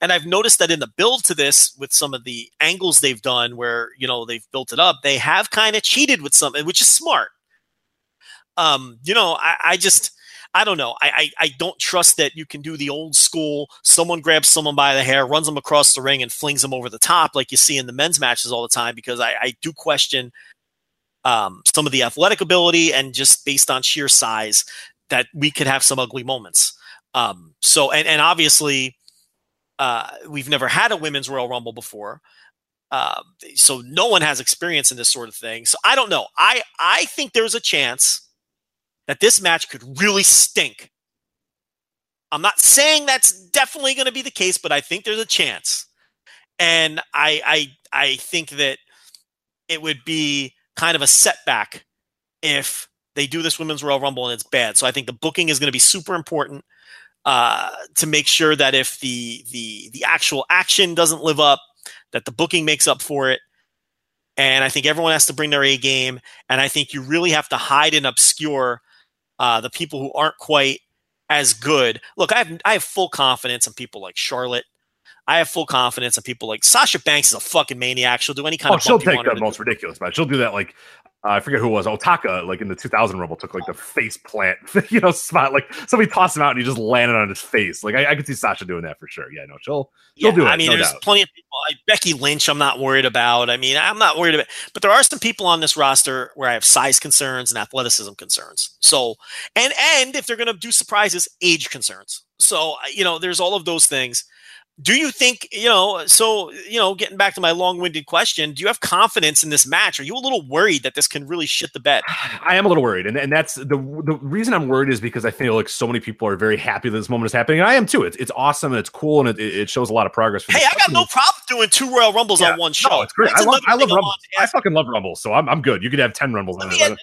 and I've noticed that in the build to this, with some of the angles they've done, where you know they've built it up, they have kind of cheated with something, which is smart. Um, you know, I, I just. I don't know. I, I, I don't trust that you can do the old school. Someone grabs someone by the hair, runs them across the ring, and flings them over the top like you see in the men's matches all the time. Because I, I do question um, some of the athletic ability and just based on sheer size that we could have some ugly moments. Um, so and and obviously uh, we've never had a women's Royal Rumble before. Uh, so no one has experience in this sort of thing. So I don't know. I I think there's a chance that this match could really stink. I'm not saying that's definitely going to be the case, but I think there's a chance. And I I I think that it would be kind of a setback if they do this women's Royal Rumble and it's bad. So I think the booking is going to be super important. Uh, to make sure that if the the the actual action doesn't live up, that the booking makes up for it. And I think everyone has to bring their A game. And I think you really have to hide and obscure uh, the people who aren't quite as good. Look, I have I have full confidence in people like Charlotte. I have full confidence in people like Sasha Banks is a fucking maniac. She'll do any kind oh, of. She'll take the most do. ridiculous match. She'll do that like uh, I forget who it was. Otaka, like in the 2000 Rumble, took like the face plant, you know, spot. Like somebody tossed him out and he just landed on his face. Like I, I could see Sasha doing that for sure. Yeah, no, she'll she'll yeah, do it. I mean, no there's doubt. plenty of people. Like Becky Lynch, I'm not worried about. I mean, I'm not worried about. But there are some people on this roster where I have size concerns and athleticism concerns. So, and and if they're going to do surprises, age concerns. So you know, there's all of those things. Do you think you know so you know getting back to my long-winded question do you have confidence in this match are you a little worried that this can really shit the bed I am a little worried, and, and that's the the reason I'm worried is because I feel like so many people are very happy that this moment is happening, and I am too. It's it's awesome and it's cool, and it, it shows a lot of progress. For hey i got no problem doing two royal rumbles Yeah. on one show No, it's great. That's I love, I love rumbles. I fucking love rumbles, so I'm I'm good. You could have ten rumbles. let on me, it. add-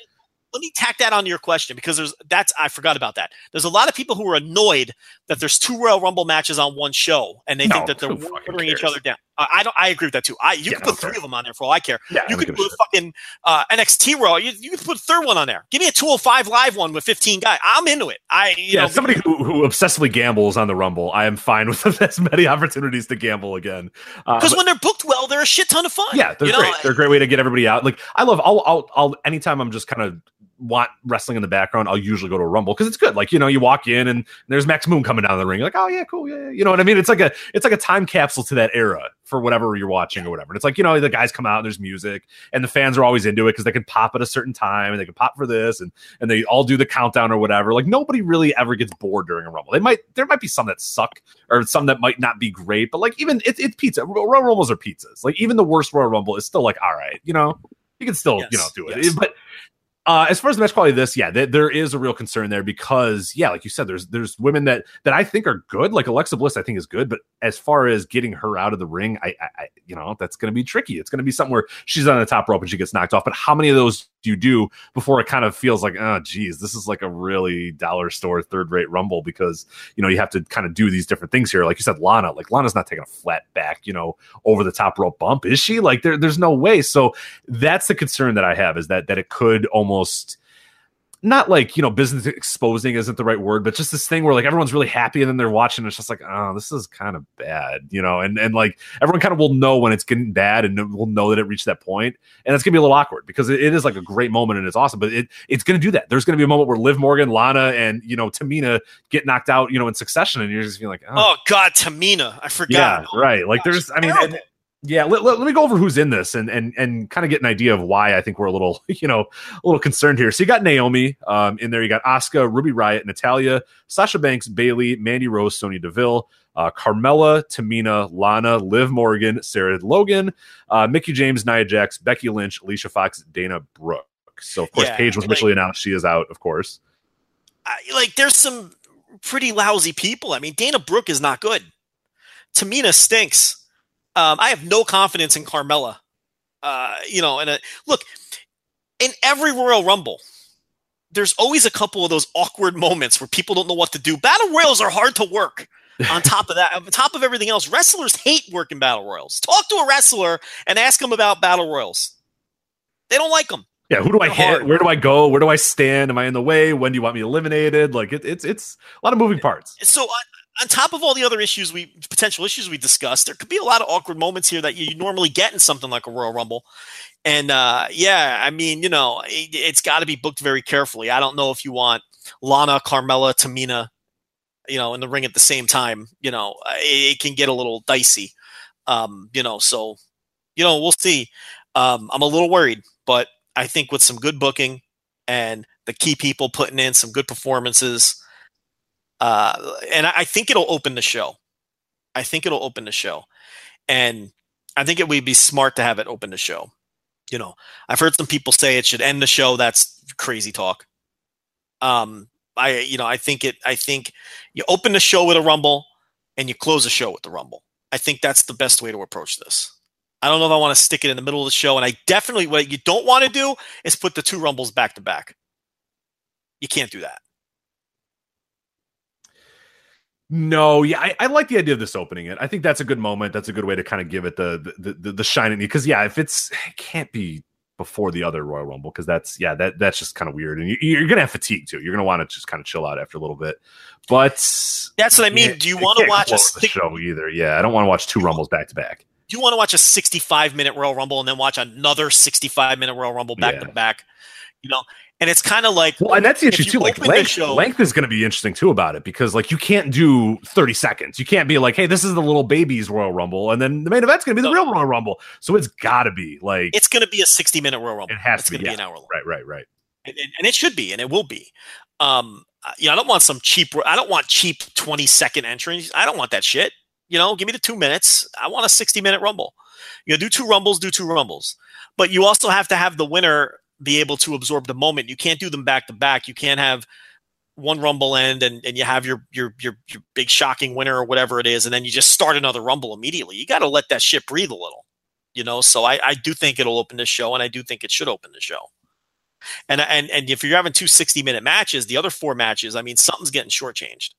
let me tack that onto your question because there's that's I forgot about that. There's a lot of people who are annoyed that there's two Royal Rumble matches on one show and they No, think that they're watering each other down. Uh, I don't. I agree with that too. I you Yeah, can put three care. of them on there for all I care. Yeah, you don't can give a put shit. fucking uh, NXT Raw. You, you can put a third one on there. Give me a 205 live one with 15 guys. I'm into it. I you yeah, know somebody who, who obsessively gambles on the Rumble, I am fine with as many opportunities to gamble again. Uh, because but- when they're booked well, they're a shit ton of fun. yeah, they're you know? great. They're a great way to get everybody out. Like I love. I'll, I'll, I'll. Anytime I'm just kind of want wrestling in the background, I'll usually go to a Rumble because it's good. Like you know, you walk in and there's Max Moon coming down the ring. You're like, oh yeah, cool, yeah, yeah. You know what I mean? It's like a, it's like a time capsule to that era for whatever you're watching or whatever. And it's like you know, the guys come out and there's music, and the fans are always into it because they can pop at a certain time and they can pop for this and and they all do the countdown or whatever. Like nobody really ever gets bored during a Rumble. They might, there might be some that suck or some that might not be great, but like even it's it's pizza. Royal Rumbles are pizzas. Like even the worst Royal Rumble is still like all right, you know, you can still you know do it. yes. But uh, as far as the match quality this, yeah, th- there is a real concern there because, yeah, like you said, there's there's women that that I think are good. Like Alexa Bliss, I think is good, but as far as getting her out of the ring, I, I, I you know, that's going to be tricky. It's going to be something where she's on the top rope and she gets knocked off. But how many of those you do before it kind of feels like, oh, geez, this is like a really dollar store third rate rumble because you know you have to kind of do these different things here. Like you said, Lana, like Lana's not taking a flat back, you know, over the top rope bump, is she? Like there, there's no way. So that's the concern that I have is that that it could almost not like you know business exposing isn't the right word but just this thing where like everyone's really happy and then they're watching and it's just like oh this is kind of bad you know and and like everyone kind of will know when it's getting bad and will know that it reached that point and it's gonna be a little awkward because it, it is like a great moment and it's awesome but it it's gonna do that there's gonna be a moment where Liv Morgan Lana and you know Tamina get knocked out you know in succession and you're just feeling like oh, Oh God, Tamina, I forgot. yeah right like there's I mean and-. Yeah, let, let, let me go over who's in this and and and kind of get an idea of why I think we're a little, you know, a little concerned here. So you got Naomi um, in there, you got Asuka, Ruby Riott, Natalya, Sasha Banks, Bayley, Mandy Rose, Sonya Deville, uh, Carmella, Tamina, Lana, Liv Morgan, Sarah Logan, uh, Mickie James, Nia Jax, Becky Lynch, Alicia Fox, Dana Brooke. So of course, Yeah, Paige was like- officially announced; she is out, of course. I, like there's some pretty lousy people. I mean, Dana Brooke is not good. Tamina stinks. Um, I have no confidence in Carmella. Uh, you know, and uh, look, in every Royal Rumble, there's always a couple of those awkward moments where people don't know what to do. Battle royals are hard to work. on top of that, on top of everything else, wrestlers hate working battle royals. Talk to a wrestler and ask them about battle royals. They don't like them. Yeah, who do I They're hit? hard. Where do I go? Where do I stand? Am I in the way? When do you want me eliminated? Like it, it's it's a lot of moving parts. so on, top of all the other issues we potential issues we discussed there could be a lot of awkward moments here that you normally get in something like a royal rumble. And uh yeah i mean you know it, it's got to be booked very carefully. I don't know if you want lana carmella tamina you know in the ring at the same time you know it, it can get a little dicey. Um you know so you know we'll see. Um i'm a little worried but i think with some good booking and the key people putting in some good performances uh, and I, think it'll open the show. I think it'll open the show, and I think it would be smart to have it open the show. You know, I've heard some people say it should end the show. That's crazy talk. Um, I you know I think it. I think you open the show with a rumble, and you close the show with the rumble. I think that's the best way to approach this. I don't know if I want to stick it in the middle of the show, and I definitely what you don't want to do is put the two rumbles back to back. You can't do that. No, yeah, I, I like the idea of this opening it. I think that's a good moment. That's a good way to kind of give it the the the, the shine in you. Because yeah, if it's it can't be before the other Royal Rumble because that's yeah that that's just kind of weird and you, you're gonna have fatigue too. You're gonna want to just kind of chill out after a little bit. But That's what I mean. Do you want to watch a close the six, show either? Yeah, I don't want to watch two Rumbles back to back. do you want to watch a 65 minute Royal Rumble and then watch another 65 minute Royal Rumble back to back? You know, and it's kind of like Well, and that's the issue too. Like length, show- length is going to be interesting too about it because like you can't do 30 seconds. You can't be like, hey, this is the little baby's Royal Rumble, and then the main event's going to be the No. real Royal Rumble. So it's got to be like it's going to be a 60 minute Royal Rumble. It has it's to be, to be an hour long, right, right, right. and, and, it should be, and it will be. Um, uh, you know, I don't want some cheap. I don't want cheap 20 second entries. I don't want that shit. You know, give me the two minutes. I want a 60 minute rumble. You know, do two rumbles, do two rumbles. But you also have to have the winner be able to absorb the moment. You can't do them back to back. You can't have one rumble end and, and you have your, your your your big shocking winner or whatever it is, and then you just start another rumble immediately. You got to let that shit breathe a little, you know. So I, I do think it'll open the show, and I do think it should open the show. And and and if you're having two 60 minute matches, the other four matches, I mean, something's getting shortchanged.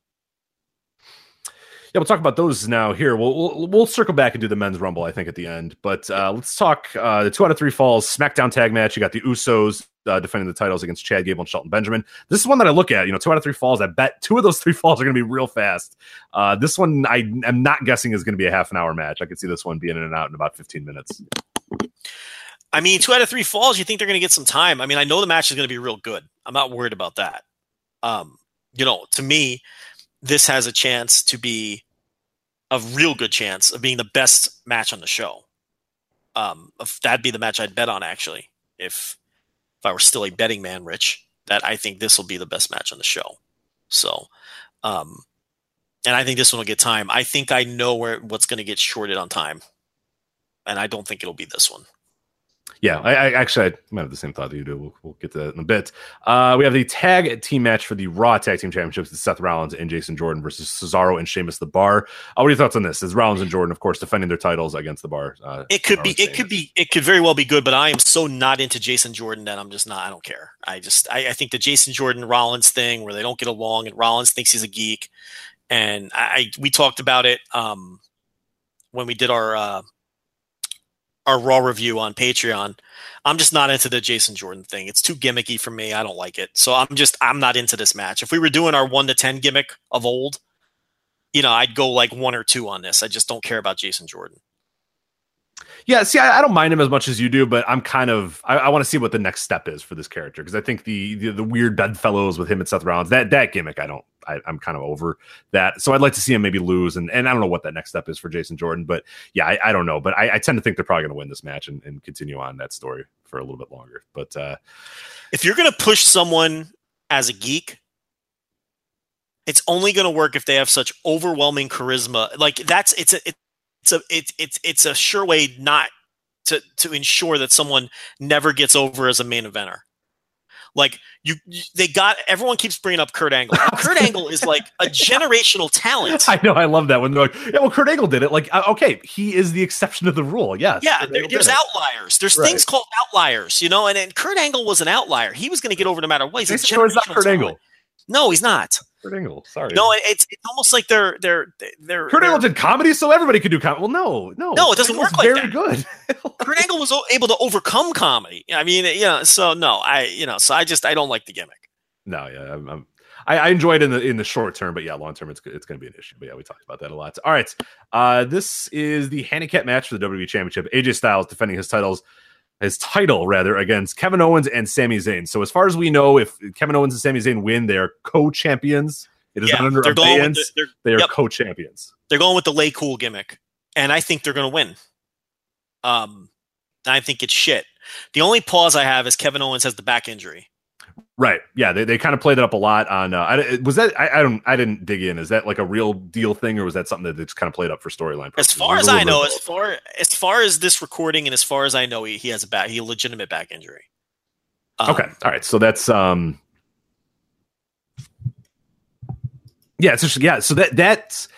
Yeah, we'll talk about those now. Here, we'll we'll, we'll circle back and do the men's rumble. I think at the end, but uh, let's talk uh, the two out of three falls SmackDown tag match. You got the Usos uh, defending the titles against Chad Gable and Shelton Benjamin. This is one that I look at. You know, two out of three falls. I bet two of those three falls are going to be real fast. Uh, this one, I am not guessing is going to be a half an hour match. I could see this one being in and out in about 15 minutes. I mean, two out of three falls. You think they're going to get some time? I mean, I know the match is going to be real good. I'm not worried about that. Um, you know, to me, this has a chance to be a real good chance of being the best match on the show. Um, that'd be the match I'd bet on actually. If if I were still a betting man, Rich, that I think this will be the best match on the show. So, um, and I think this one will get time. I think I know where what's going to get shorted on time, and I don't think it'll be this one. Yeah, I, I actually I might have the same thought that you do. We'll, we'll get to that in a bit. Uh, we have the tag team match for the Raw Tag Team Championships: it's Seth Rollins and Jason Jordan versus Cesaro and Sheamus the Bar. Uh, what are your thoughts on this? Is Rollins and Jordan, of course, defending their titles against the Bar? Uh, It could be, it could be, it could very well be good, but I am so not into Jason Jordan that I'm just not. I don't care. I just, I, I think the Jason Jordan Rollins thing where they don't get along and Rollins thinks he's a geek, and I, I we talked about it um, when we did our uh, our Raw review on Patreon. I'm just not into the Jason Jordan thing. It's too gimmicky for me. I don't like it. So I'm just, I'm not into this match. If we were doing our one to ten gimmick of old, you know, I'd go like one or two on this. I just don't care about Jason Jordan. Yeah, see, I, I don't mind him as much as you do, but I'm kind of I, I want to see what the next step is for this character because I think the, the the weird bedfellows with him and Seth Rollins that that gimmick I don't I, I'm kind of over that. So I'd like to see him maybe lose and and I don't know what that next step is for Jason Jordan, but yeah, I, I don't know, but I, I tend to think they're probably going to win this match and, and continue on that story for a little bit longer. But uh, if you're going to push someone as a geek, it's only going to work if they have such overwhelming charisma. Like that's it's a it's a it's it's it's a sure way not to to ensure that someone never gets over as a main eventer. Like you, you they got everyone keeps bringing up Kurt Angle. Kurt Angle is like a generational talent. I know I love that when they're like, yeah, well, Kurt Angle did it. Like, uh, okay, he is the exception to the rule. Yes, Yeah, there, there's outliers. There's Right. things called outliers, you know. And, and Kurt Angle was an outlier. He was going to get over no matter what. He's a Jordan's not generational Kurt talent. Angle. No, he's not. Kurt Angle, sorry. No, it's it's almost like they're they're they're. Kurt Angle did comedy, so everybody could do comedy. Well, no, no, No, it doesn't Kurt work like very that. good. Kurt Angle was able to overcome comedy. I mean, you know, so no, I you know, so I just I don't like the gimmick. No, yeah, I'm, I'm, I, I enjoy it in the in the short term, but yeah, long term, it's it's going to be an issue. But yeah, we talked about that a lot. All right, uh, this is the handicap match for the WWE Championship. AJ Styles defending his titles, his title rather, against Kevin Owens and Sami Zayn. So as far as we know, if Kevin Owens and Sami Zayn win, they're co-champions. It is Yeah, not under they're abeyance. the, they're, They are yep. co-champions. they're going with the LayCool gimmick, and I think they're going to win. Um, I think it's shit. The only pause I have is Kevin Owens has the back injury. Right. Yeah. They, they kind of played it up a lot on. Uh, I, was that I, I don't I didn't dig in. Is that like a real deal thing, or was that something that just kind of played up for storyline? As far as I know, as far as far as this recording, and as far as I know, he, he has a back, he a legitimate back injury. Um, okay. All right. So that's um. Yeah. It's just yeah. So that that's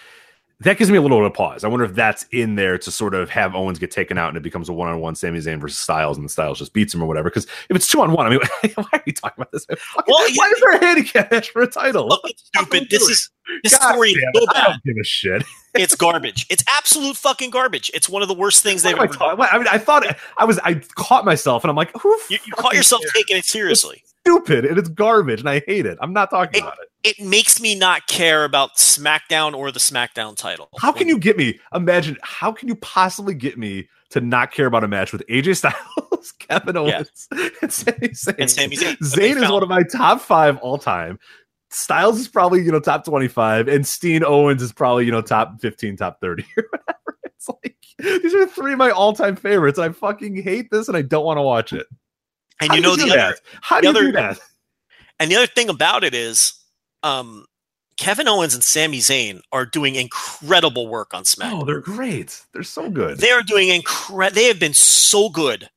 that gives me a little bit of pause. I wonder if that's in there to sort of have Owens get taken out and it becomes a one on one Sami Zayn versus Styles and the Styles just beats him or whatever. Because if it's two on one, I mean, why are we talking about this? Fucking- Well, why is there a handicap match for a title? Look, What it's the fuck are we stupid. This is this God story is damn so it, I don't give a shit. It's garbage. It's absolute fucking garbage. It's one of the worst things What they've ever done. I mean, I thought I was. I caught myself, and I'm like, "Who You, you caught yourself cares? taking it seriously. stupid, and it's garbage, and I hate it. I'm not talking about it. It makes me not care about SmackDown or the SmackDown title. How can you get me? Imagine how can you possibly get me to not care about a match with AJ Styles, Kevin Owens, and Sami Zayn? And Sami Zayn. Zayn is found- one of my top five all time. Styles is probably you know top twenty five, and Steen Owens is probably you know top fifteen, top thirty or whatever. It's like these are three of my all time favorites. I fucking hate this, and I don't want to watch it. And How you know the that? other How the do you do that? and the other thing about it is, um, Kevin Owens and Sami Zayn are doing incredible work on SmackDown. Oh, they're great. They're so good. They are doing incredible. They have been so good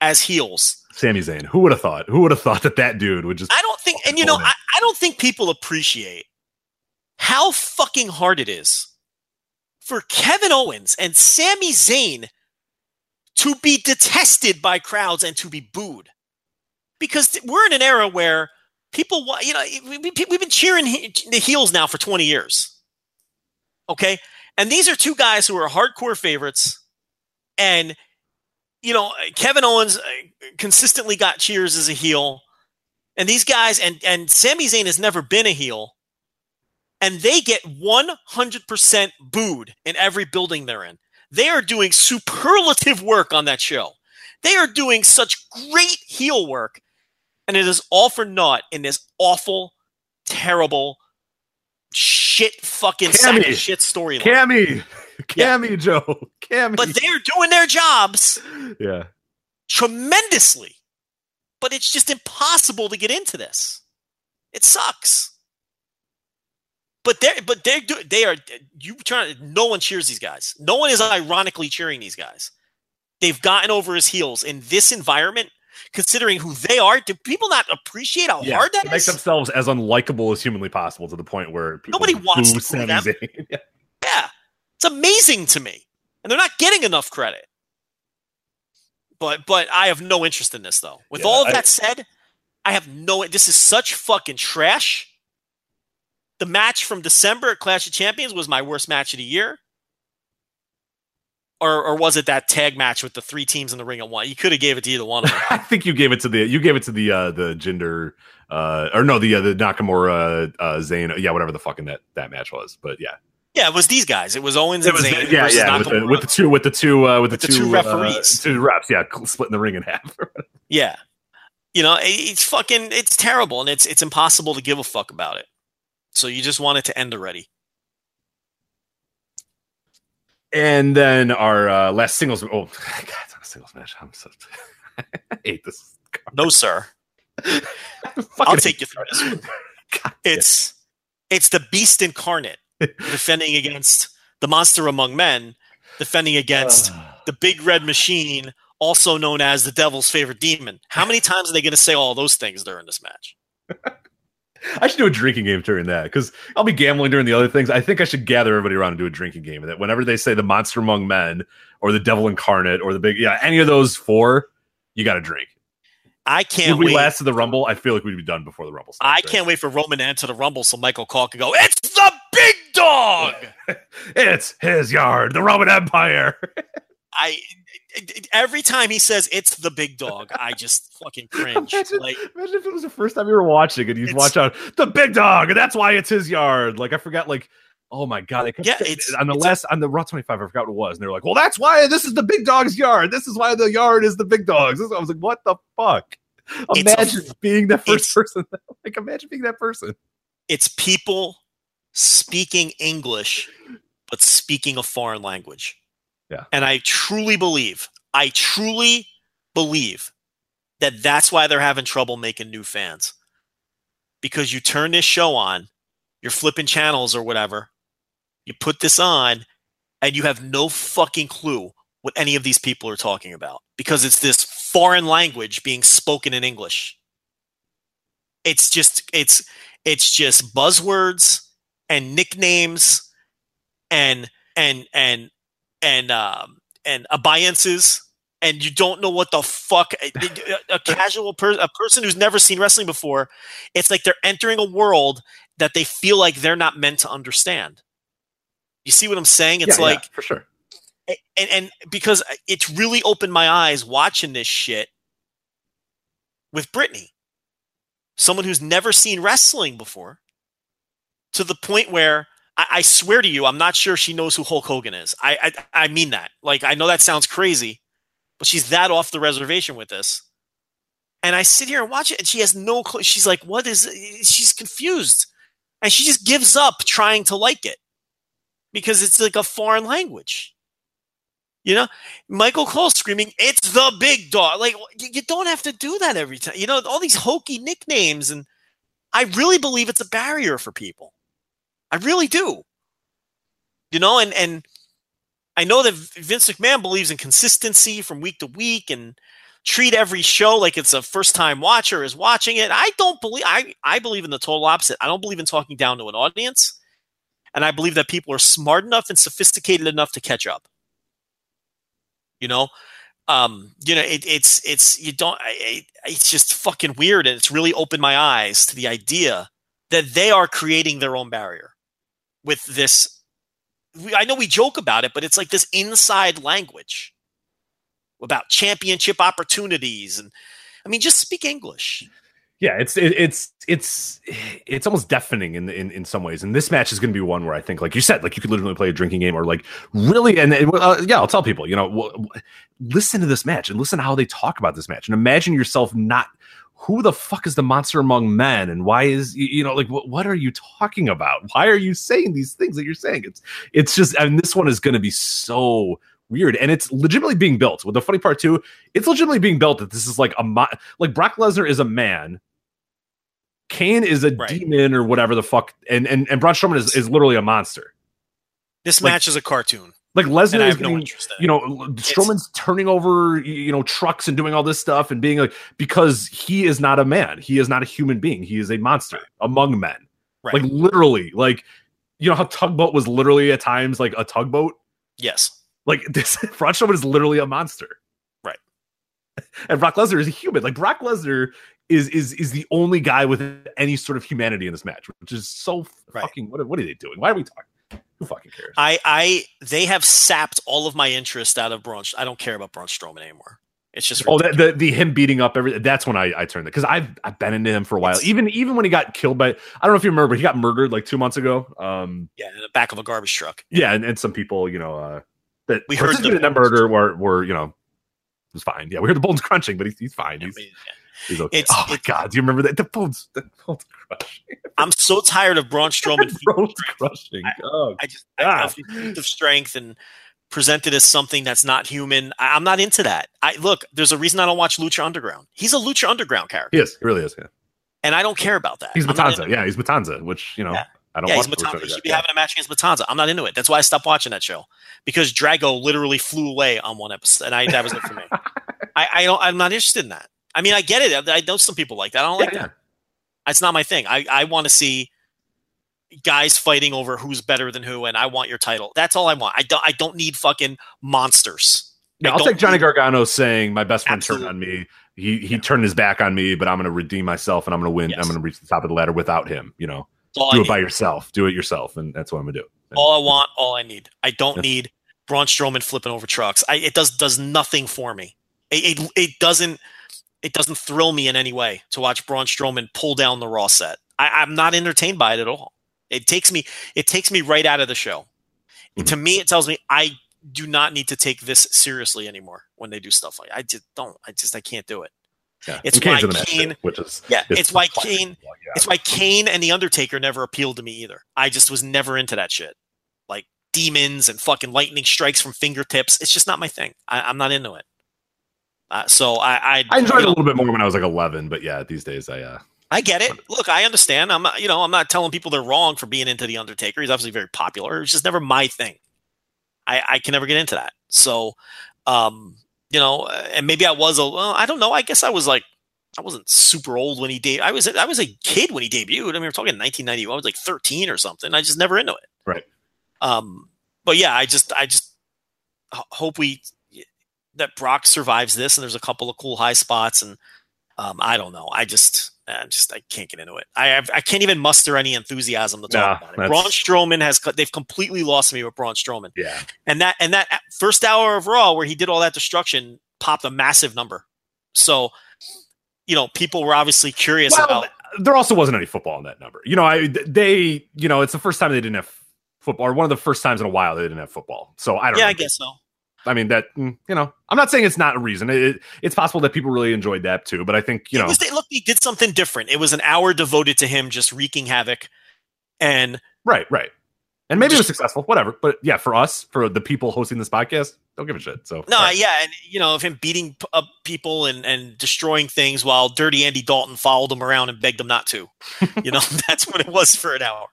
as heels. Sami Zayn. Who would have thought? Who would have thought that that dude would just? I don't think, and you know, I, I don't think people appreciate how fucking hard it is for Kevin Owens and Sami Zayn to be detested by crowds and to be booed. Because we're in an era where people, you know, we, we, we've been cheering the heels now for 20 years. Okay. And these are two guys who are hardcore favorites. And, you know, Kevin Owens uh, consistently got cheers as a heel. And these guys, and, and Sami Zayn has never been a heel. And they get 100% booed in every building they're in. They are doing superlative work on that show. They are doing such great heel work. And it is all for naught in this awful, terrible, shit fucking sack of Cammy. shit storyline. Cammy, Yeah. Cammy, Joe, Cammy. But they're doing their jobs yeah, tremendously. But it's just impossible to get into this. It sucks. But they're but they're do, they are you trying no one cheers these guys. No one is ironically cheering these guys. They've gotten over his heels in this environment, considering who they are. Do people not appreciate how yeah. hard that make is? themselves as unlikable as humanly possible to the point where people Nobody wants to them. Yeah. It's amazing to me. And they're not getting enough credit. But but I have no interest in this though. With Yeah, all of I- that said, I have no this is such fucking trash. The match from December at Clash of Champions was my worst match of the year. Or or was it that tag match with the three teams in the ring at one? You could have gave it to either one of them. I think you gave it to the you gave it to the uh the gender uh or no the uh, the Nakamura uh Zayn yeah whatever the fucking that that match was but yeah yeah, it was these guys. It was Owens it and Zayn yeah yeah with the, with the two with the two uh with the, With the two, two referees. uh, two reps yeah splitting the ring in half Yeah. You know, it- it's fucking it's terrible and it's it's impossible to give a fuck about it. So you just want it to end already. and then our uh last singles oh god it's not a singles match I'm so I hate this No, sir. I'll take you through this one. God, It's it's the beast incarnate defending against the monster among men, defending against ah. the big red machine, also known as the devil's favorite demon. How many times are they going to say all those things during this match? I should do a drinking game during that because I'll be gambling during the other things. I think I should gather everybody around and do a drinking game. That whenever they say the monster among men or the devil incarnate or the big, yeah, any of those four, you got to drink. I can't we wait. last to the Rumble, I feel like we'd be done before the Rumble. I starts, can't wait for Roman to enter the Rumble so Michael Cole can go, It's the big dog! It's his yard, the Roman Empire. I every time he says it's the big dog, I just fucking cringe. Imagine- Like Imagine if it was the first time you were watching and you'd watch out the big dog, and that's why it's his yard. Like I forgot, like oh my god, they kept Yeah, it's- on the it's a- last on the Raw twenty five. I forgot what it was, and they were like, well, that's why this is the big dog's yard. This is why the yard is the big dog's. I was like, what the fuck? It's a- Imagine being the first person. like imagine being that person. it's people speaking English but speaking a foreign language. Yeah. And I truly believe, I truly believe that that's why they're having trouble making new fans. Because you turn this show on, you're flipping channels or whatever, you put this on, and you have no fucking clue what any of these people are talking about because it's this foreign language being spoken in English. It's just it's it's just buzzwords and nicknames and and and and um and abeyances and you don't know what the fuck a, a casual person a person who's never seen wrestling before it's like they're entering a world that they feel like they're not meant to understand you see what i'm saying it's Yeah, yeah, like for sure. and and because it's really opened my eyes watching this shit with Brittany, someone who's never seen wrestling before, to the point where I, I swear to you, I'm not sure she knows who Hulk Hogan is. I, I I mean that. Like I know that sounds crazy, but she's that off the reservation with this. And I sit here and watch it, and she has no clue. She's like, "What is?" She's confused, and she just gives up trying to like it because it's like a foreign language. You know, Michael Cole screaming, "It's the big dog!" Like you don't have to do that every time. You know, all these hokey nicknames, and I really believe it's a barrier for people. I really do. You know, and and I know that Vince McMahon believes in consistency from week to week and treat every show like it's a first time watcher is watching it. I don't believe I I believe in the total opposite. I don't believe in talking down to an audience. And I believe that people are smart enough and sophisticated enough to catch up. You know, um, you know, it, it's it's you don't. It, it's just fucking weird, and it's really opened my eyes to the idea that they are creating their own barrier with this. We, I know we joke about it, but it's like this inside language about championship opportunities, and I mean, just speak English. Yeah, it's it, it's it's it's almost deafening in, in in some ways. And this match is going to be one where I think, like you said, like you could literally play a drinking game or like really. And, uh, yeah, I'll tell people, you know, w- w- listen to this match and listen to how they talk about this match, and imagine yourself not. Who the fuck is the monster among men, and why is you know like what, what are you talking about? Why are you saying these things that you're saying? It's it's just and this one is going to be so weird and it's legitimately being built with the funny part too it's legitimately being built that this is like a mo- like brock lesnar is a man Kane is a Right. demon or whatever the fuck, and and and Braun Strowman is, is literally a monster. This Like- match is a cartoon, Like Lesnar is no getting, interest in you know, Strowman's turning over, you know, trucks and doing all this stuff and being like because he is not a man, he is not a human being, he is a monster among men. Right. Like literally, like you know how tugboat was literally at times like a tugboat. yes, Like this, Braun Strowman is literally a monster. Right. And Brock Lesnar is a human. Like Brock Lesnar is is is the only guy with any sort of humanity in this match, which is so Right. fucking. What, what are they doing? Why are we talking? Who fucking cares? I I they have sapped all of my interest out of Braun. I don't care about Braun Strowman anymore. It's just Oh, the, the the him beating up every. That's when I I turned it because I've I've been into him for a while. It's- even even when he got killed by I don't know if you remember, but he got murdered like two months ago. Um, yeah, in the back of a garbage truck. yeah, and, and some people you know uh that We heard the in that murder were were you know it was fine. Yeah, we heard the bones crunching, but he's he's fine. I He's, mean, he's okay. it's- oh my it's- god, do you remember that the bones the bones crunching? I'm so tired of Braun Strowman. bones crushing. Oh, I just I feats of strength and presented as something that's not human. I, I'm not into that. I look. There's a reason I don't watch Lucha Underground. He's a Lucha Underground character, he. He really is. Yeah. and I don't care about that. He's Matanza. Yeah, he's Matanza, which you know Yeah. I don't Yeah, watch Matanza. He should be Yeah. having a match against Matanza. I'm not into it. That's why I stopped watching that show because Drago literally flew away on one episode, and I that was it for me. I, I don't. I'm not interested in that. I mean, I get it. I, I know some people like that. I don't Yeah, like yeah. that. It's not my thing. I, I want to see guys fighting over who's better than who, and I want your title. That's all I want. I don't. I don't need fucking monsters. Yeah, I'll take Johnny Gargano saying my best friend Absolutely. turned on me. He he turned his back on me, but I'm going to redeem myself and I'm going to win. Yes. I'm going to reach the top of the ladder without him. You know, All I do it need. by yourself. Do it yourself, and that's what I'm going to do. And- all I want. All I need. I don't need Braun Strowman flipping over trucks. I, it does does nothing for me. It, it it doesn't it doesn't thrill me in any way to watch Braun Strowman pull down the Raw set. I, I'm not entertained by it at all. It takes me it takes me right out of the show. Mhm. To me, it tells me I do not need to take this seriously anymore when they do stuff like I just don't. I just I can't do it. Yeah. it's And why in the match, Kane- which is Yeah, it's why classic. Kane Yeah. it's why Kane and The Undertaker never appealed to me either. I just was never into that shit. Like demons and fucking lightning strikes from fingertips. It's just not my thing. I, I'm not into it. Uh, so I, I, I enjoyed it a little bit more when I was like 11, but yeah, these days I uh I get it. Look, I understand. I'm not, you know, I'm not telling people they're wrong for being into The Undertaker. He's obviously very popular. It's just never my thing. I, I can never get into that. So, um, you know, uh, and maybe I was a, well, I don't know. I guess I was like, I wasn't super old when he debuted. I was, I was a kid when he debuted. I mean, we're talking 1990. I was like 13 or something. I just never into it. Right. Um, but yeah, I just, I just hope we that Brock survives this, and there's a couple of cool high spots, and um, I don't know. I just, I just, I can't get into it. I have, I can't even muster any enthusiasm to talk Nah, about it. that's- Braun Strowman has, they've completely lost me with Braun Strowman, yeah. and that, and that uh, first hour of Raw where he did all that destruction popped a massive number. So, you know, people were obviously curious Well, about. there also wasn't any football in that number. You know, I they you know, it's the first time they didn't have football or one of the first times in a while they didn't have football. So I don't Yeah, know. I guess so. I mean that mm, you know, I'm not saying it's not a reason. It, it- it's possible that people really enjoyed that too, but I think, you know, was, look, he did something different. It was an hour devoted to him just wreaking havoc, and right, right. And maybe it was successful, whatever. But yeah, for us, for the people hosting this podcast, don't give a shit. So No, right. yeah, and you know, of him beating up people and, and destroying things while Dirty Andy Dalton followed him around and begged him not to. You know, that's what it was for an hour.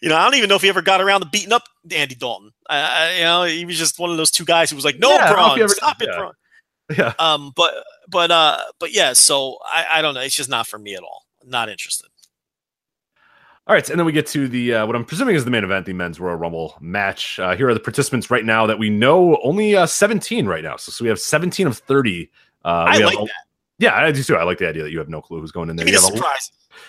You know, I don't even know if he ever got around to beating up Andy Dalton. Uh, you know, he was just one of those two guys who was like, "No, Yeah, I don't know if he Braun, ever- stop it, yeah. Braun." yeah. Um, but but uh, but yeah. So I, I don't know. It's just not for me at all. Not interested. All right, and then we get to the uh, what I'm presuming is the main event, the men's Royal Rumble match. Uh, here are the participants right now that we know. Only uh, 17 right now, so, so we have 17 of 30. Uh, I we like a- that. Yeah, I do too. I like the idea that you have no clue who's going in there. You have, a-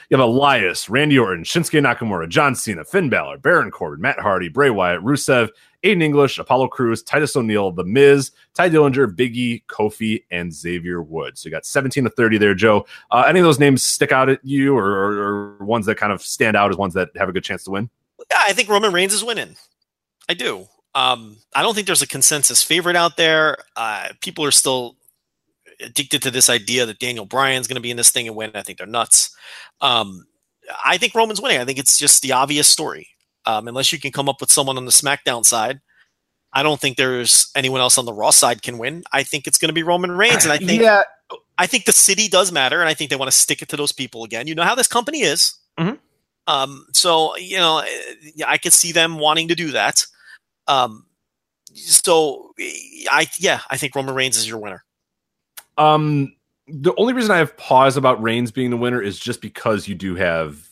you have Elias, Randy Orton, Shinsuke Nakamura, John Cena, Finn Balor, Baron Corbin, Matt Hardy, Bray Wyatt, Rusev, Aiden English, Apollo Crews, Titus O'Neil, The Miz, Tye Dillinger, Biggie, Kofi, and Xavier Woods. So you got 17 to 30 there, Joe. Uh, any of those names stick out at you or, or, or ones that kind of stand out as ones that have a good chance to win? Yeah, I think Roman Reigns is winning. I do. Um, I don't think there's a consensus favorite out there. Uh, people are still addicted to this idea that Daniel Bryan's going to be in this thing and win. I think they're nuts. Um, I think Roman's winning. I think it's just the obvious story. Um, unless you can come up with someone on the SmackDown side, I don't think there's anyone else on the Raw side can win. I think it's going to be Roman Reigns, and I think yeah, I think the city does matter, and I think they want to stick it to those people again. You know how this company is. Mhm. Um, so you know, I could see them wanting to do that. Um, so I yeah, I think Roman Reigns is your winner. Um, the only reason I have pause about Reigns being the winner is just because you do have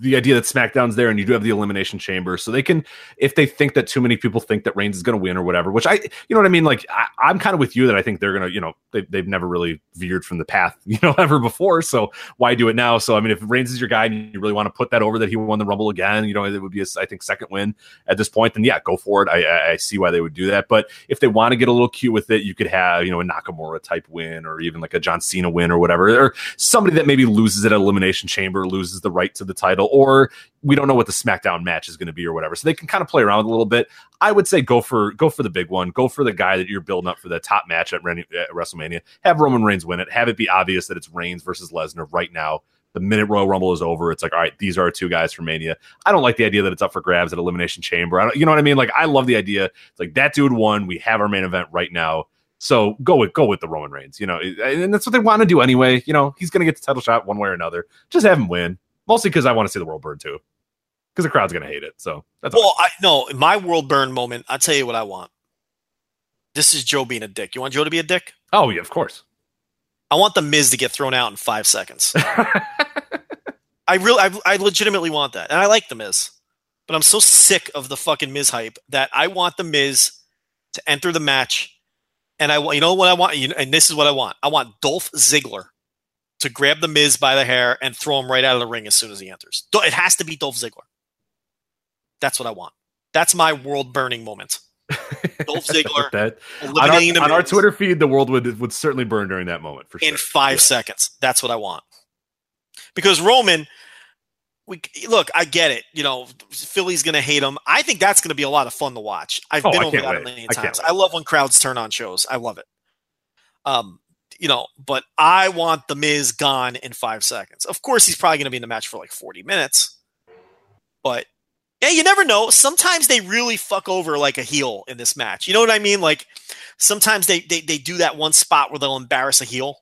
the idea that SmackDown's there and you do have the Elimination Chamber, so they can, if they think that too many people think that Reigns is going to win or whatever, which I, you know what I mean? Like, I, I'm kind of with you that I think they're going to, you know, they, they've never really veered from the path, you know, ever before. So why do it now? So, I mean, if Reigns is your guy and you really want to put that over that he won the Rumble again, you know, it would be, a, I think, second win at this point, then yeah, go for it. I, I, I see why they would do that. But if they want to get a little cute with it, you could have, you know, a Nakamura type win or even like a John Cena win or whatever, or somebody that maybe loses at Elimination Chamber, loses the right to the title, or we don't know what the SmackDown match is going to be or whatever. So they can kind of play around a little bit. I would say go for go for the big one. Go for the guy that you're building up for the top match at, Ren- at WrestleMania. Have Roman Reigns win it. Have it be obvious that it's Reigns versus Lesnar right now. The minute Royal Rumble is over, it's like, all right, these are our two guys for Mania. I don't like the idea that it's up for grabs at Elimination Chamber. I don't, you know what I mean? Like, I love the idea. It's like that dude won. We have our main event right now. So go with go with the Roman Reigns, you know, and that's what they want to do anyway. You know, he's going to get the title shot one way or another. Just have him win, mostly because I want to see the world burn too, because the crowd's going to hate it. So that's. Well, I no, my world burn moment. I'll tell you what I want. This is Joe being a dick. You want Joe to be a dick? Oh yeah, of course. I want the Miz to get thrown out in five seconds. I really, I, I legitimately want that, and I like the Miz, but I'm so sick of the fucking Miz hype that I want the Miz to enter the match, and I want, you know what I want, you know, and this is what I want. I want Dolph Ziggler to grab the Miz by the hair and throw him right out of the ring as soon as he enters. It has to be Dolph Ziggler. That's what I want. That's my world burning moment. Dolph Ziggler that on our, on our Twitter feed, the world would would certainly burn during that moment for sure. in five Yeah. seconds. That's what I want. Because Roman, we look, I get it. You know, Philly's going to hate him. I think that's going to be a lot of fun to watch. I've Oh, been I over that a million times. wait. I love when crowds turn on shows. I love it. Um, you know, but I want the Miz gone in five seconds. Of course, he's probably going to be in the match for like forty minutes. But yeah, you never know. Sometimes they really fuck over like a heel in this match. You know what I mean? Like sometimes they they, they do that one spot where they'll embarrass a heel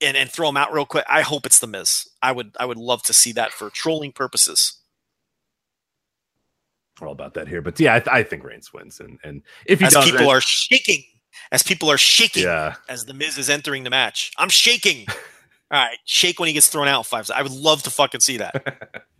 and, and throw him out real quick. I hope it's the Miz. I would I would love to see that for trolling purposes. We're all about that here, but yeah, I, th- I think Reigns wins, and and if he As does, people are shaking, as people are shaking yeah, as the Miz is entering the match. I'm shaking. All right, shake when he gets thrown out five. I would love to fucking see that.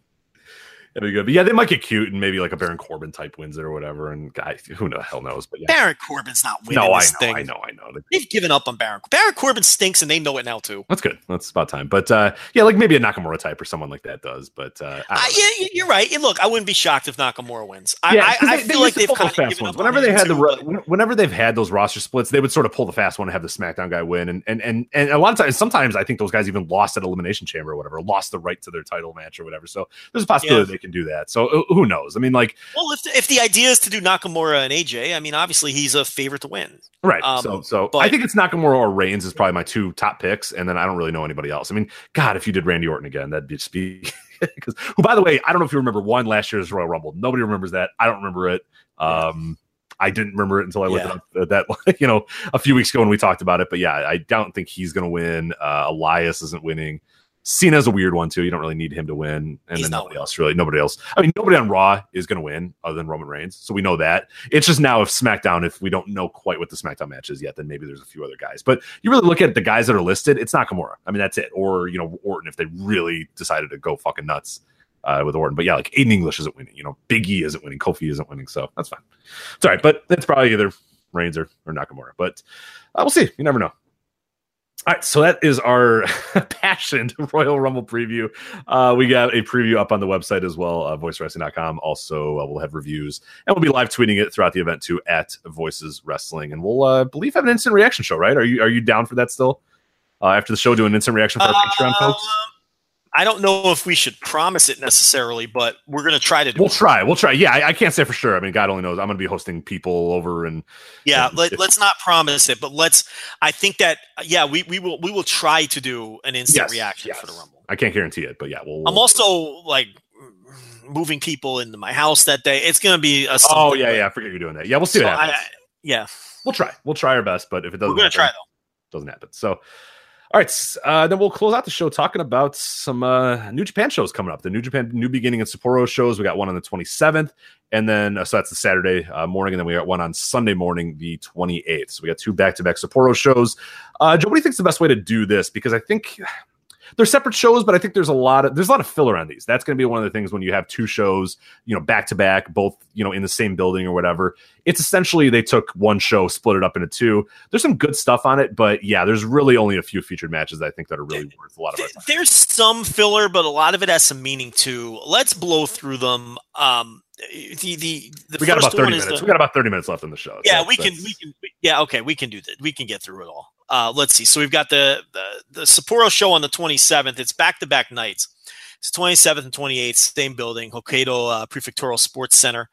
That'd be good. But yeah, they might get cute and maybe like a Baron Corbin type wins it or whatever. And guy, who the hell knows? But yeah, Baron Corbin's not winning no, I know, thing. I know, I know. They've given up on Baron. Baron Corbin stinks, and they know it now too. That's good. That's about time. But uh, yeah, like maybe a Nakamura type or someone like that does. But uh, I Uh, yeah, you- you're right. And look, I wouldn't be shocked if Nakamura wins. I, Yeah, I, I they- they feel like they've kind of fast ones. Whenever they had the too, ro- but- whenever they've had those roster splits, they would sort of pull the fast one and have the SmackDown guy win. And and and and a lot of times, sometimes I think those guys even lost at Elimination Chamber or whatever, lost the right to their title match or whatever. So there's a possibility Yeah. they can do that. So uh, who knows? I mean, like Well, if if the idea is to do Nakamura and AJ, I mean, obviously he's a favorite to win. Right. Um, so so but- I think it's Nakamura or Reigns is probably my two top picks, and then I don't really know anybody else. I mean, God, if you did Randy Orton again, that'd just be because who by the way, I don't know if you remember one last year's Royal Rumble. Nobody remembers that. I don't remember it. Um I didn't remember it until I looked Yeah. it up uh, that you know a few weeks ago when we talked about it. But yeah, I don't think he's going to win. Uh, Elias isn't winning. Cena's a weird one too. You don't really need him to win, and He's then nobody else really. Nobody else. I mean, nobody on Raw is going to win other than Roman Reigns, so we know that. It's just now if SmackDown, if we don't know quite what the SmackDown match is yet, then maybe there's a few other guys. But you really look at the guys that are listed, it's Nakamura. I mean, that's it. Or you know Orton if they really decided to go fucking nuts uh, with Orton. But yeah, like Aiden English isn't winning. You know, Big E isn't winning. Kofi isn't winning. So that's fine. It's all right. But it's probably either Reigns or, or Nakamura. But uh, we'll see. You never know. All right, so that is our passioned Royal Rumble preview. Uh, we got a preview up on the website as well, uh, voicewrestling.com. Also, uh, we'll have reviews and we'll be live tweeting it throughout the event too at Voices Wrestling. And we'll uh, believe have an instant reaction show, right? Are you are you down for that still? Uh, after the show, do an instant reaction for our Patreon folks. I don't know if we should promise it necessarily, but we're going to try to do We'll it. try. We'll try. Yeah, I, I can't say for sure. I mean, God only knows. I'm going to be hosting people over and Yeah, Um, let, let's not promise it, but let's. I think that yeah, we, we will we will try to do an instant Yes, reaction yes. for the Rumble. I can't guarantee it, but yeah, we'll. I'm also like moving people into my house that day. It's going to be a Oh yeah, yeah. I forget you're doing that. Yeah, we'll see So what I, happens. yeah, we'll try. We'll try our best, but if it doesn't, we're going to try though. doesn't happen. So, all right, uh, then we'll close out the show talking about some uh, New Japan shows coming up. The New Japan New Beginning and Sapporo shows. We got one on the 27th, and then uh, so that's the Saturday uh, morning, and then we got one on Sunday morning, the 28th. So we got two back-to-back Sapporo shows. Uh, Joe, what do you think is the best way to do this? Because I think they're separate shows, but I think there's a lot of there's a lot of filler on these. That's going to be one of the things when you have two shows, you know, back to back, both you know in the same building or whatever. It's essentially they took one show, split it up into two. There's some good stuff on it, but yeah, there's really only a few featured matches I think that are really worth a lot of our time. There's some filler, but a lot of it has some meaning too. Let's blow through them. Um, the the, the We got about 30 minutes. the- we got about 30 minutes left in the show. yeah, So we can we can yeah okay we can do that. We can get through it all. Uh, let's see. So we've got the the the Sapporo show on the 27th. It's back to back nights. It's 27th and 28th, same building, Hokkaido uh, Prefectural Sports Center.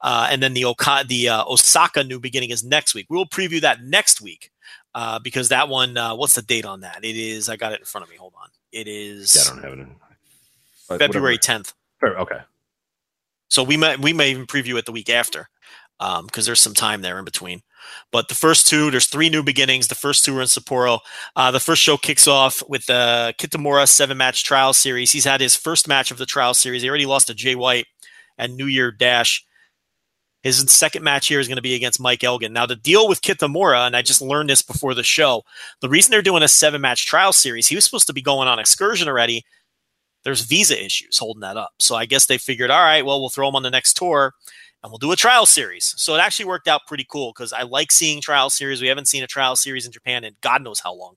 Uh, and then the Oka- the uh, Osaka New Beginning is next week. We'll preview that next week uh, because that one. Uh, what's the date on that? It is. I got it in front of me. Hold on. It is Yeah, I don't have it. In, February whatever. 10th. Fair- Okay. So we may we may even preview it the week after, because there's some time there in between. But the first two, there's three new beginnings. The first two are in Sapporo. Uh, the first show kicks off with the Kitamura seven match trial series. He's had his first match of the trial series. He already lost to Jay White and New Year Dash. His second match here is going to be against Mike Elgin. Now, the deal with Kitamura, and I just learned this before the show, the reason they're doing a seven match trial series, he was supposed to be going on excursion already. There's visa issues holding that up. So I guess they figured, all right, well, we'll throw him on the next tour and we'll do a trial series. So it actually worked out pretty cool because I like seeing trial series. We haven't seen a trial series in Japan in God knows how long.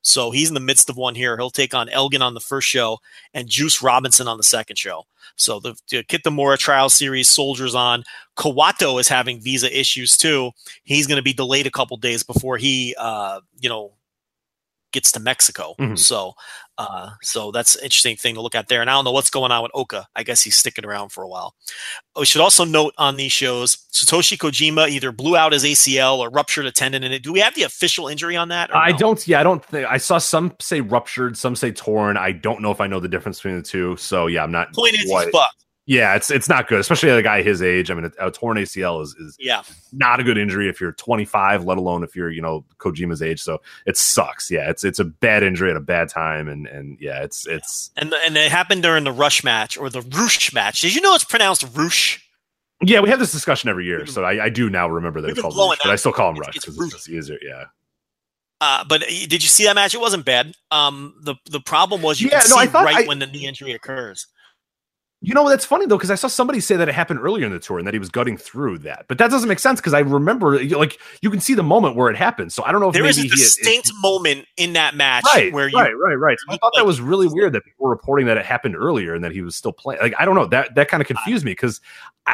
So he's in the midst of one here. He'll take on Elgin on the first show and Juice Robinson on the second show. So the, the Kitamura trial series soldiers on. Kawato is having visa issues too. He's going to be delayed a couple days before he, uh, you know, gets to Mexico. Mhm. So, uh, so that's an interesting thing to look at there. And I don't know what's going on with Oka. I guess he's sticking around for a while. We should also note on these shows, Satoshi Kojima either blew out his ACL or ruptured a tendon in it. Do we have the official injury on that? or I no? don't. Yeah, I don't think. I saw some say ruptured, some say torn. I don't know if I know the difference between the two. So yeah, I'm not. Point is, he's. Yeah, it's it's not good, especially a guy his age. I mean, a, a torn ACL is is Yeah. not a good injury if you're 25, let alone if you're you know Kojima's age. So it sucks. Yeah, it's it's a bad injury at a bad time, and and yeah, it's it's And, and it happened during the Rush match or the Roosh match. Did you know it's pronounced Roosh? yeah. We have this discussion every year, so I, I do now remember that We've it's called Rush, but. I still call him Rush because it's just easier. Yeah. Uh, but did you see that match? It wasn't bad. Um, the the problem was you Yeah, can no, see I thought right I- when the knee injury occurs. You know, that's funny though, because I saw somebody say that it happened earlier in the tour and that he was gutting through that. But that doesn't make sense because I remember, like, you can see the moment where it happened. So I don't know if There maybe is a he- it- distinct moment in that match right, where you right, right, right. So I thought that was really weird that people were reporting that it happened earlier and that he was still playing. Like, I don't know. That that kind of confused me because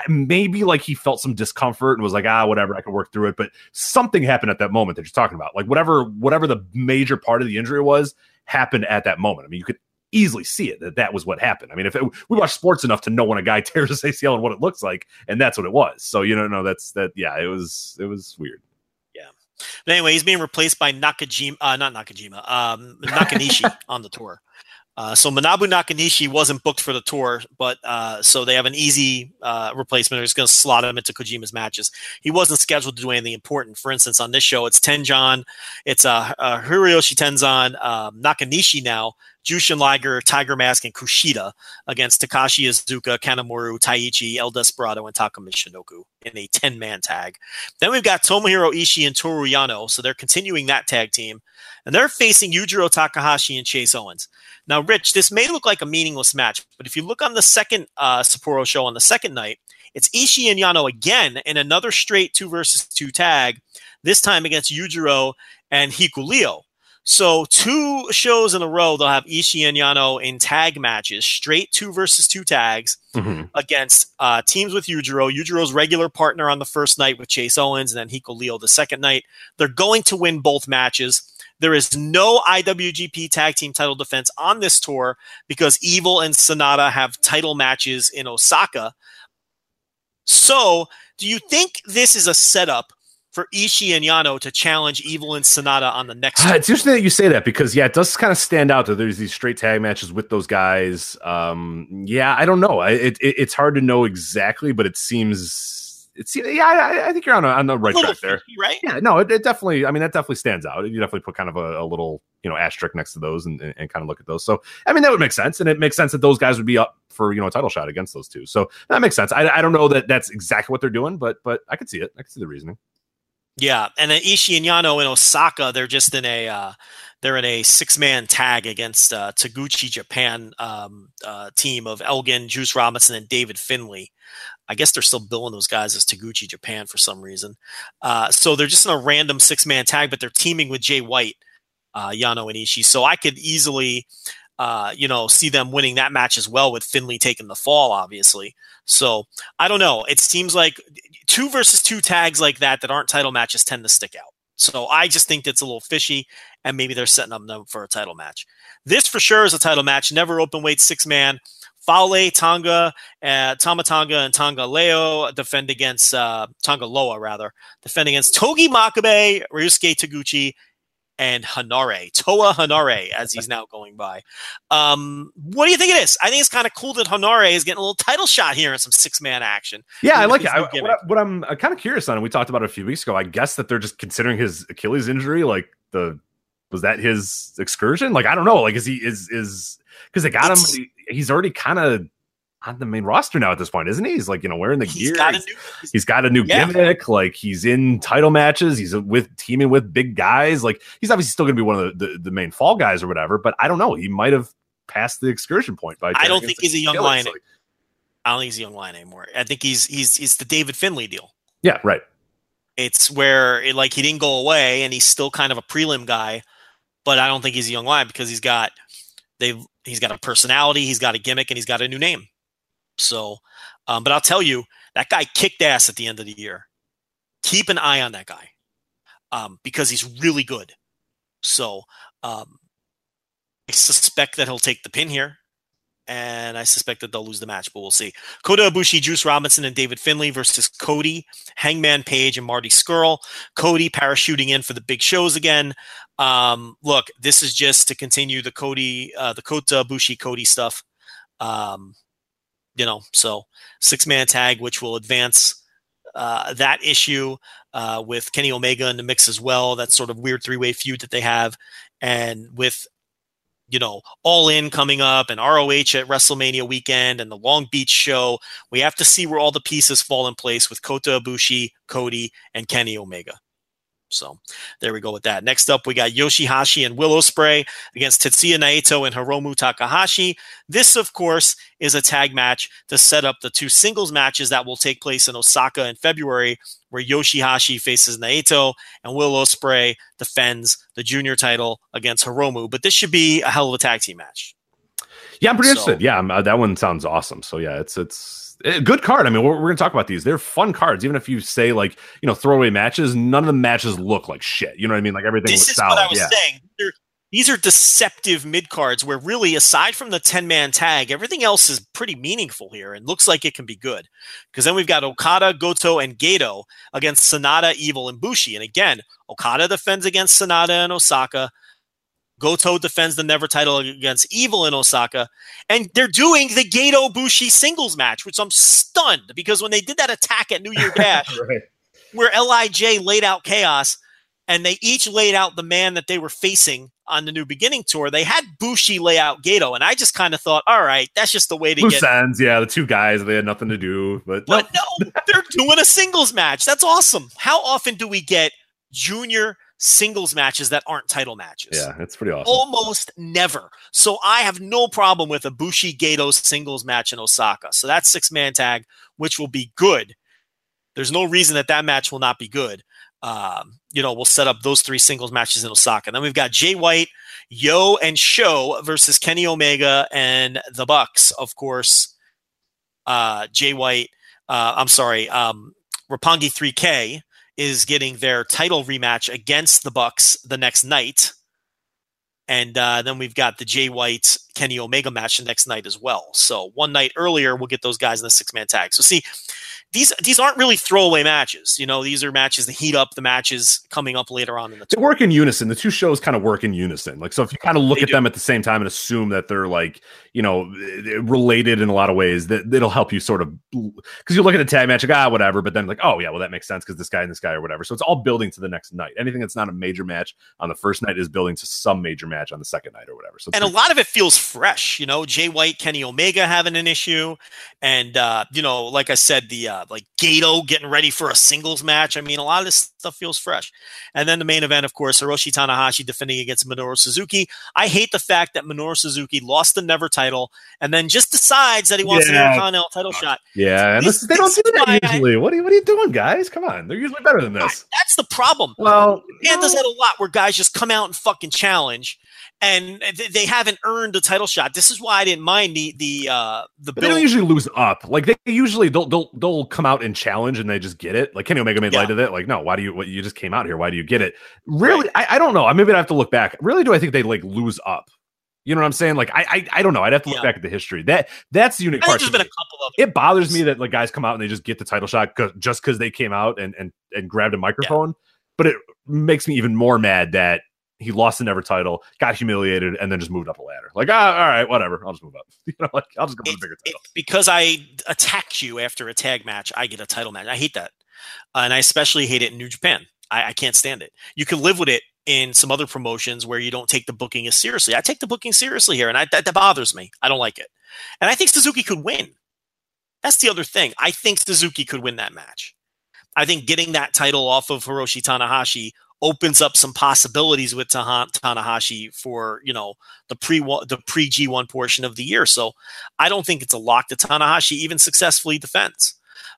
maybe like he felt some discomfort and was like, ah, whatever, I can work through it. But something happened at that moment that you're talking about. Like whatever, whatever the major part of the injury was happened at that moment. I mean, you could easily see it that that was what happened. I mean, if it, we watch sports enough to know when a guy tears his ACL and what it looks like, and that's what it was. So you don't know, that's that. Yeah, it was it was weird. Yeah, but anyway, he's being replaced by Nakajima, uh, not Nakajima, um, Nakanishi on the tour. Uh, so Manabu Nakanishi wasn't booked for the tour, but uh, so they have an easy uh, replacement. They're just going to slot him into Kojima's matches. He wasn't scheduled to do anything important. For instance, on this show, it's Tenjon, it's uh, uh, Hiroyoshi Tenzan, um, Nakanishi now, Jushin Liger, Tiger Mask, and Kushida against Takashi Iizuka, Kanemaru, Taichi, El Desperado, and Taka Michinoku in a 10 man tag. Then we've got Tomohiro Ishii and Toru Yano, so they're continuing that tag team. And they're facing Yujiro Takahashi and Chase Owens. Now, Rich, this may look like a meaningless match, but if you look on the second uh, Sapporo show on the second night, it's Ishii and Yano again in another straight two versus two tag, this time against Yujiro and Hikuleo. So two shows in a row, they'll have Ishii and Yano in tag matches, straight two versus two tags Mm-hmm. against uh, teams with Yujiro. Yujiro's regular partner on the first night with Chase Owens, and then Hikuleo the second night. They're going to win both matches. There is no IWGP Tag Team title defense on this tour because Evil and Sanada have title matches in Osaka. So, do you think this is a setup for Ishii and Yano to challenge Evil and Sanada on the next tour? It's interesting that you say that because yeah, it does kind of stand out that there's these straight tag matches with those guys. Um, yeah, I don't know. I, it, it, it's hard to know exactly, but it seems it seems yeah. I, I think you're on a, on the right track there. fishy, right? Yeah, no, it, it definitely. I mean, that definitely stands out. You definitely put kind of a, a little, you know, asterisk next to those and, and, and kind of look at those. So, I mean, that would make sense, and it makes sense that those guys would be up for you know a title shot against those two. So that makes sense. I, I don't know that that's exactly what they're doing, but but I could see it. I could see the reasoning. Yeah, and then Ishii and Yano in Osaka, they're just in a uh, they're in a six man tag against uh, Taguchi Japan um, uh, team of Elgin, Juice Robinson, and David Finlay. I guess they're still billing those guys as Taguchi Japan for some reason. Uh, so they're just in a random six man tag, but they're teaming with Jay White, uh, Yano and Ishii. So I could easily, uh, you know, see them winning that match as well with Finlay taking the fall, obviously. So I don't know. It seems like two versus two tags like that that aren't title matches tend to stick out. So I just think that's a little fishy, and maybe they're setting up them for a title match. This for sure is a title match. Never open weight six man. Fale, Tonga, uh, Tama Tonga, and Tonga Leo defend against uh, Tonga Loa rather defend against Togi Makabe, Ryusuke Taguchi, and Henare, Toa Henare, as he's now going by. Um, what do you think of this? I think it's kind of cool that Henare is getting a little title shot here in some six man action. Yeah, I like it. I, what. I, what I'm kind of curious on, and we talked about it a few weeks ago. I guess that they're just considering his Achilles injury, like the was that his excursion? Like I don't know. Like is he is is because they got It's- him? He's already kind of on the main roster now at this point, isn't he? He's like you know wearing the He's gear. got new, he's He's got a new Yeah. gimmick. Like he's in title matches. He's with teaming with big guys. Like he's obviously still going to be one of the, the, the main fall guys or whatever. But I don't know. He might have passed the excursion point by. I don't think he's a young lion. I don't think he's a young lion anymore. I think he's he's he's the David Finlay deal. yeah, right. It's where it, like he didn't go away and he's still kind of a prelim guy, but I don't think he's a young lion because he's got they've he's got a personality, he's got a gimmick, and he's got a new name. So, um, but I'll tell you, that guy kicked ass at the end of the year. Keep an eye on that guy um, because he's really good. So, um, I suspect that he'll take the pin here. And I suspect that they'll lose the match, but we'll see. Kota Ibushi, Juice Robinson, and David Finlay versus Cody, Hangman Page, and Marty Scurll. Cody parachuting in for the big shows again. Um, look, this is just to continue the Cody, uh, the Kota Ibushi Cody stuff. Um, you know, so six man tag, which will advance uh, that issue uh, with Kenny Omega in the mix as well. That sort of weird three way feud that they have, and with you know All In coming up and ROH at WrestleMania weekend and the Long Beach show. We have to see where all the pieces fall in place with Kota Ibushi, Cody, and Kenny Omega. So there we go with that. Next up, we got Yoshihashi and Will Ospreay against Tetsuya Naito and Hiromu Takahashi. This, of course, is a tag match to set up the two singles matches that will take place in Osaka in February, where Yoshihashi faces Naito and Will Ospreay defends the junior title against Hiromu. But this should be a hell of a tag team match. Yeah, I'm pretty So- interested. Yeah, uh, that one sounds awesome. So yeah, it's it's a good card. I mean, we're, we're going to talk about these. They're fun cards, even if you say like you know throwaway matches. None of the matches look like shit. You know what I mean? Like everything This is solid. what I was yeah. saying. They're, these are deceptive mid cards where really, aside from the 10 man tag, everything else is pretty meaningful here and looks like it can be good. Because then we've got Okada, Goto, and Gedo against Sanada, Evil, and Bushi. And again, Okada defends against Sanada and Osaka. Goto defends the never title against Evil in Osaka, and they're doing the Gedo Bushi singles match, which I'm stunned because when they did that attack at New Year Dash, right. where Lij laid out chaos, and they each laid out the man that they were facing on the New Beginning tour, they had Bushi lay out Gedo, and I just kind of thought, all right, that's just the way to Loose get. ends, yeah, the two guys they had nothing to do, but But no, they're doing a singles match. That's awesome. How often do we get junior singles matches that aren't title matches? yeah, it's pretty awesome. Almost never. So I have no problem with a Bushi Gedo singles match in Osaka. So that's six man tag, which will be good. There's no reason that that match will not be good. Um, you know, we'll set up those three singles matches in Osaka. Then we've got Jay White, Yo, and Show versus Kenny Omega and the Bucks. Of course, uh, Jay White. Uh, I'm sorry, um, Roppongi 3K is getting their title rematch against the Bucks the next night. And uh, then we've got the Jay White Kenny Omega match the next night as well. So one night earlier, we'll get those guys in the six man tag. So see, these these aren't really throwaway matches. You know, these are matches that heat up the matches coming up later on in the They tour. work in unison. The two shows kind of work in unison. Like, so if you kind of look They at do. them at the same time and assume that they're like, you know, related in a lot of ways, that it'll help you sort of because you look at a tag match, like, ah, whatever. But then, like, oh, yeah, well, that makes sense because this guy and this guy or whatever. So it's all building to the next night. Anything that's not a major match on the first night is building to some major match on the second night or whatever. So and a lot of it feels fresh. You know, Jay White, Kenny Omega having an issue, and uh, you know, like I said, the uh, like Gedo getting ready for a singles match. I mean, a lot of this stuff feels fresh. And then the main event, of course, Hiroshi Tanahashi defending against Minoru Suzuki. I hate the fact that Minoru Suzuki lost the Never title and then just decides that he wants Yeah. an Intercontinental title uh, shot. yeah, and This- they don't do that why I- usually. what are you, what are you doing, guys? Come on, they're usually better than this. That's the problem. Well, Japan does that a lot where guys just come out and fucking challenge and they haven't earned a title shot. This is why I didn't mind the the uh the they don't usually lose up. Like they usually they'll they'll they'll come out and challenge and they just get it. Like Kenny Omega made Yeah. light of it. Like no, why do you what you just came out here? Why do you get it? Really, I, I don't know. I maybe I have to look back. Really, do I think they like lose up? You know what I'm saying? Like I I, I don't know. I'd have to look Yeah. back at the history. That that's the unique I part. there's been a couple of It bothers me that like guys come out and they just get the title shot just because they came out and and and grabbed a microphone. But it makes me even more mad that he lost the never title, got humiliated, and then just moved up a ladder. Like ah, all right, whatever. I'll just move up. You know, like I'll just go for the it- bigger it- title. because I attack you after a tag match, I get a title match. I hate that, uh, and I especially hate it in New Japan. I, I can't stand it. You can live with it in some other promotions where you don't take the booking as seriously. I take the booking seriously here, and I, that, that bothers me. I don't like it, and I think Suzuki could win. That's the other thing. I think Suzuki could win that match. I think getting that title off of Hiroshi Tanahashi opens up some possibilities with Tanahashi for you know the pre the pre G one portion of the year. So I don't think it's a lock that Tanahashi even successfully defends.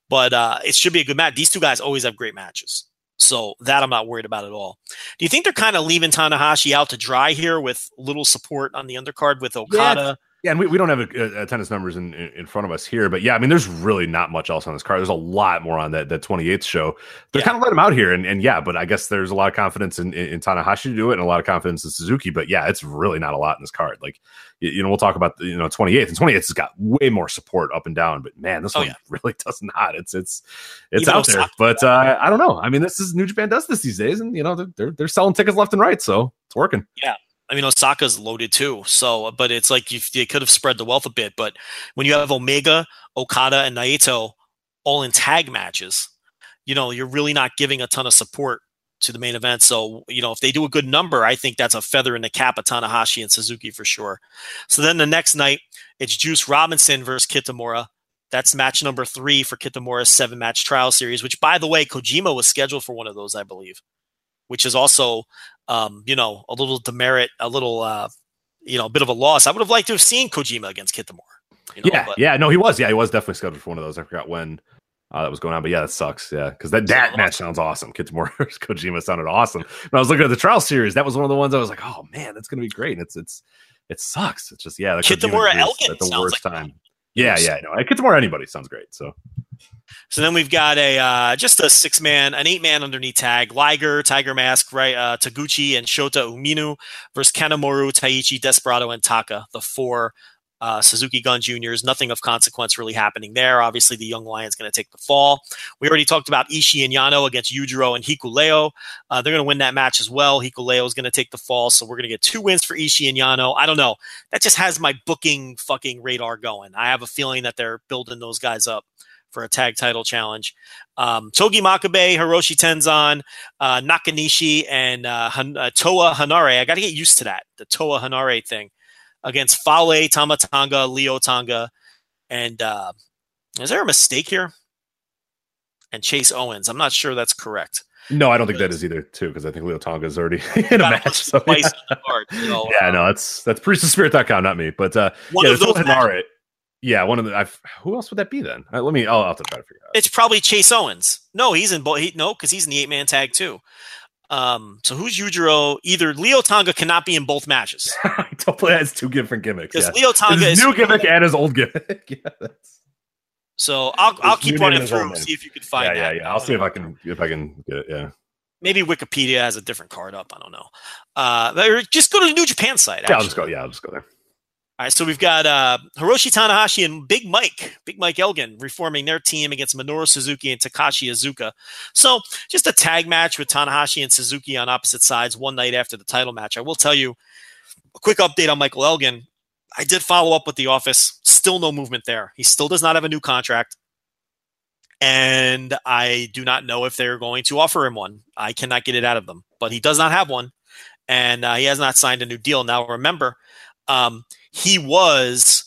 But uh, it should be a good match. These two guys always have great matches. So that I'm not worried about at all. Do you think they're kind of leaving Tanahashi out to dry here with little support on the undercard with Okada? Yeah, and we, we don't have a, a, tennis numbers in, in, front of us here, but yeah, I mean, there's really not much else on this card. There's a lot more on that that 28th show. They're Yeah. kind of let him out here, and, and yeah, but I guess there's a lot of confidence in, in, in Tanahashi to do it, and a lot of confidence in Suzuki. But yeah, it's really not a lot in this card. Like, you, you know, we'll talk about the, you know 28th, and 28th has got way more support up and down. But man, this Oh, one yeah. really does not. It's it's it's Even out there, but uh, I don't know. I mean, this is New Japan does this these days, and you know they're they're, they're selling tickets left and right, so it's working. I mean, Osaka's loaded too. So, but it's like you, you could have spread the wealth a bit. But when you have Omega, Okada, and Naito all in tag matches, you know, you're really not giving a ton of support to the main event. So, you know, if they do a good number, I think that's a feather in the cap of Tanahashi and Suzuki for sure. So then the next night, it's Juice Robinson versus Kitamura. That's match number three for Kitamura's seven match trial series, which, by the way, Kojima was scheduled for one of those, I believe, which is also, um, you know, a little demerit, a little, uh, you know, a bit of a loss. I would have liked to have seen Kojima against Kitamura. You know, yeah, but- yeah, no, he was. Yeah, he was definitely scheduled for one of those. I forgot when uh, that was going on, but yeah, that sucks. Yeah, because that that match sounds awesome. Kitamura versus Kojima sounded awesome. When I was looking at the trial series, that was one of the ones I was like, oh man, that's gonna be great. And it's it's it sucks. It's just yeah, the Kitamura Elgin at the worst like time. Yeah, yeah, I no, Kitamura anybody sounds great. So So then we've got a uh, just a six man, an eight man underneath tag: Liger, Tiger Mask, right, uh, Taguchi, and Shota Umino versus Kanemaru, Taichi, Desperado, and Taka. The four uh, Suzuki Gun Juniors. Nothing of consequence really happening there. Obviously, the young lion's going to take the fall. We already talked about Ishii and Yano against Yujiro and Hikuleo. Uh, they're going to win that match as well. Hikuleo is going to take the fall, so we're going to get two wins for Ishii and Yano. I don't know. That just has my booking fucking radar going. I have a feeling that they're building those guys up for a tag title challenge. Um, Togi Makabe, Hiroshi Tenzan, uh, Nakanishi, and uh, Han- uh, Toa Henare. I got to get used to that, the Toa Henare thing against Fale, Tama Tonga, Leo Tonga, and uh, is there a mistake here? And Chase Owens. I'm not sure that's correct. No, I don't think that is either, too, because I think Leo Tonga is already in a match. So, yeah. card, so, yeah, uh, no, that's that's priestofspirit.com, not me. But uh, One yeah, of those Toa Henare. Yeah, one of the. I've, who else would that be then? Uh, let me. I'll, I'll have to try to figure out. It's probably Chase Owens. No, he's in both. He, no, because he's in the eight man tag too. Um, so who's Yujiro? Either Leo Tonga cannot be in both matches he totally has two different gimmicks. because Yeah. Leo Tonga His is new gimmick and his old gimmick. yeah, that's, So I'll I'll keep running and his old through see if you can find yeah, that. yeah, yeah. I'll see if I can if I can get it. Yeah, Maybe Wikipedia has a different card up. I don't know. Uh, just go to the New Japan site. yeah. I'll just go. Yeah, I'll just go there. All right, so we've got uh, Hiroshi Tanahashi and Big Mike, Big Mike Elgin, reforming their team against Minoru Suzuki and Takashi Iizuka. So just a tag match with Tanahashi and Suzuki on opposite sides one night after the title match. I will tell you a quick update on Michael Elgin. I did follow up with the office. Still no movement there. He still does not have a new contract. And I do not know if they're going to offer him one. I cannot get it out of them, but he does not have one. And uh, he has not signed a new deal. Now, remember, um, he was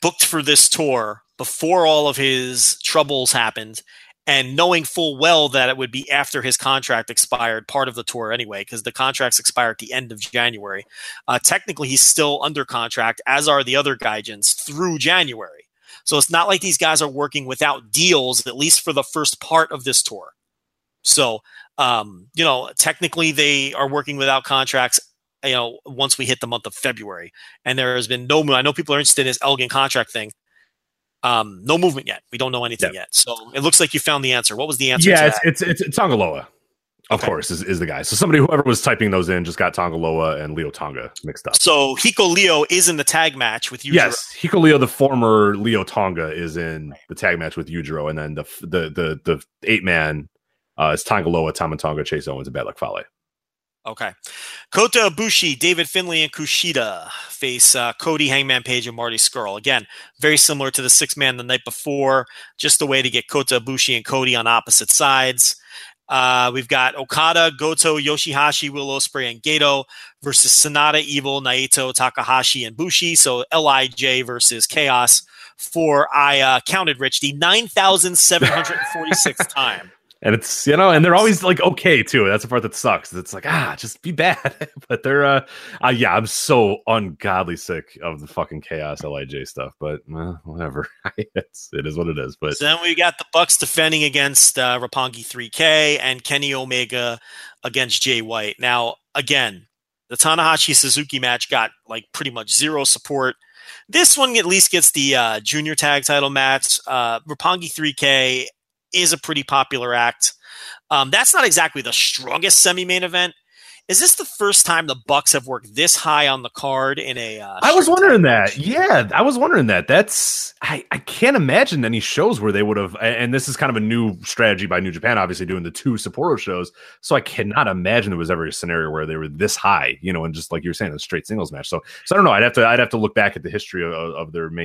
booked for this tour before all of his troubles happened and knowing full well that it would be after his contract expired part of the tour anyway because the contracts expire at the end of january. Uh, technically he's still under contract as are the other gaijins through january. So it's not like these guys are working without deals at least for the first part of this tour. So um, you know technically they are working without contracts you know, once we hit the month of February. And there has been no move. I know people are interested in this Elgin contract thing. Um, no movement yet. We don't know anything yet. So it looks like you found the answer. What was the answer? Yeah, it's, it's it's it's Tongaloa, of Okay. course, is, is the guy. So somebody whoever was typing those in just got Tongaloa and Leo Tonga mixed up. so Hikuleo is in the tag match with you. Yes, Hikuleo, the former Leo Tonga, is in the tag match with Yujiro, and then the the the the eight man uh, is Tongaloa, Tama Tonga, Chase Owens, and Bad Luck Fale. Okay. Kota Ibushi, David Finlay, and Kushida face uh, Cody, Hangman Page, and Marty Scurll. Again, very similar to the six man the night before. Just a way to get Kota Ibushi and Cody on opposite sides. Uh, we've got Okada, Goto, Yoshihashi, Will Ospreay, and Gedo versus Sanada, Evil, Naito, Takahashi, and Bushi. So Lij versus Chaos for I uh, counted Rich the nine thousand seven hundred forty sixth time. And it's you know, and they're always like okay too. That's the part that sucks. It's like ah, just be bad. but they're uh, uh yeah, I'm so ungodly sick of the fucking chaos Lij stuff. But uh, whatever, it's it is what it is. But So then we got the Bucks defending against uh, Roppongi 3K and Kenny Omega against Jay White. Now, again, the Tanahashi Suzuki match got like pretty much zero support. This one at least gets the uh, junior tag title match. Uh, Roppongi 3K is a pretty popular act. Um, that's not exactly the strongest semi-main event. Is this the first time the Bucks have worked this high on the card in a? Uh, I was wondering that. Yeah, I was wondering that. That's I, I can't imagine any shows where they would have and this is kind of a new strategy by New Japan, obviously doing the two Sapporo shows. So I cannot imagine there was ever a scenario where they were this high, you know, and just like you were saying, a straight singles match. So so I don't know. I'd have to I'd have to look back at the history of, of their main